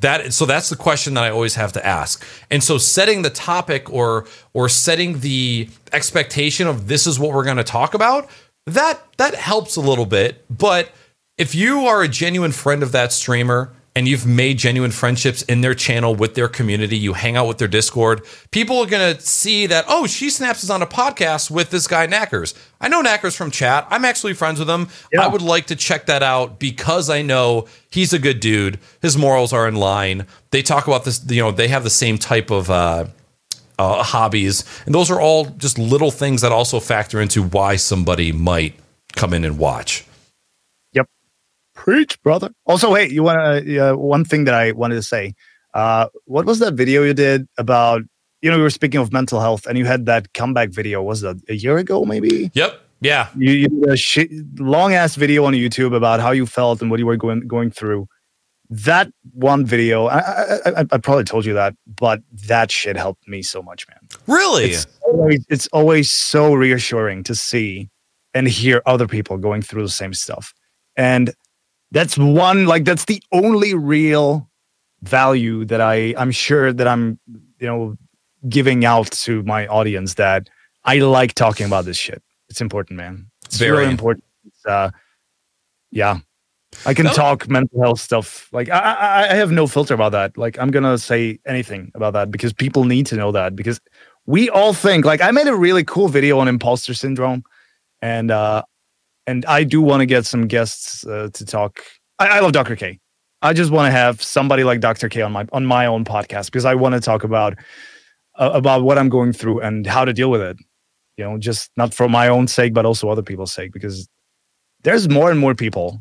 That so that's the question that I always have to ask. And so setting the topic or or setting the expectation of this is what we're going to talk about, that that helps a little bit, but if you are a genuine friend of that streamer and you've made genuine friendships in their channel with their community, you hang out with their Discord, people are going to see that, oh, She Snaps is on a podcast with this guy Knackers. I know Knackers from chat. I'm actually friends with him. Yeah. I would like to check that out because I know he's a good dude. His morals are in line. They talk about this, you know, they have the same type of uh, uh, hobbies. And those are all just little things that also factor into why somebody might come in and watch. Preach, brother. Also, hey, you want to, uh, one thing that I wanted to say. Uh, what was that video you did about, you know, we were speaking of mental health and you had that comeback video. Was that a year ago, maybe? Yep. Yeah. You, you did a shi long ass video on YouTube about how you felt and what you were going going through. That one video, I, I, I, I probably told you that, but that shit helped me so much, man. Really? It's always, it's always so reassuring to see and hear other people going through the same stuff. And that's one, like, that's the only real value that I, I'm sure that I'm, you know, giving out to my audience that I like talking about this shit. It's important, man. It's Very. really important. It's, uh, yeah. I can No. talk mental health stuff. Like I, I, I have no filter about that. Like I'm gonna say anything about that because people need to know that because we all think like I made a really cool video on imposter syndrome, and uh, and I do want to get some guests uh, to talk. I, I love Dr. K. I just want to have somebody like Dr. K on my on my own podcast because I want to talk about uh, about what I'm going through and how to deal with it. You know, just not for my own sake, but also other people's sake because there's more and more people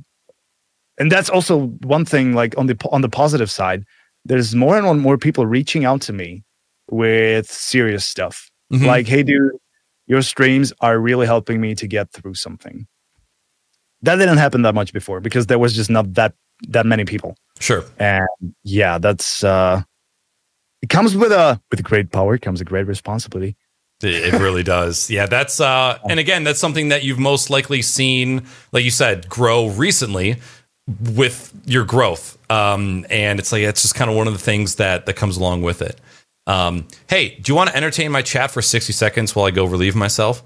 and that's also one thing like on the on the positive side there's more and more people reaching out to me with serious stuff. Mhm. Like, hey, dude, your streams are really helping me to get through something. That didn't happen that much before because there was just not that that many people. sure. And yeah, that's uh it comes with a with great power comes a great responsibility. It really does. Yeah, that's uh and again, that's something that you've most likely seen, like you said, grow recently with your growth. Um and it's like it's just kind of one of the things that that comes along with it. Um hey, do you want to entertain my chat for 60 seconds while I go relieve myself?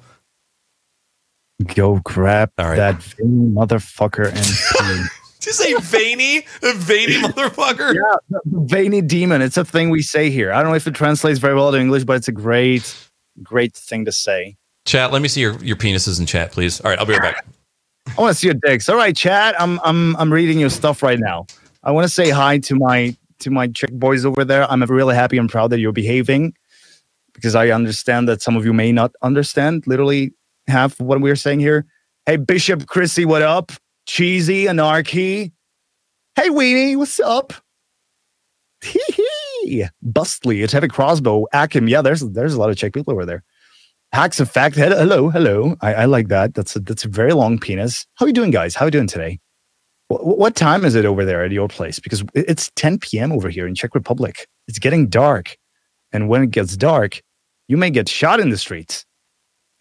Go grab right. that veiny motherfucker and Did you say veiny? veiny motherfucker? yeah, veiny demon. It's a thing we say here. I don't know if it translates very well to English, but it's a great, great thing to say. Chat, let me see your, your penises in chat, please. All right, I'll be right back. I want to see your dicks. All right, chat. I'm I'm I'm reading your stuff right now. I want to say hi to my to my Czech boys over there. I'm really happy and proud that you're behaving because I understand that some of you may not understand literally half of what we're saying here. Hey, Bishop Chrissy, what up? Cheesy Anarchy. Hey, Weenie, what's up? Hee hee. Bustly, it's heavy crossbow. Akim, yeah, there's there's a lot of Czech people over there. Hacks of fact. Hello, hello. I, I like that. That's a that's a very long penis. How are you doing, guys? How are you doing today? What, what time is it over there at your place? Because it's 10 p.m. over here in Czech Republic. It's getting dark, and when it gets dark, you may get shot in the streets.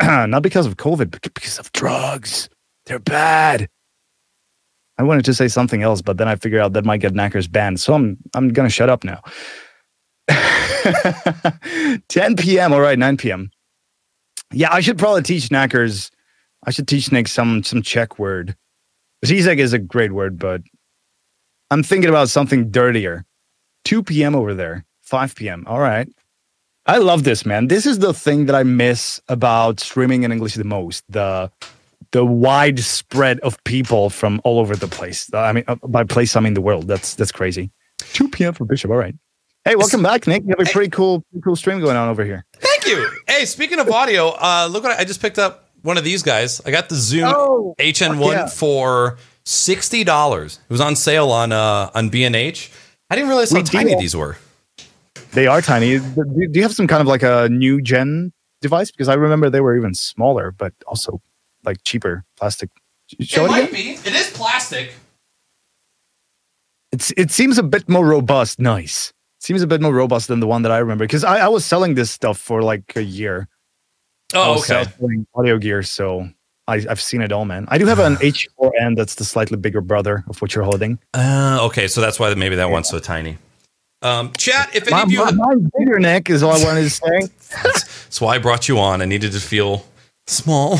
Not because of COVID, but because of drugs. They're bad. I wanted to say something else, but then I figured out that might get Knackers banned, so I'm I'm gonna shut up now. 10 p.m. All right, 9 p.m. Yeah, I should probably teach Knackers. I should teach Nick some some Czech word. Zizek is a great word, but I'm thinking about something dirtier. 2 p.m. over there, 5 p.m. All right. I love this, man. This is the thing that I miss about streaming in English the most. The the widespread of people from all over the place. I mean, uh, by place, I mean the world. That's that's crazy. 2 p.m. for Bishop. All right. Hey, welcome back, Nick. You have a pretty cool, pretty cool stream going on over here. Thank you. Hey, speaking of audio, uh, look what I, I just picked up. One of these guys. I got the Zoom Oh, HN1 yeah. for sixty dollars. It was on sale on uh, on B and H. I didn't realize how We tiny deal. these were. They are tiny. Do you have some kind of like a new gen device? Because I remember they were even smaller, but also like cheaper plastic. Show it, again. be. It is plastic. It's it seems a bit more robust. Nice. Seems a bit more robust than the one that I remember. Because I, I was selling this stuff for like a year. Oh, okay. selling audio gear, so I, I've seen it all, man. I do have an H4n that's the slightly bigger brother of what you're holding. Uh, okay, so that's why maybe that one's so tiny. Um, chat, if any My, of you, my, mine's bigger, Nick, is all I wanted to say. that's why I brought you on. I needed to feel small.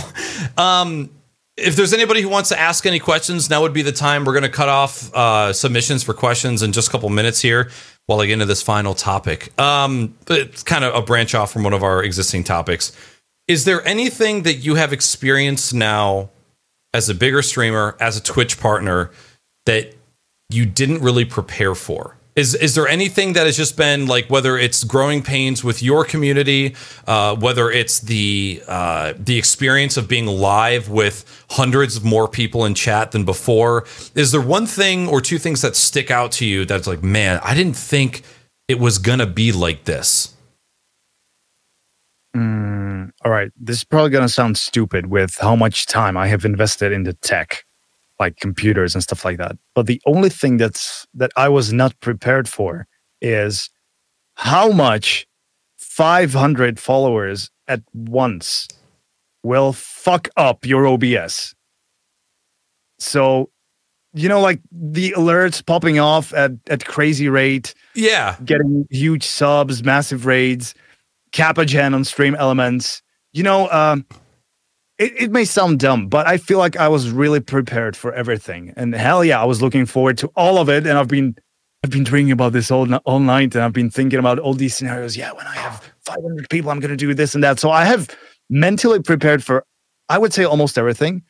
Um, if there's anybody who wants to ask any questions, now would be the time. We're going to cut off uh, submissions for questions in just a couple minutes here while I get into this final topic. Um, it's kind of a branch off from one of our existing topics. Is there anything that you have experienced now as a bigger streamer, as a Twitch partner, that you didn't really prepare for? Is is there anything that has just been like whether it's growing pains with your community, uh, whether it's the uh, the experience of being live with hundreds of more people in chat than before? Is there one thing or two things that stick out to you that's like, man, I didn't think it was gonna be like this? Mm, all right. This is probably to sound stupid with how much time I have invested into tech, like computers and stuff like that. But the only thing that's that I was not prepared for is how much 500 followers at once will fuck up your OBS. So, you know, like the alerts popping off at, at crazy rate, Yeah, getting huge subs, massive raids, KappaGen on StreamElements. You know, um, it, it may sound dumb, but I feel like I was really prepared for everything. And hell yeah, I was looking forward to all of it. And I've been I've been dreaming about this all, all night and I've been thinking about all these scenarios. Yeah, when I have 500 people, I'm going to do this and that. So I have mentally prepared for, I would say almost everything.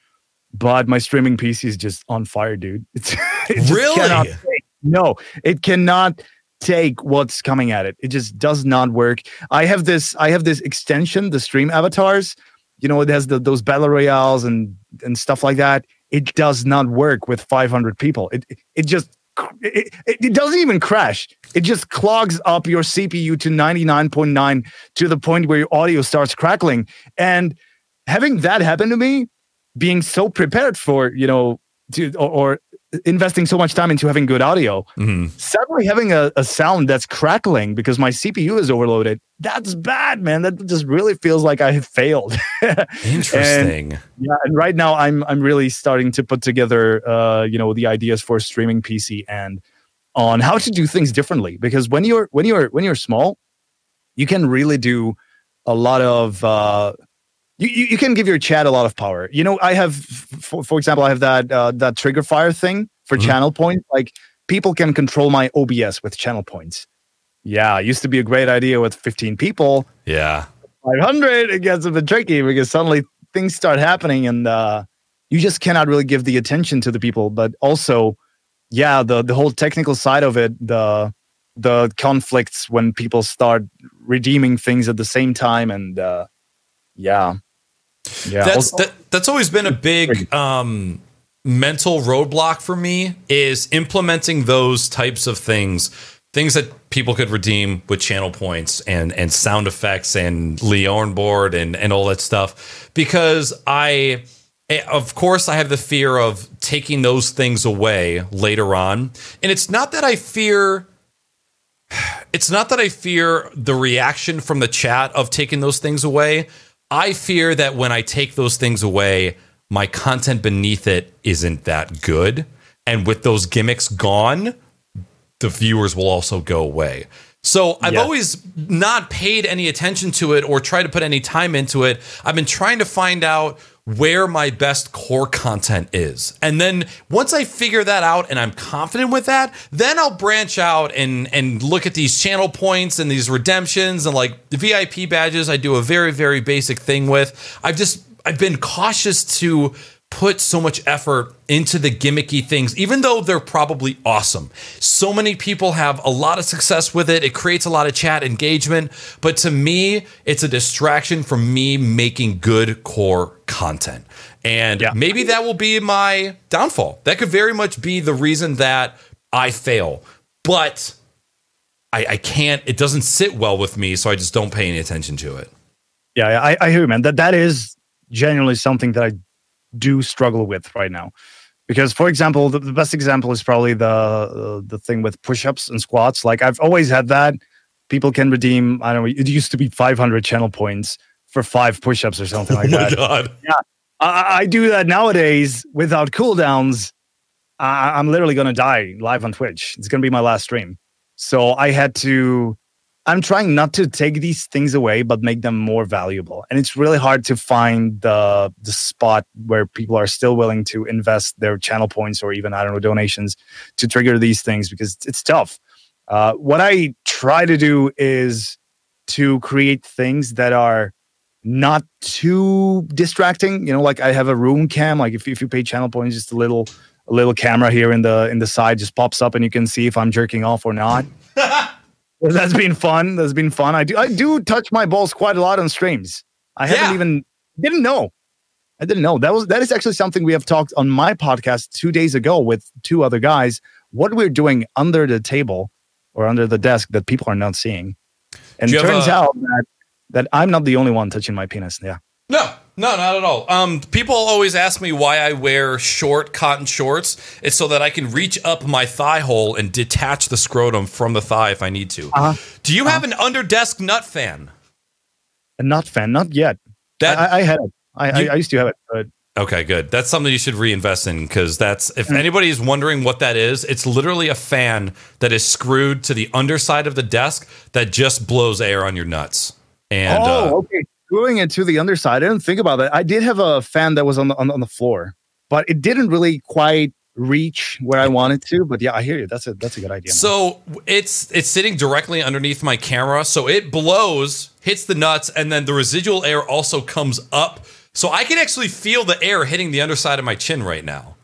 But my streaming PC is just on fire, dude. It's, it Really? cannot take- no, it cannot take what's coming at it. It just does not work. I have this. I have this extension, the stream avatars. You know, it has the, those battle royales and and stuff like that. It does not work with 500 people. It it just it, it doesn't even crash. It just clogs up your CPU to 99.9 to the point where your audio starts crackling. And having that happen to me, being so prepared for, you know, to, or, or investing so much time into having good audio, hmm suddenly having a, a sound that's crackling because my CPU is overloaded, that's bad, man. That just really feels like I have failed. Interesting. Yeah, and right now I'm I'm really starting to put together uh, you know, the ideas for streaming PC and on how to do things differently because when you're when you're when you're small, you can really do a lot of uh you, you, you can give your chat a lot of power. You know, I have for, for example, I have that uh, that TriggerFyre thing for Mhm. channel points. Like people can control my OBS with channel points. Yeah, it used to be a great idea with 15 people. yeah. 500 it gets a bit tricky because suddenly things start happening and uh, you just cannot really give the attention to the people but also yeah the the whole technical side of it the the conflicts when people start redeeming things at the same time and uh, yeah yeah. That's that, that's always been a big um mental roadblock for me is implementing those types of things things that people could redeem with channel points and and sound effects and LioranBoard and and all that stuff. Because I eh, of course I have the fear of taking those things away later on. And it's not that I fear it's not that I fear the reaction from the chat of taking those things away. I fear that when I take those things away, my content beneath it isn't that good. And with those gimmicks gone, the viewers will also go away. So I've Yeah. always not paid any attention to it or tried to put any time into it. I've been trying to find out where my best core content is. And then once I figure that out and I'm confident with that, then I'll branch out and and look at these channel points and these redemptions and like the VIP badges I do a very very basic thing with. I've just I've been cautious to put so much effort into the gimmicky things, even though they're probably awesome. So many people have a lot of success with it. It creates a lot of chat engagement. But to me, it's a distraction from me making good core content. And Yeah. maybe that will be my downfall. That could very much be the reason that I fail. But I, I can't, it doesn't sit well with me. So I just don't pay any attention to it. yeah I, I hear you man that that is genuinely something that i do struggle with right now because for example the, the best example is probably the uh, the thing with push-ups and squats like i've always had that people can redeem i don't know it used to be 500 channel points for five push-ups or something like that God. I, I do that nowadays without cooldowns. I, I'm literally going to die live on Twitch. It's going to be my last stream. So I had to. I'm trying not to take these things away, but make them more valuable. And it's really hard to find the the spot where people are still willing to invest their channel points or even I don't know donations to trigger these things because it's, tough. Uh, what I try to do is to create things that are not too distracting. You know, like I have a room cam. Like if, if you pay channel points, just a little a little camera here in the in the side just pops up and you can see if I'm jerking off or not. That's been fun. That's been fun. I do I do touch my balls quite a lot on streams. I haven't even didn't know. I didn't know. That was that is actually something we have talked on my podcast two days ago with two other guys. What we're doing under the table or under the desk that people are not seeing. And Do you have turns a- out that that I'm not the only one touching my penis. Yeah. No, no, not at all. Um, people always ask me why I wear short cotton shorts. It's so that I can reach up my thigh hole and detach the scrotum from the thigh if I need to. Uh-huh. Do you have an under desk nut fan? A nut fan, not yet. That I, I- had it. I, You- I, I used to have it, but okay, good. That's something you should reinvest in because that's if anybody is wondering what that is, it's literally a fan that is screwed to the underside of the desk that just blows air on your nuts. And oh, uh, okay. Screwing it to the underside. I didn't think about that. I did have a fan that was on the on, the- on the floor, but it didn't really quite reach where I wanted to. But yeah, I hear you. That's a that's a good idea. man. So it's it's sitting directly underneath my camera, so it blows, hits the nuts, and then the residual air also comes up. So I can actually feel the air hitting the underside of my chin right now.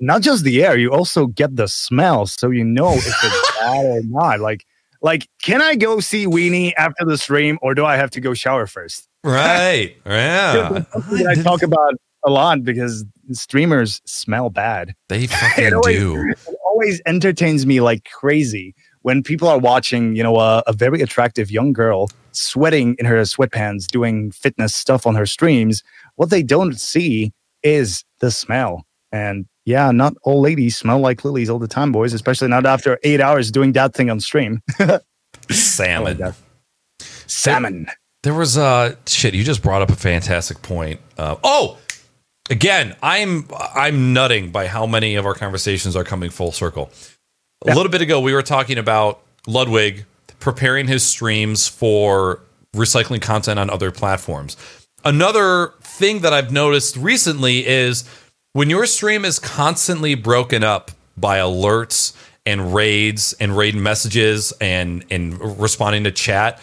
not just the air, you also get the smell, so you know if it's bad or not. Like like, can I go see Weenie after the stream, or do I have to go shower first? Right. Yeah. I talk about a lot because streamers smell bad. They fucking always- do. It always entertains me like crazy when people are watching, you know, a, a very attractive young girl sweating in her sweatpants doing fitness stuff on her streams. What they don't see is the smell. And yeah, not all ladies smell like lilies all the time, boys, especially not after eight hours doing that thing on stream. Salmon. Oh, Salmon. There was uh shit. You just brought up a fantastic point. Uh, oh, again, I'm I'm nutting by how many of our conversations are coming full circle. A Yeah. little bit ago, we were talking about Ludwig preparing his streams for recycling content on other platforms. Another thing that I've noticed recently is when your stream is constantly broken up by alerts and raids and raid messages and and responding to chat,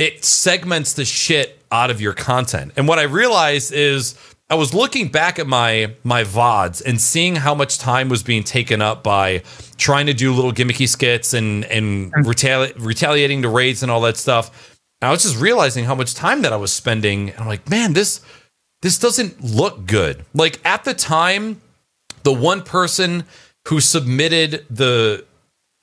it segments the shit out of your content. And what I realized is I was looking back at my my VODs and seeing how much time was being taken up by trying to do little gimmicky skits and and mm-hmm. retali- retaliating to raids and all that stuff. And I was just realizing how much time that I was spending. And I'm like, man, this this doesn't look good. Like at the time, the one person who submitted the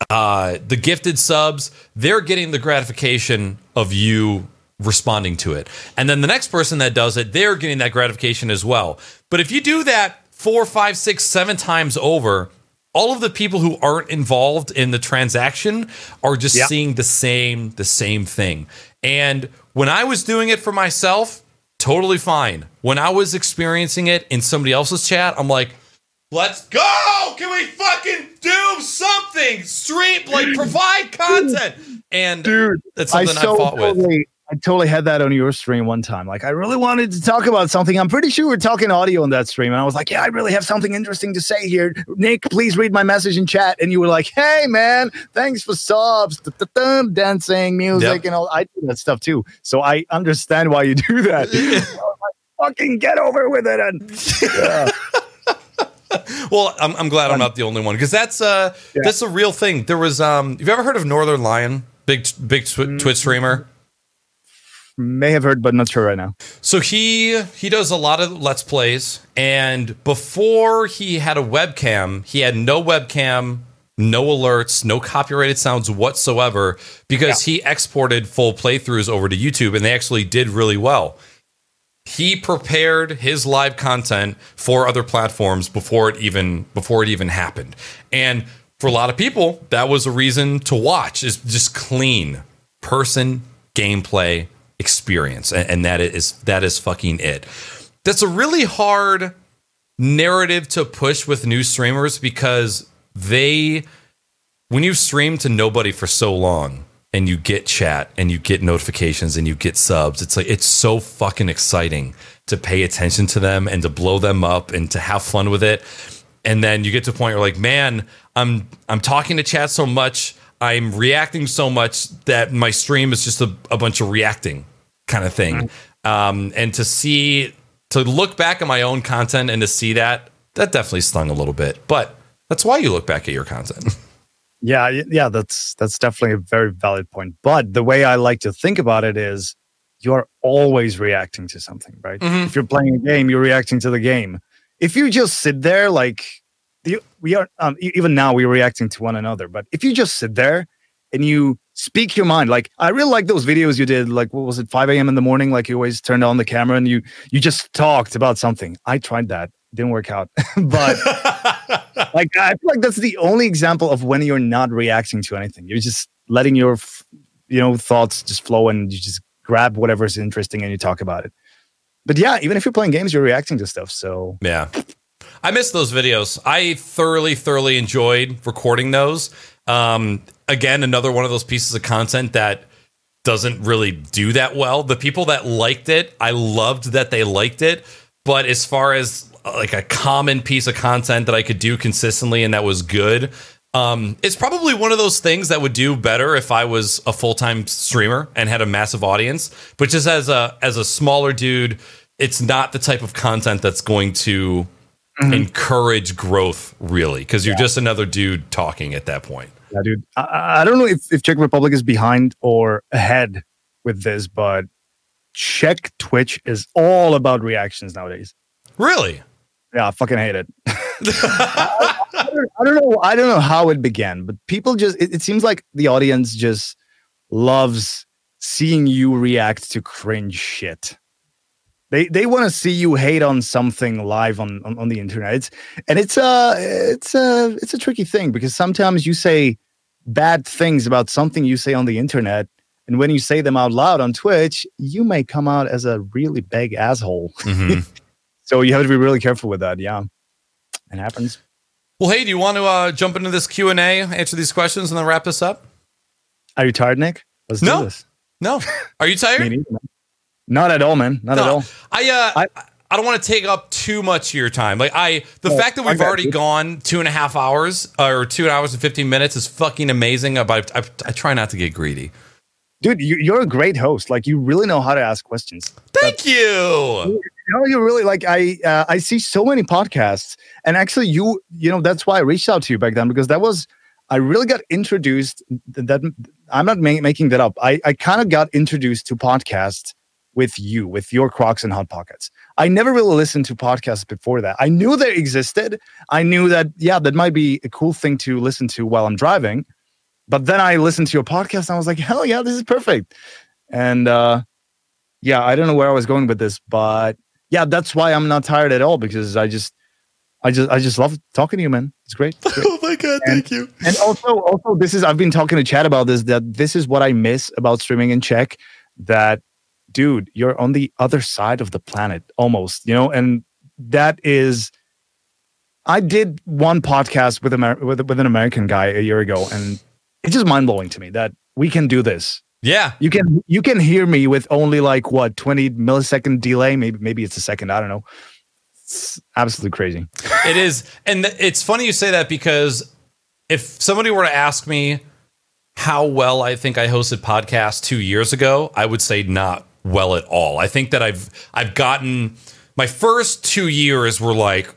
uh the gifted subs, they're getting the gratification of you responding to it. And then the next person that does it, they're getting that gratification as well. But if you do that four, five, six, seven times over, all of the people who aren't involved in the transaction are just Yeah. seeing the same the same thing. And when I was doing it for myself, totally fine. When I was experiencing it in somebody else's chat, I'm like, let's go! Can we fucking do something? Stream, like provide content. And Dude, that's something I, so fought with. I totally had that on your stream one time. Like, I really wanted to talk about something. I'm pretty sure we're talking audio on that stream. And I was like, yeah, I really have something interesting to say here. Nick, please read my message in chat. And you were like, hey, man, thanks for subs, dancing, music, Yep. and all. I do that stuff too. So I understand why you do that. Fucking get over with it. And yeah. Well, I'm, I'm glad I'm not the only one because that's uh Yeah. that's a real thing. There was um, you ever heard of Northernlion, big big tw- Twitch streamer? may have heard, but not sure right now. So he he does a lot of let's plays, and before he had a webcam, he had no webcam, no alerts, no copyrighted sounds whatsoever because he exported full playthroughs over to YouTube, and they actually did really well. He prepared his live content for other platforms before it even before it even happened, and for a lot of people, that was a reason to watch. Is just clean person gameplay experience, and, and that is that is fucking it. That's a really hard narrative to push with new streamers because they when you stream to nobody for so long and you get chat and you get notifications and you get subs it's like it's so fucking exciting to pay attention to them and to blow them up and to have fun with it. And then you get to a point where like man i'm i'm talking to chat so much i'm reacting so much that my stream is just a, a bunch of reacting kind of thing. Um, and to see to look back at my own content and to see that that definitely stung a little bit. But that's why you look back at your content Yeah, yeah, that's that's definitely a very valid point. But the way I like to think about it is you're always reacting to something, right? Mhm. If you're playing a game, you're reacting to the game. If you just sit there like you, we are um, even now we're reacting to one another, but if you just sit there and you speak your mind, like I really like those videos you did, like what was it, 5 a.m. in the morning, like you always turned on the camera and you you just talked about something. I tried that. Didn't work out. but like I feel like that's the only example of when you're not reacting to anything. You're just letting your you know thoughts just flow and you just grab whatever's interesting and you talk about it. But yeah, even if you're playing games, you're reacting to stuff. So Yeah. I miss those videos. I thoroughly, thoroughly enjoyed recording those. Um, again, another one of those pieces of content that doesn't really do that well. The people that liked it, I loved that they liked it. But as far as like a common piece of content that I could do consistently and that was good, um, it's probably one of those things that would do better if I was a full time streamer and had a massive audience. But just as a as a smaller dude, it's not the type of content that's going to encourage growth really because you're just another dude talking at that point. yeah, dude, I- I, I don't know if, if Czech Republic is behind or ahead with this, but Czech Twitch is all about reactions nowadays. Really? Yeah, I fucking hate it. I, I, don't, I, don't, know. I don't know how it began, but people just. It, it seems like the audience just loves seeing you react to cringe shit. They they want to see you hate on something live on, on, on the internet. It's and it's a it's a it's a tricky thing because sometimes you say bad things about something you say on the internet, and when you say them out loud on Twitch, you may come out as a really big asshole. Mm-hmm. so you have to be really careful with that. Yeah, it happens. Well, hey, do you want to uh, jump into this Q and A, answer these questions, and then wrap this up? Are you tired, Nick? Let's no. do this. No. Are you tired? Not at all, man. Not no. at all. I uh I, I don't want to take up too much of your time. Like I, the fact that we've already you. gone two and a half hours uh, or two hours and fifteen minutes is fucking amazing. But I, I, I try not to get greedy. Dude, you, are a great host. Like you really know how to ask questions. Thank That's, you. Know, you really like. I uh, I see so many podcasts, and actually, you you know that's why I reached out to you back then because that was I really got introduced. That I'm not ma- making that up. I I kind of got introduced to podcasts with you, with your Crocs and Hot Pockets. I never really listened to podcasts before that. I knew they existed. I knew that, yeah, that might be a cool thing to listen to while I'm driving. But then I listened to your podcast and I was like, hell yeah, this is perfect. And uh, yeah, I don't know where I was going with this, but yeah, that's why I'm not tired at all because I just, I just, I just love talking to you, man. It's great. It's great. oh my god, and, thank you. And also, also, this is I've been talking to Chad about this. That this is what I miss about streaming in Czech. That dude, you're on the other side of the planet almost, you know, and that is. I did one podcast with, Amer- with with an American guy a year ago, and it's just mind blowing to me that we can do this. Yeah, you can you can hear me with only like what twenty millisecond delay, maybe maybe it's a second, I don't know. It's absolutely crazy. it is, and th- it's funny you say that because if somebody were to ask me how well I think I hosted podcasts two years ago, I would say not well at all. I think that I've I've gotten my first two years were like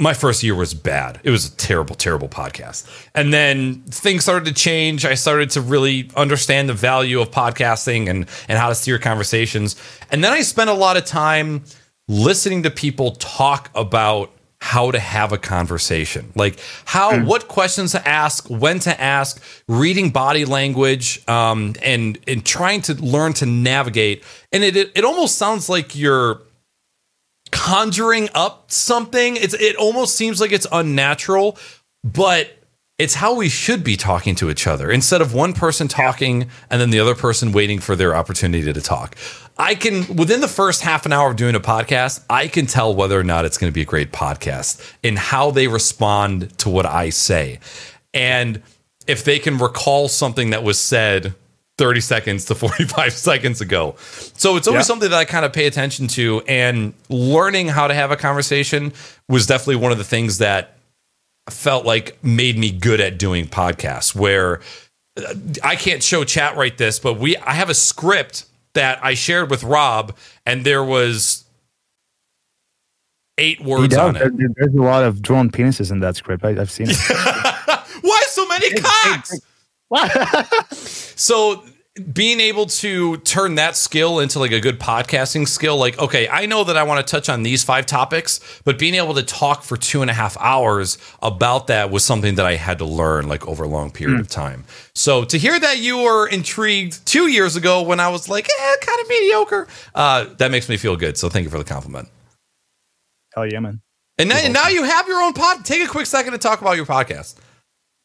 my first year was bad. It was a terrible, terrible podcast. And then things started to change. I started to really understand the value of podcasting and and how to steer conversations. And then I spent a lot of time listening to people talk about how to have a conversation like how mm. what questions to ask when to ask reading body language um, and and trying to learn to navigate and it, it it almost sounds like you're conjuring up something it's it almost seems like it's unnatural but it's how we should be talking to each other instead of one person talking and then the other person waiting for their opportunity to talk. I can, within the first half an hour of doing a podcast, I can tell whether or not it's going to be a great podcast and how they respond to what I say. And if they can recall something that was said 30 seconds to 45 seconds ago. So it's always yeah. something that I kind of pay attention to. And learning how to have a conversation was definitely one of the things that felt like made me good at doing podcasts where uh, I can't show chat right this, but we I have a script that I shared with Rob and there was eight words on it. There's a lot of drawn penises in that script. I, have seen it. Why so many cocks? so being able to turn that skill into like a good podcasting skill like okay i know that i want to touch on these five topics but being able to talk for two and a half hours about that was something that i had to learn like over a long period mm. of time. So to hear that you were intrigued two years ago when i was like eh, kind of mediocre uh, that makes me feel good so thank you for the compliment. Hell yeah man. And now, and now you have your own pod take a quick second to talk about your podcast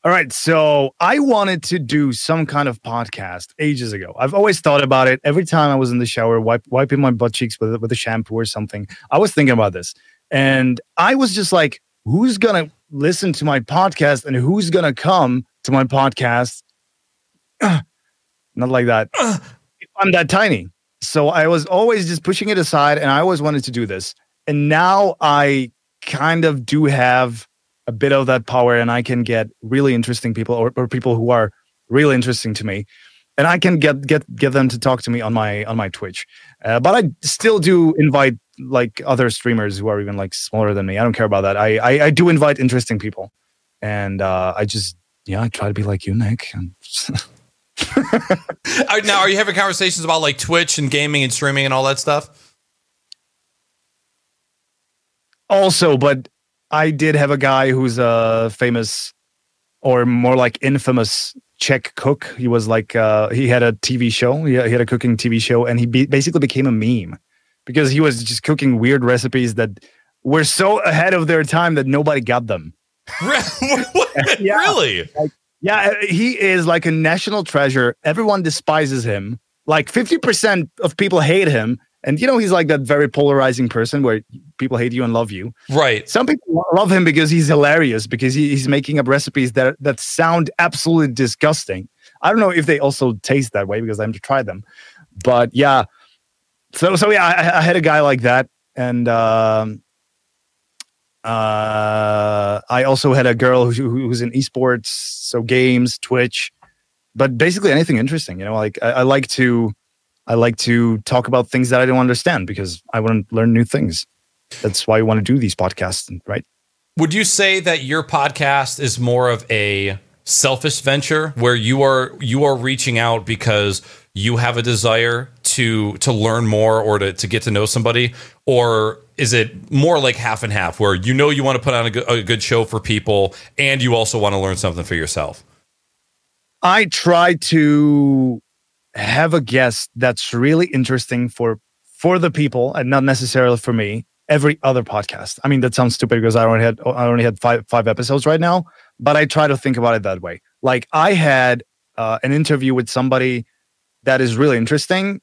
all right. So I wanted to do some kind of podcast ages ago. I've always thought about it every time I was in the shower, wipe, wiping my butt cheeks with, with a shampoo or something. I was thinking about this. And I was just like, who's going to listen to my podcast and who's going to come to my podcast? Not like that. I'm that tiny. So I was always just pushing it aside and I always wanted to do this. And now I kind of do have a bit of that power and I can get really interesting people or, or people who are really interesting to me and I can get get get them to talk to me on my on my Twitch. Uh, but I still do invite like other streamers who are even like smaller than me. I don't care about that. I I, I do invite interesting people, and uh, I just yeah I try to be like you, Nick. now, are you having conversations about like Twitch and gaming and streaming and all that stuff? Also, but I did have a guy who's a famous or more like infamous Czech cook. He was like uh, he had a TV show. He, he had a cooking TV show, and he be- basically became a meme because he was just cooking weird recipes that were so ahead of their time that nobody got them. yeah. Really? Like, yeah, he is like a national treasure. Everyone despises him. Like 50% of people hate him. And you know, he's like that very polarizing person where people hate you and love you. Right. Some people love him because he's hilarious, because he, he's making up recipes that that sound absolutely disgusting. I don't know if they also taste that way because I haven't tried them. But yeah. So so yeah, I, I had a guy like that. And um uh, I also had a girl who, who was in esports, so games, Twitch, but basically anything interesting. You know, like I, I, like to, I like to talk about things that I don't understand because I want to learn new things. That's why I want to do these podcasts, right? Would you say that your podcast is more of a selfish venture where you are you are reaching out because you have a desire to to learn more or to, to get to know somebody or is it more like half and half where you know you want to put on a good, a good show for people and you also want to learn something for yourself i try to have a guest that's really interesting for for the people and not necessarily for me every other podcast. I mean that sounds stupid because i only had i only had five five episodes right now but i try to think about it that way. Like i had uh, an interview with somebody that is really interesting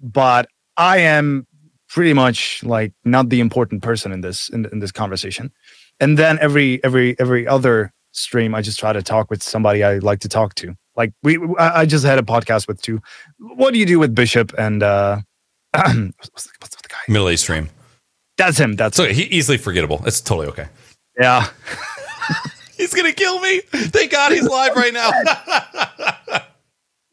but i am pretty much like not the important person in this in, in this conversation. And then every every every other stream i just try to talk with somebody i like to talk to like we i just had a podcast with two. What do you do with bishop and uh what's, the, what's the guy? Middle a stream. That's him that's so he easily forgettable. It's totally okay. Yeah. He's gonna kill me. Thank god he's live right now.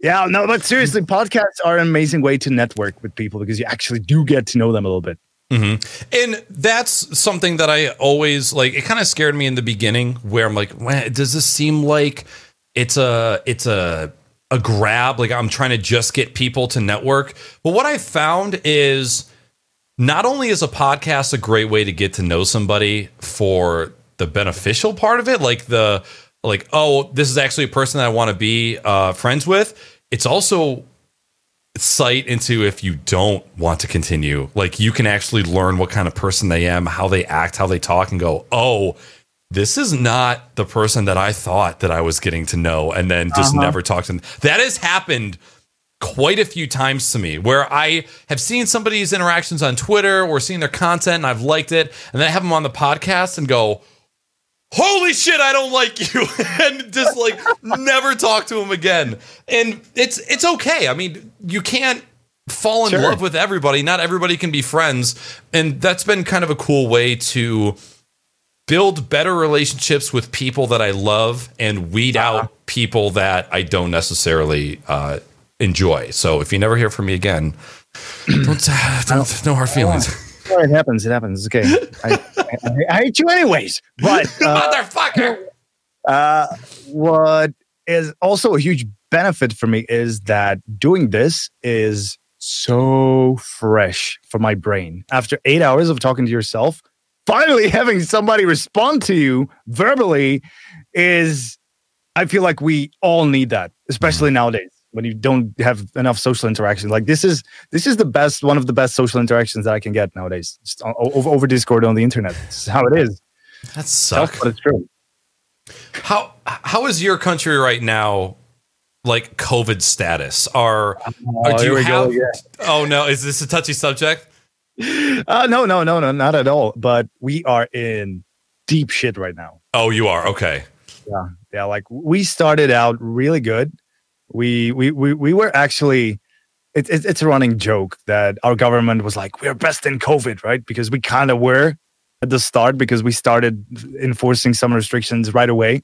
Yeah, no, but seriously, podcasts are an amazing way to network with people because you actually do get to know them a little bit. Mm-hmm. And that's something that I always like. It kind of scared me in the beginning, where I'm like, does this seem like it's a it's a a grab? Like I'm trying to just get people to network. But what I found is not only is a podcast a great way to get to know somebody for the beneficial part of it, like the like, oh, this is actually a person that I want to be uh, friends with it's also sight into if you don't want to continue. Like you can actually learn what kind of person they am, how they act, how they talk, and go, oh, this is not the person that I thought that I was getting to know, and then just uh-huh. never talk to them. That has happened quite a few times to me where I have seen somebody's interactions on Twitter or seen their content and I've liked it, and then I have them on the podcast and go, holy shit, I don't like you, and just like never talk to him again. And it's it's okay. I mean, you can't fall in sure. love with everybody. Not everybody can be friends, and that's been kind of a cool way to build better relationships with people that I love and weed uh-huh. out people that I don't necessarily uh, enjoy. So if you never hear from me again, don't, don't no hard feelings it happens. It happens. It's okay. I, I, I, hate you anyways. But uh, motherfucker. Uh, what is also a huge benefit for me is that doing this is so fresh for my brain. After eight hours of talking to yourself, finally having somebody respond to you verbally is, I feel like we all need that, especially mm-hmm. nowadays when you don't have enough social interaction. Like this is this is the best one of the best social interactions that I can get nowadays. Just over, over Discord on the internet. It's how it is. That sucks. But it's true. How how is your country right now? Like COVID status? Are, oh, do you have? Go, yeah. Oh no, is this a touchy subject? Uh, no, no, no, no, not at all. But we are in deep shit right now. Oh, you are okay. Yeah, yeah. Like we started out really good we we we, we were actually it, it, it's a running joke that our government was like we're best in covid right because we kind of were at the start because we started enforcing some restrictions right away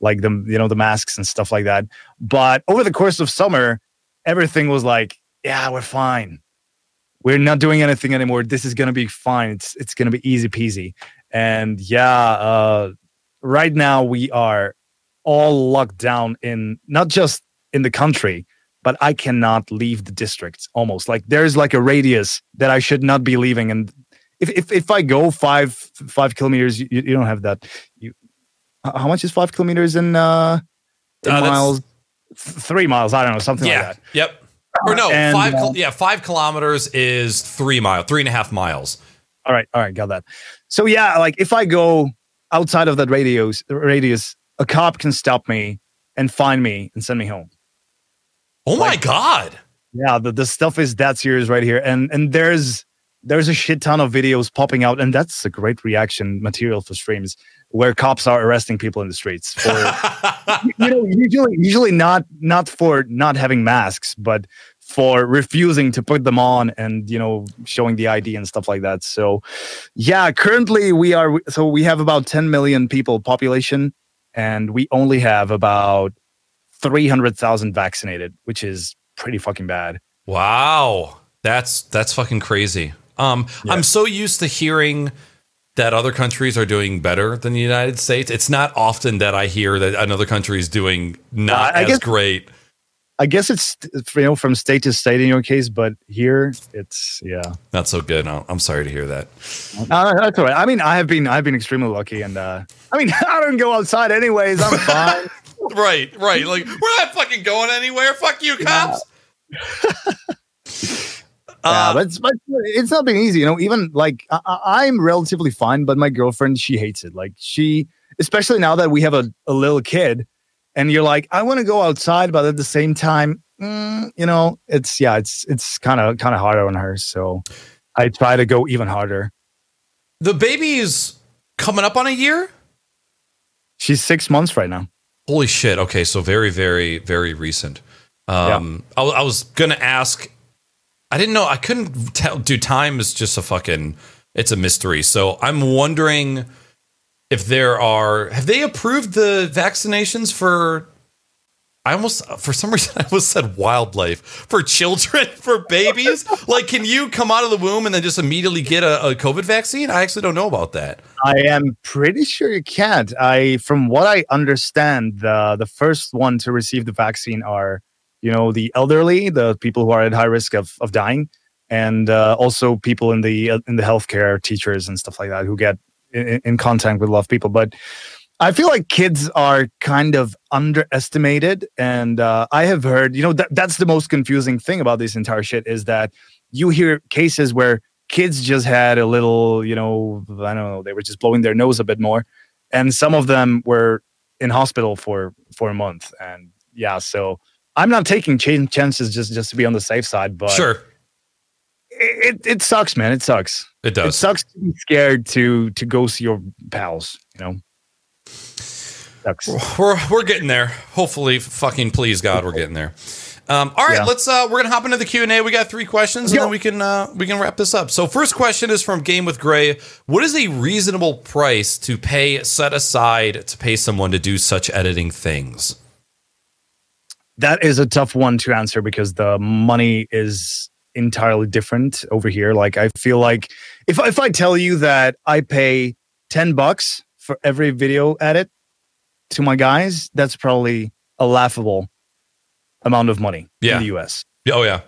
like the you know the masks and stuff like that but over the course of summer everything was like yeah we're fine we're not doing anything anymore this is going to be fine it's it's going to be easy peasy and yeah uh right now we are all locked down in not just in the country, but I cannot leave the district almost. Like there's like a radius that I should not be leaving. And if if, if I go five five kilometers, you, you don't have that. You how much is five kilometers in uh, in Uh, miles? Three miles. I don't know something yeah. like that. Yep. Or no, And, five. uh, yeah, five kilometers is three mile, three and a half miles. All right, all right, got that. So yeah, like if I go outside of that radius, radius, a cop can stop me and find me and send me home. Oh my god. Yeah, the, the stuff is that serious right here, and and there's there's a shit ton of videos popping out, and that's a great reaction material for streams where cops are arresting people in the streets for you know usually usually not not for not having masks, but for refusing to put them on and you know showing the ID and stuff like that. So yeah, currently we are so we have about 10 million people population, and we only have about 300,000 vaccinated, which is pretty fucking bad. Wow. That's that's fucking crazy. Um Yeah. I'm so used to hearing that other countries are doing better than the United States. It's not often that I hear that another country is doing not I as guess- great. I guess it's you know from state to state in your case, but here it's yeah. Not so good. I'm sorry to hear that. Uh, that's all right. I mean, I have been I've been extremely lucky, and uh, I mean, I don't go outside anyways. I'm fine. Right, right. Like we're not fucking going anywhere. Fuck you, cops. yeah, Uh, but it's, but it's not been easy. You know, even like I, I'm relatively fine, but my girlfriend she hates it. Like she, especially now that we have a, a little kid, and you're like, I want to go outside, but at the same time, mm, you know, it's yeah, it's it's kind of kind of hard on her. So I try to go even harder. the baby's coming up on a year. She's six months right now. Holy shit. Okay, so very, very, very recent. Um, I, I was gonna ask. I didn't know. I couldn't tell. Dude, time is just a fucking. It's a mystery. So I'm wondering if there are. Have they approved the vaccinations for? I almost, for some reason, I almost said wildlife for children, for babies. like, can you come out of the womb and then just immediately get a, a COVID vaccine? I actually don't know about that. I am pretty sure you can't. I, from what I understand, the the first one to receive the vaccine are, you know, the elderly, the people who are at high risk of of dying, and uh, also people in the uh, in the healthcare, teachers and stuff like that, who get in, in contact with a lot of people. But I feel like kids are kind of underestimated, and uh, I have heard, you know, that that's the most confusing thing about this entire shit is that you hear cases where kids just had a little, you know, I don't know, they were just blowing their nose a bit more, and some of them were in hospital for for a month, and yeah, so I'm not taking ch- chances just just to be on the safe side, but sure, it, it, it sucks, man, it sucks. it It does. sucks to be scared to to go see your pals, you know. Sucks. We're we're getting there. Hopefully, fucking please God, we're getting there. Um, all right, Yeah. let's. Uh, we're gonna hop into the Q and A. We got three questions, and Yo. then we can uh, we can wrap this up. So, first question is from Game with Gray. What is a reasonable price to pay set aside to pay someone to do such editing things? That is a tough one to answer because the money is entirely different over here. Like I feel like if if I tell you that I pay 10 bucks for every video edit to my guys, that's probably a laughable amount of money Yeah. in the US. Oh yeah,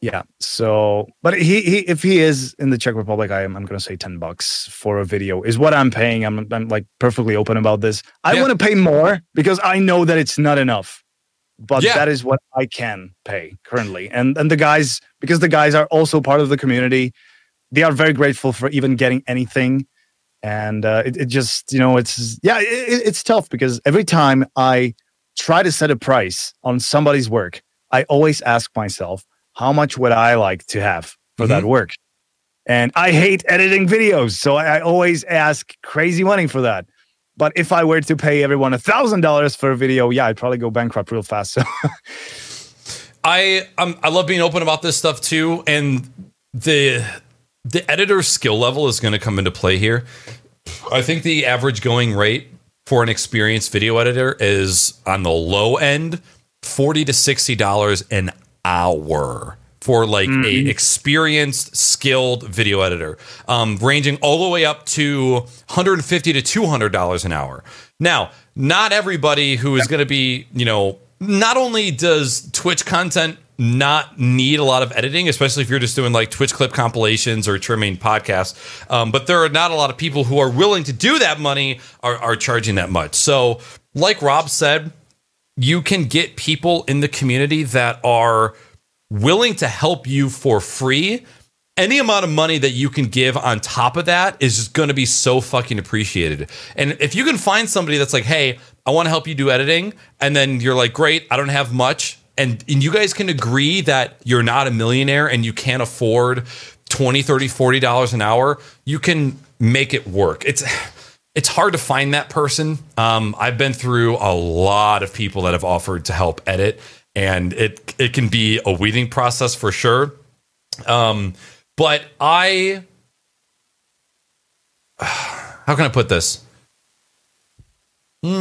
Yeah. So, but he, he if he is in the Czech Republic, I am I'm going to say 10 bucks for a video is what I'm paying. I'm I'm like perfectly open about this. I Yeah. want to pay more because I know that it's not enough. But Yeah. that is what I can pay currently. And and the guys because the guys are also part of the community, they are very grateful for even getting anything. And uh, it, it just, you know, it's yeah, it, it- it's tough because every time I try to set a price on somebody's work, I always ask myself, how much would I like to have for that work? And I hate editing videos, so I, I always ask crazy money for that. But if I were to pay everyone a thousand dollars for a video, yeah, I'd probably go bankrupt real fast. So I um, I love being open about this stuff too, and the the editor skill level is going to come into play here. I think the average going rate for an experienced video editor is on the low end, forty to sixty dollars an hour for like a experienced, skilled video editor, um, ranging all the way up to one hundred and fifty to two hundred dollars an hour. Now, not everybody who is going to be, you know, not only does Twitch content not need a lot of editing, especially if you're just doing like Twitch clip compilations or trimming podcasts. Um, but there are not a lot of people who are willing to do that money are, are charging that much. So, like Rob said, you can get people in the community that are willing to help you for free. Any amount of money that you can give on top of that is just going to be so fucking appreciated. And if you can find somebody that's like, hey, I want to help you do editing, and then you're like, great, I don't have much, and, and you guys can agree that you're not a millionaire and you can't afford 20 30 40 dollars an hour you can make it work it's it's hard to find that person. Um, i've been through a lot of people that have offered to help edit and it it can be a weeding process for sure. Um, but i how can i put this? Mm,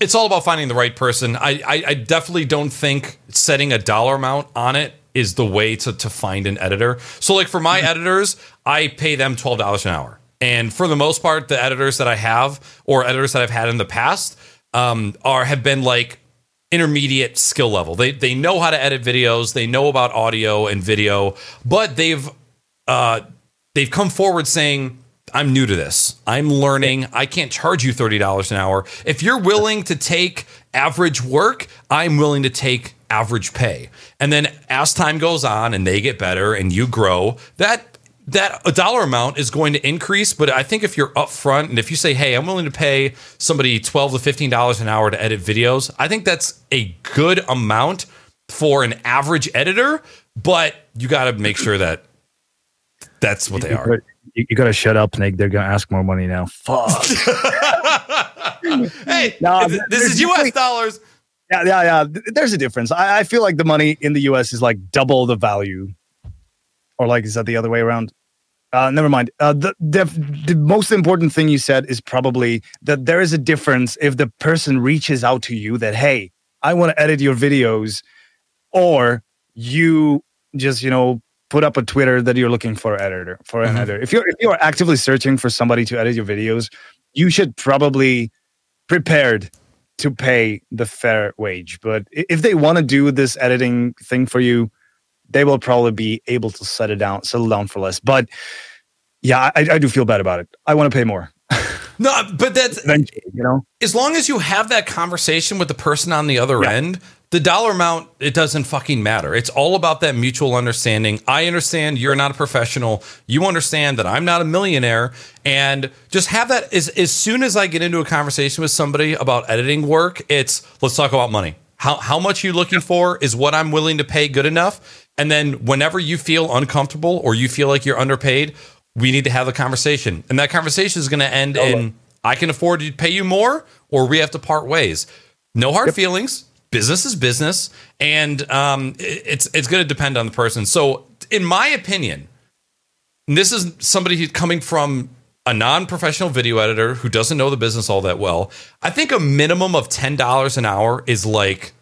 it's all about finding the right person. I, I, I definitely don't think setting a dollar amount on it is the way to, to find an editor. So, like for my editors, I pay them twelve dollars an hour, and for the most part, the editors that I have or editors that I've had in the past um, are have been like intermediate skill level. They they know how to edit videos, they know about audio and video, but they've uh, they've come forward saying I'm new to this. I'm learning. I can't charge you $30 an hour. If you're willing to take average work, I'm willing to take average pay. And then as time goes on and they get better and you grow, that that a dollar amount is going to increase, but I think if you're upfront and if you say, "Hey, I'm willing to pay somebody 12 to 15 dollars an hour to edit videos," I think that's a good amount for an average editor, but you got to make sure that that's what they are you, you got to shut up, Nick. They're gonna ask more money now. Fuck. hey, no, this is U.S. dollars. Yeah, yeah, yeah. There's a difference. I, I feel like the money in the U.S. is like double the value, or like is that the other way around? Uh, never mind. Uh, the, the the most important thing you said is probably that there is a difference if the person reaches out to you that hey, I want to edit your videos, or you just you know put up a Twitter that you're looking for an editor for an mm-hmm. editor. If you're if you are actively searching for somebody to edit your videos, you should probably prepared to pay the fair wage. But if they want to do this editing thing for you, they will probably be able to set it down, settle down for less. But yeah, I, I do feel bad about it. I want to pay more. no, but that's you know, as long as you have that conversation with the person on the other yeah. end, the dollar amount it doesn't fucking matter it's all about that mutual understanding i understand you're not a professional you understand that i'm not a millionaire and just have that as, as soon as i get into a conversation with somebody about editing work it's let's talk about money how, how much you looking for is what i'm willing to pay good enough and then whenever you feel uncomfortable or you feel like you're underpaid we need to have a conversation and that conversation is going to end in i can afford to pay you more or we have to part ways no hard yep. feelings business is business, and um, it's it's going to depend on the person. So, in my opinion, this is somebody who's coming from a non-professional video editor who doesn't know the business all that well. I think a minimum of ten dollars an hour is like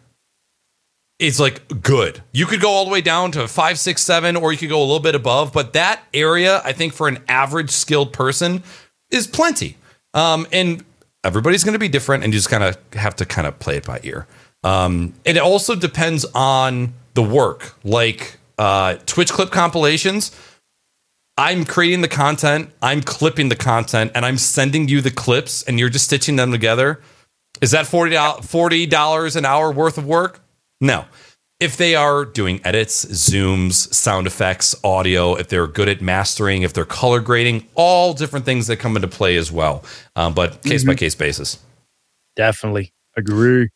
is like good. You could go all the way down to five, six, seven, or you could go a little bit above. But that area, I think, for an average skilled person, is plenty. Um, and everybody's going to be different, and you just kind of have to kind of play it by ear. Um, and it also depends on the work, like uh, Twitch clip compilations. I'm creating the content, I'm clipping the content, and I'm sending you the clips, and you're just stitching them together. Is that $40, $40 an hour worth of work? No. If they are doing edits, zooms, sound effects, audio, if they're good at mastering, if they're color grading, all different things that come into play as well. Um, but case by case basis. Definitely agree.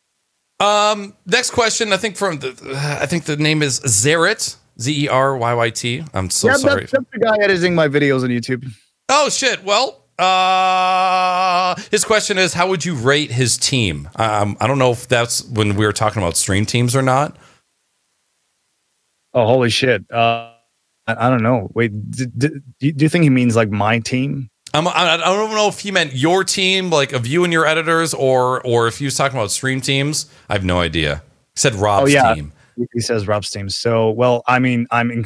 Um, next question. I think from the, I think the name is Zeryyt Z E R Y Y T. I'm so yeah, sorry. That's, that's the guy editing my videos on YouTube. Oh shit. Well, uh, his question is, how would you rate his team? Um, I don't know if that's when we were talking about stream teams or not. Oh, holy shit. Uh, I, I don't know. Wait, do, do, do you think he means like my team? I'm, I don't know if he meant your team, like of you and your editors, or or if he was talking about stream teams. I have no idea. He said Rob's oh, yeah. team. He says Rob's team. So, well, I mean, I'm.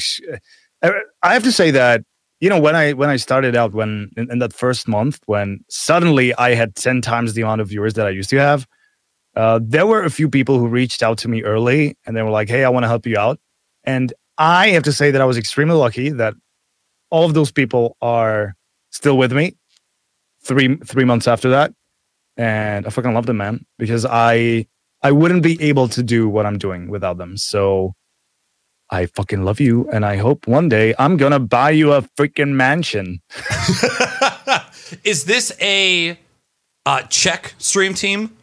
I have to say that you know when I when I started out when in, in that first month when suddenly I had ten times the amount of viewers that I used to have. Uh, there were a few people who reached out to me early and they were like, "Hey, I want to help you out." And I have to say that I was extremely lucky that all of those people are still with me three three months after that, and I fucking love them, man, because I I wouldn't be able to do what I'm doing without them. So I fucking love you, and I hope one day I'm gonna buy you a freaking mansion. Is this a uh, Czech stream team?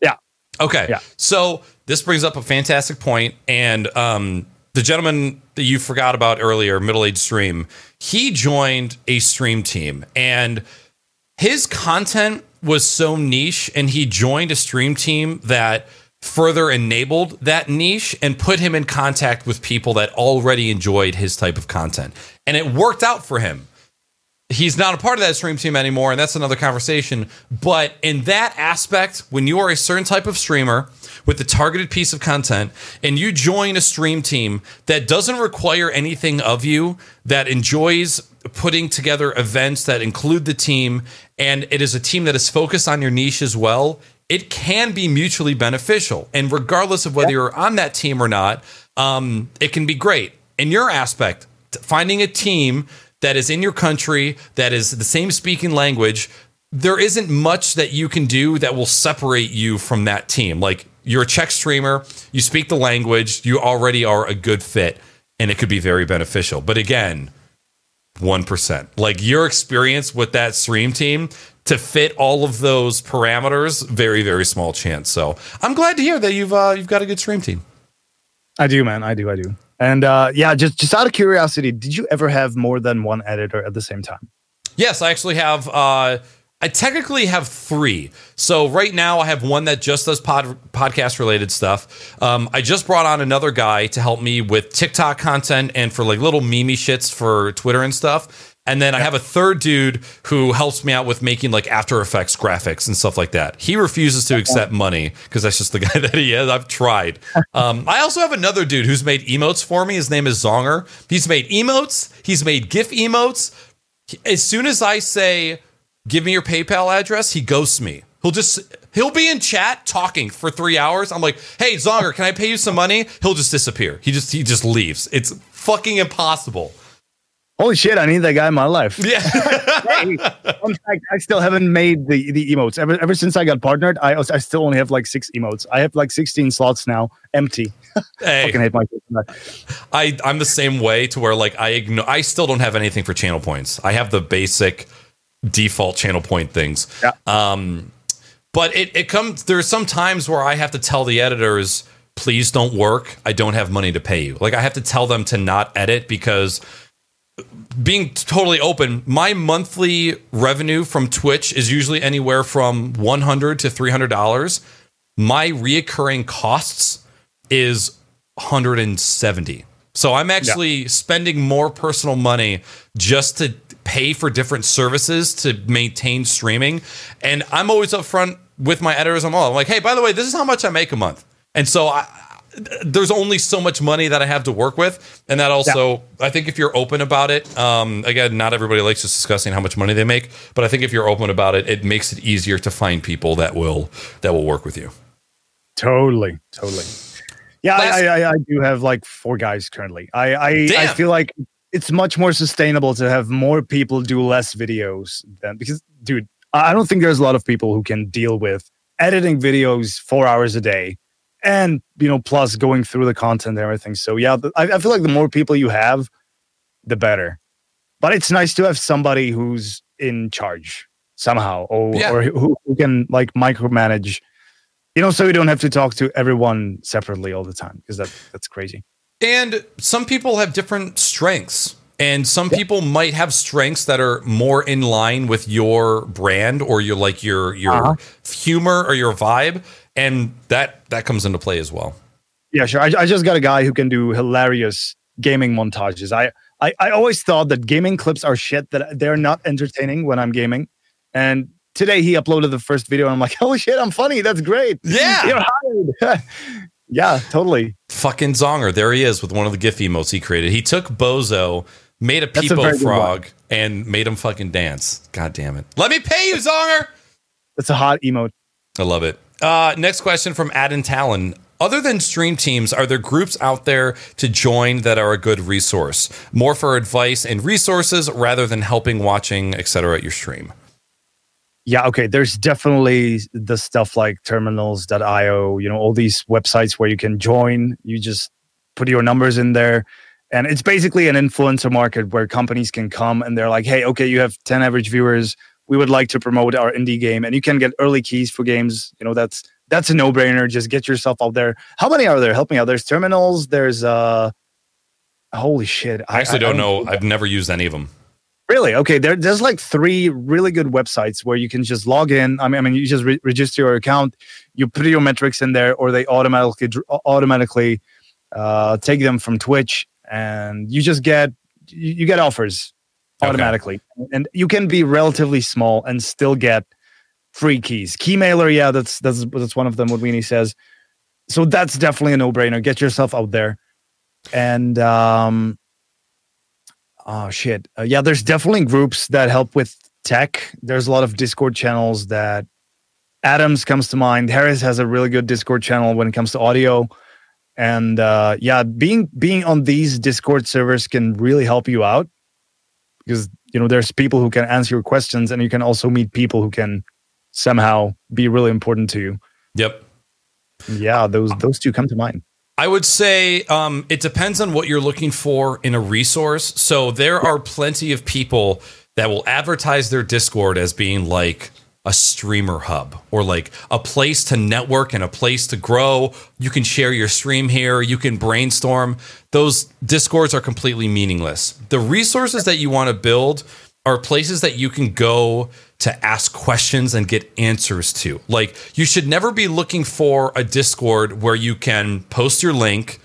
Yeah. Okay. Yeah. So this brings up a fantastic point, and um, the gentleman that you forgot about earlier, middle aged stream, he joined a stream team, and his content was so niche, and he joined a stream team that further enabled that niche and put him in contact with people that already enjoyed his type of content. And it worked out for him. He's not a part of that stream team anymore, and that's another conversation. But in that aspect, when you are a certain type of streamer with a targeted piece of content and you join a stream team that doesn't require anything of you, that enjoys putting together events that include the team, and it is a team that is focused on your niche as well, it can be mutually beneficial. And regardless of whether you're on that team or not, um, it can be great. In your aspect, finding a team that is in your country, that is the same speaking language, there isn't much that you can do that will separate you from that team. Like you're a Czech streamer, you speak the language, you already are a good fit, and it could be very beneficial. But again, 1%. Like your experience with that stream team to fit all of those parameters, very, very small chance. So I'm glad to hear that you've uh, you've got a good stream team. I do, man. I do. I do. And uh, yeah, just just out of curiosity, did you ever have more than one editor at the same time? Yes, I actually have. Uh, I technically have three. So right now I have one that just does pod, podcast related stuff. Um, I just brought on another guy to help me with TikTok content and for like little meme shits for Twitter and stuff. And then I have a third dude who helps me out with making like After Effects graphics and stuff like that. He refuses to accept money because that's just the guy that he is. I've tried. Um, I also have another dude who's made emotes for me. His name is Zonger. He's made emotes. He's made GIF emotes. As soon as I say, "Give me your PayPal address," he ghosts me. He'll just he'll be in chat talking for three hours. I'm like, "Hey Zonger, can I pay you some money?" He'll just disappear. He just he just leaves. It's fucking impossible. Holy shit, I need that guy in my life. Yeah. Hey, fact, I still haven't made the, the emotes. Ever, ever since I got partnered, I, I still only have like six emotes. I have like 16 slots now, empty. hey, Fucking hate myself. I I'm the same way to where like I ignore I still don't have anything for channel points. I have the basic default channel point things. Yeah. Um but it it comes there's some times where I have to tell the editors please don't work. I don't have money to pay you. Like I have to tell them to not edit because being totally open, my monthly revenue from Twitch is usually anywhere from 100 to $300. My reoccurring costs is 170. So I'm actually spending more personal money just to pay for different services to maintain streaming. And I'm always upfront with my editors. I'm all I'm like, hey, by the way, this is how much I make a month. And so I, there's only so much money that I have to work with, and that also I think if you're open about it, um, again, not everybody likes just discussing how much money they make, but I think if you're open about it, it makes it easier to find people that will that will work with you. Totally, totally. Yeah, Last- I, I, I do have like four guys currently. I, I, I feel like it's much more sustainable to have more people do less videos than because, dude, I don't think there's a lot of people who can deal with editing videos four hours a day and you know plus going through the content and everything. So yeah I, I feel like the more people you have the better. But it's nice to have somebody who's in charge somehow or, Yeah. or who, who can like micromanage you know so you don't have to talk to everyone separately all the time because that that's crazy And some people have different strengths. And some people might have strengths that are more in line with your brand or your like your your Uh-huh. humor or your vibe. And that that comes into play as well. yeah sure I, I just got a guy who can do hilarious gaming montages I, I i always thought that gaming clips are shit that they're not entertaining when i'm gaming and today he uploaded the first video and i'm like holy shit i'm funny that's great Yeah. You're hired. yeah, totally. Fucking Zonger. There he is with one of the GIF emotes he created. He took Bozo, made a peepo frog, and made him fucking dance. God damn it. Let me pay you, Zonger. That's a hot emote. I love it. Uh, next question from Adam Talon. Other than stream teams, are there groups out there to join that are a good resource? More for advice and resources rather than helping, watching, etc. at your stream. Yeah, okay. There's definitely the stuff like terminals.io, you know, all these websites where you can join. You just put your numbers in there. And it's basically an influencer market where companies can come and they're like, hey, okay, you have 10 average viewers. We would like to promote our indie game. And you can get early keys for games. You know, that's that's a no-brainer. Just get yourself out there. How many are there? Help me out. There's terminals, there's uh holy shit. I actually I, don't, I don't know. I've never used any of them. Really? Okay. There, there's like three really good websites where you can just log in. I mean, I mean, you just re- register your account, you put your metrics in there, or they automatically automatically uh, take them from Twitch, and you just get you, you get offers automatically, okay. and you can be relatively small and still get free keys. Keymailer, yeah, that's that's that's one of them. What Weenie says. So that's definitely a no brainer. Get yourself out there, and um, oh shit. Uh, yeah there's definitely groups that help with tech. There's a lot of discord channels that adams comes to mind. Harris has a really good discord channel when it comes to audio. And uh, yeah being being on these discord servers can really help you out because you know there's people who can answer your questions and you can also meet people who can somehow be really important to you. Yep. Yeah those those two come to mind I would say um, it depends on what you're looking for in a resource. So there are plenty of people that will advertise their Discord as being like a streamer hub or like a place to network and a place to grow. You can share your stream here, you can brainstorm. Those Discords are completely meaningless. The resources that you want to build are places that you can go to ask questions and get answers to. Like, you should never be looking for a Discord where you can post your link,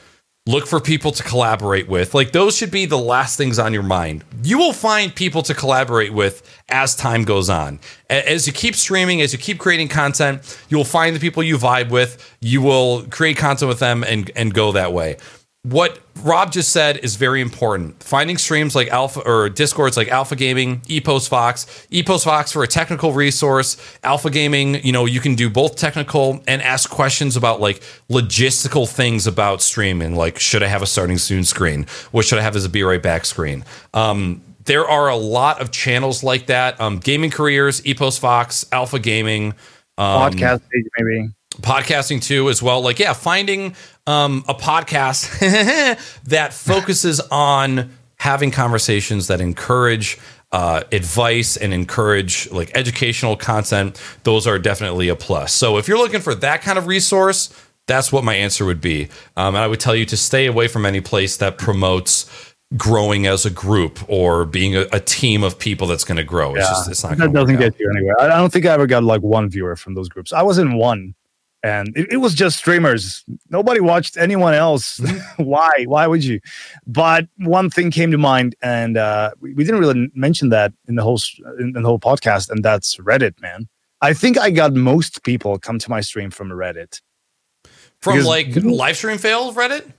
look for people to collaborate with. Like, those should be the last things on your mind. You will find people to collaborate with as time goes on. As you keep streaming, as you keep creating content, you will find the people you vibe with. You will create content with them and, and go that way what Rob just said is very important. Finding streams like Alpha or Discords like Alpha Gaming, EposVox, Epos Fox for a technical resource, Alpha Gaming, you know, you can do both technical and ask questions about like logistical things about streaming, like should I have a starting soon screen? What should I have as a be right back screen? Um, there are a lot of channels like that. Um, gaming careers, EposVox, Alpha Gaming, um, podcast maybe podcasting too as well like yeah finding um, a podcast that focuses on having conversations that encourage uh, advice and encourage like educational content those are definitely a plus so if you're looking for that kind of resource that's what my answer would be um, and i would tell you to stay away from any place that promotes growing as a group or being a, a team of people that's going to grow. It's yeah, just it's not that doesn't get you anywhere. I don't think I ever got like one viewer from those groups. I was in one and it, it, was just streamers. Nobody watched anyone else. Why? Why would you? But one thing came to mind and uh, we, we, didn't really mention that in the whole in the whole podcast and that's reddit man. I think i got most people come to my stream from reddit. From like live stream fail reddit?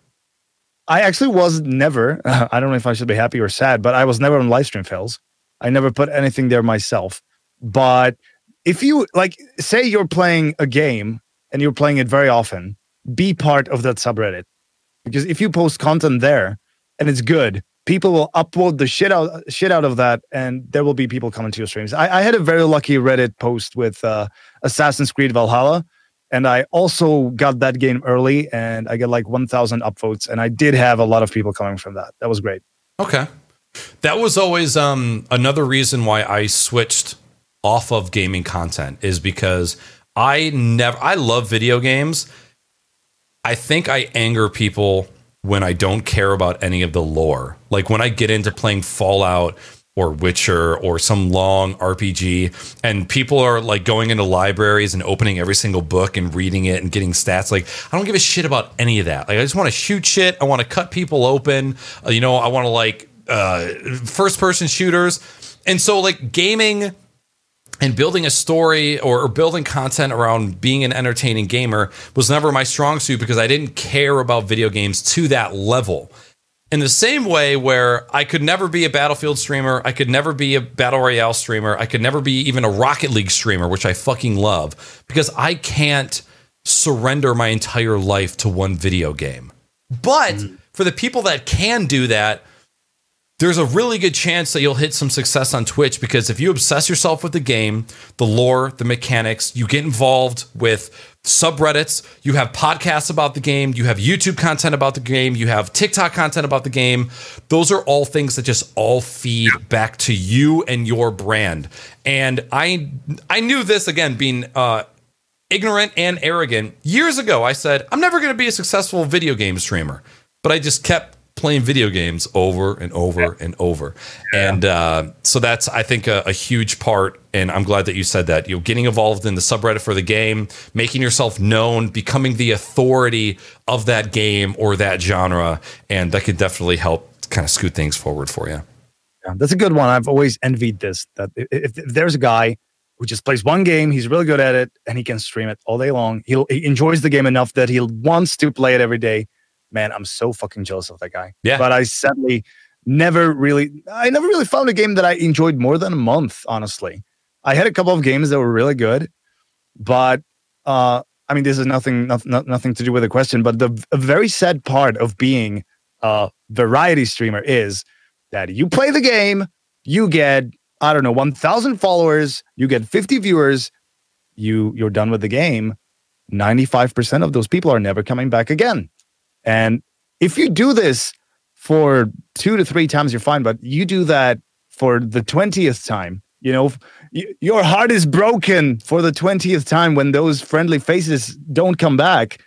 I actually was never i don't know if i should be happy or sad but i was never on live stream fails. I never put anything there myself. But if you like say you're playing a game and you're playing it very often, be part of that subreddit. Because if you post content there and it's good, people will upload the shit out shit out of that, and there will be people coming to your streams. I, I had a very lucky Reddit post with uh, Assassin's Creed Valhalla, and I also got that game early, and I got like 1,000 upvotes, and I did have a lot of people coming from that. That was great. Okay, that was always um, another reason why I switched off of gaming content is because I never I love video games. I think I anger people when I don't care about any of the lore. Like when I get into playing Fallout or Witcher or some long RPG and people are like going into libraries and opening every single book and reading it and getting stats like I don't give a shit about any of that. Like I just want to shoot shit, I want to cut people open, uh, you know, I want to like uh first person shooters. And so like gaming and building a story or, or, building content around being an entertaining gamer was never my strong suit because I didn't care about video games to that level. in the same way where I could never be a Battlefield streamer, I could never be a Battle Royale streamer, I could never be even a Rocket League streamer, which I fucking love, because I can't surrender my entire life to one video game. But mm. for the people that can do that, there's a really good chance that you'll hit some success on Twitch because if you obsess yourself with the game, the lore, the mechanics, you get involved with subreddits, you have podcasts about the game, you have YouTube content about the game, you have TikTok content about the game. Those are all things that just all feed back to you and your brand. And I I knew this again being uh ignorant and arrogant. Years ago I said, I'm never going to be a successful video game streamer. But I just kept playing video games over and over yeah. and over. Yeah. And uh, so that's, I think, a, a, huge part. And I'm glad that you said that. You know, getting involved in the subreddit for the game, making yourself known, becoming the authority of that game or that genre. And that could definitely help kind of scoot things forward for you. Yeah, that's a good one. I've always envied this that if, if there's a guy who just plays one game, he's really good at it, and he can stream it all day long, he'll, he enjoys the game enough that he wants to play it every day man, I'm so fucking jealous of that guy. Yeah. But I sadly never really, I never really found a game that I enjoyed more than a month, honestly. I had a couple of games that were really good, but uh, I mean, this is nothing, nothing, nothing to do with the question. But the very sad part of being a variety streamer is that you play the game, you get, I don't know, 1,000 followers, you get 50 viewers, you you're done with the game. 95% of those people are never coming back again. And if you do this for two to three times, you're fine. But you do that for the 20th time, you know, your heart is broken for the 20th time when those friendly faces don't come back.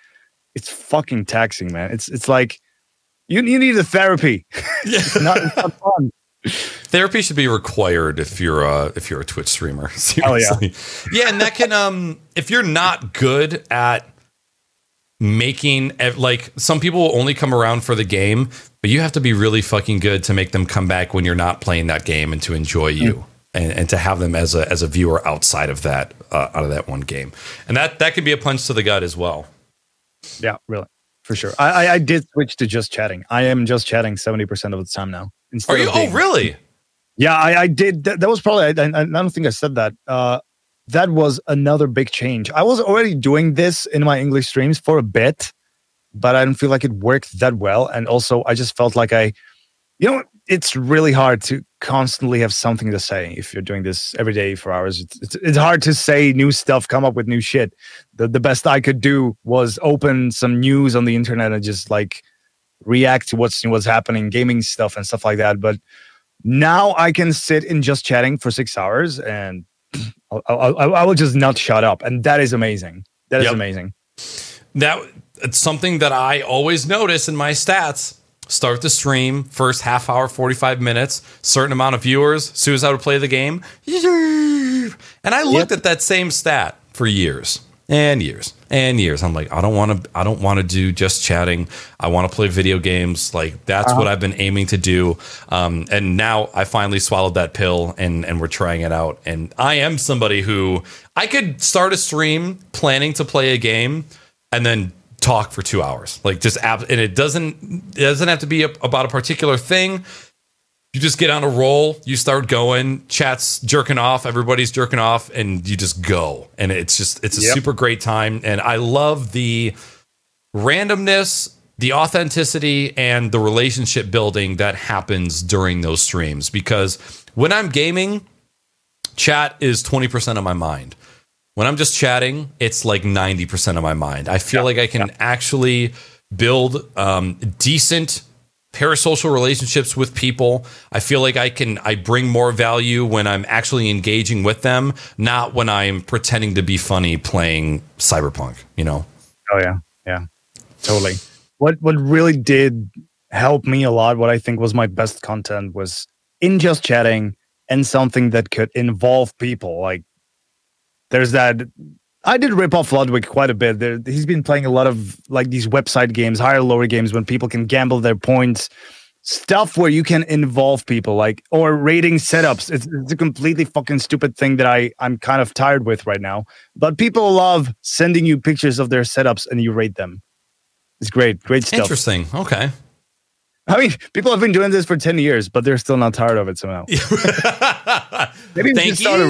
It's fucking taxing, man. It's it's like you, you need a therapy. Yeah. not, it's not fun. Therapy should be required if you're a if you're a Twitch streamer. Seriously. Oh, yeah. yeah, and that can um if you're not good at making like some people will only come around for the game, but you have to be really fucking good to make them come back when you're not playing that game and to enjoy you. Mm. And, and to have them as a as a viewer outside of that uh, out of that one game, and that that could be a punch to the gut as well. Yeah, really, for sure. I I, I did switch to just chatting. I am just chatting seventy percent of the time now. Are you? Oh, really? Yeah, I, I did. That, that was probably. I, I, don't think I said that. Uh, that was another big change. I was already doing this in my English streams for a bit, but I didn't feel like it worked that well. And also, I just felt like I, you know, it's really hard to constantly have something to say if you're doing this every day for hours. It's, it's, it's hard to say new stuff, come up with new shit. The, the best I could do was open some news on the internet and just like react to what's what's happening, gaming stuff and stuff like that. But now I can sit in just chatting for six hours and I, I, I, will just not shut up, and that is amazing. That is yep. amazing. That it's something that I always notice in my stats. Start the stream, first half hour, 45 minutes, certain amount of viewers, as soon as I would play the game. And I looked yep. at that same stat for years and years and years. I'm like, I don't want to. I don't want to do just chatting. I want to play video games. Like that's uh-huh. what I've been aiming to do. Um, and now I finally swallowed that pill, and and we're trying it out. And I am somebody who I could start a stream planning to play a game, and then talk for two hours. Like just app, and it doesn't it doesn't have to be a, about a particular thing you just get on a roll, you start going, chat's jerking off, everybody's jerking off, and you just go. And it's just, it's a yep. super great time. And I love the randomness, the authenticity, and the relationship building that happens during those streams. Because when I'm gaming, chat is 20% of my mind. When I'm just chatting, it's like 90% of my mind. I feel like I can actually build um, decent parasocial relationships with people. I feel like I can I bring more value when I'm actually engaging with them, not when I'm pretending to be funny playing cyberpunk, you know. Oh yeah. Yeah. Totally. What what really did help me a lot, what I think was my best content was in just chatting and something that could involve people. Like there's that I did rip off Ludwig quite a bit. There, he's been playing a lot of like these website games, higher lower games when people can gamble their points, stuff where you can involve people, like or rating setups. It's, it's a completely fucking stupid thing that I I'm kind of tired with right now. But people love sending you pictures of their setups and you rate them. It's great, great stuff. Interesting. Okay. I mean, people have been doing this for 10 years, but they're still not tired of it somehow. Maybe we should start a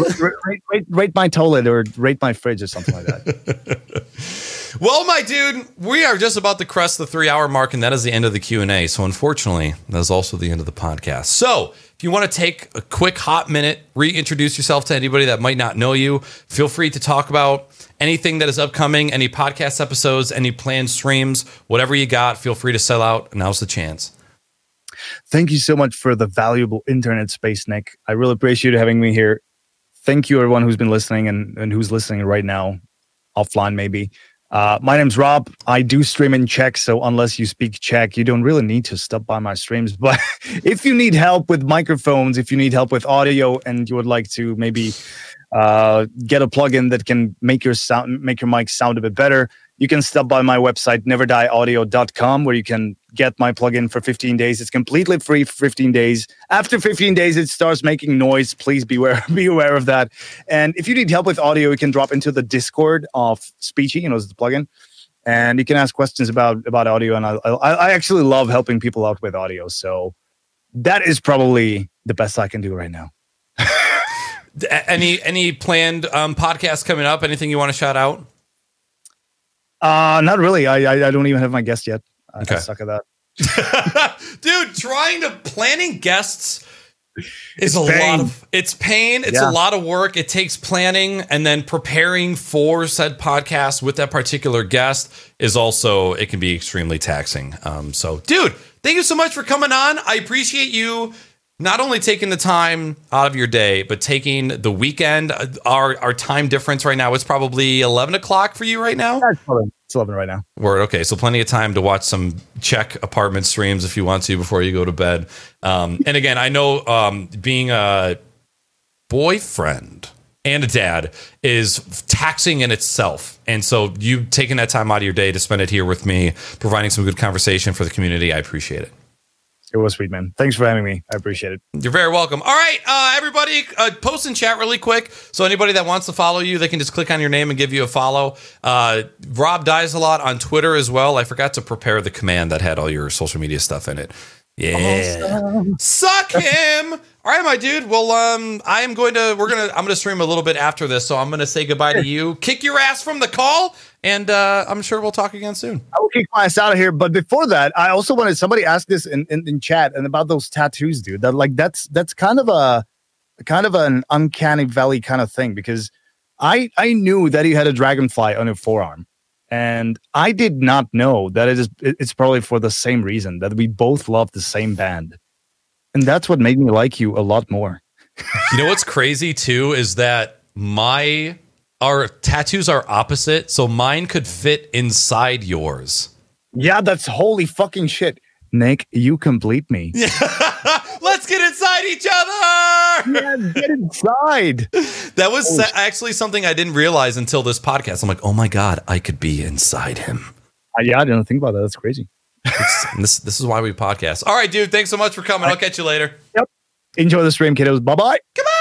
rate, rate, rate, my toilet or rate my fridge or something like that. Well, my dude, we are just about to crest the three hour mark, and that is the end of the Q and A. So, unfortunately, that is also the end of the podcast. So, if you want to take a quick hot minute, reintroduce yourself to anybody that might not know you, feel free to talk about anything that is upcoming, any podcast episodes, any planned streams, whatever you got. Feel free to sell out. Now's the chance. Thank you so much for the valuable internet space, Nick. I really appreciate you having me here. Thank you, everyone who's been listening and, and who's listening right now, offline maybe. Uh, my name's Rob. I do stream in Czech, so unless you speak Czech, you don't really need to stop by my streams. But if you need help with microphones, if you need help with audio, and you would like to maybe uh, get a plugin that can make your sound, make your mic sound a bit better, you can stop by my website neverdieaudio.com where you can get my plugin for 15 days. It's completely free for 15 days. After 15 days, it starts making noise. Please be aware, be aware of that. And if you need help with audio, you can drop into the Discord of Speechy, you know, it's the plugin. And you can ask questions about about audio. And I, I, I actually love helping people out with audio. So that is probably the best I can do right now. Any any planned um, podcasts coming up? Anything you want to shout out? Uh, not really. I, I, I don't even have my guest yet. I, Okay. I suck at that. Dude, trying to planning guests is It's a lot of it's pain. It's a lot of work. It takes planning and then preparing for said podcast with that particular guest is also it can be extremely taxing. Um, so, dude, thank you so much for coming on. I appreciate you not only taking the time out of your day, but taking the weekend. Uh, Our our time difference right now is probably eleven o'clock for you right now. 11, it's 11 right now. Word. Okay, so plenty of time to watch some Czech apartment streams if you want to before you go to bed. Um, and again, I know um, being a boyfriend and a dad is taxing in itself, and so you taking that time out of your day to spend it here with me, providing some good conversation for the community, I appreciate it. It was sweet, man. Thanks for having me. I appreciate it. You're very welcome. All right, uh, everybody, uh, post in chat really quick. So anybody that wants to follow you, they can just click on your name and give you a follow. Uh, Rob dies a lot on Twitter as well. I forgot to prepare the command that had all your social media stuff in it. Yeah, suck him. All right, my dude. Well, um, I am going to. We're gonna. I'm gonna stream a little bit after this, so I'm gonna say goodbye to you. Kick your ass from the call, and uh, I'm sure we'll talk again soon. I will kick my ass out of here. But before that, I also wanted somebody asked this in, in, in chat and about those tattoos, dude. That like that's that's kind of a kind of an uncanny valley kind of thing because I I knew that he had a dragonfly on his forearm. And I did not know that it is it's probably for the same reason that we both love the same band. And that's what made me like you a lot more. You know what's crazy too is that my our tattoos are opposite, so mine could fit inside yours. Yeah, that's holy fucking shit. Nick, you complete me. Let's get inside each other. Yeah, get inside. That was sa- actually something I didn't realize until this podcast. I'm like, oh my god, I could be inside him. Uh, yeah, I didn't think about that. That's crazy. This this is why we podcast. All right, dude. Thanks so much for coming. I'll catch you later. Yep. Enjoy the stream, kiddos. Bye bye. Come on.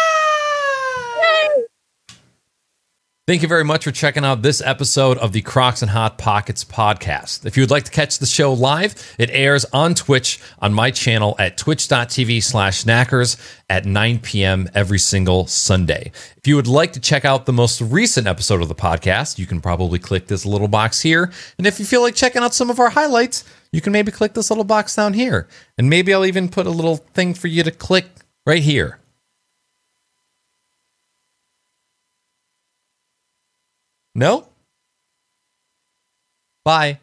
Thank you very much for checking out this episode of the Crocs and Hot Pockets podcast. If you would like to catch the show live, it airs on Twitch on my channel at twitch.tv slash naaackers at 9 p.m. every single Sunday. If you would like to check out the most recent episode of the podcast, you can probably click this little box here. And if you feel like checking out some of our highlights, you can maybe click this little box down here. And maybe I'll even put a little thing for you to click right here. No? Bye.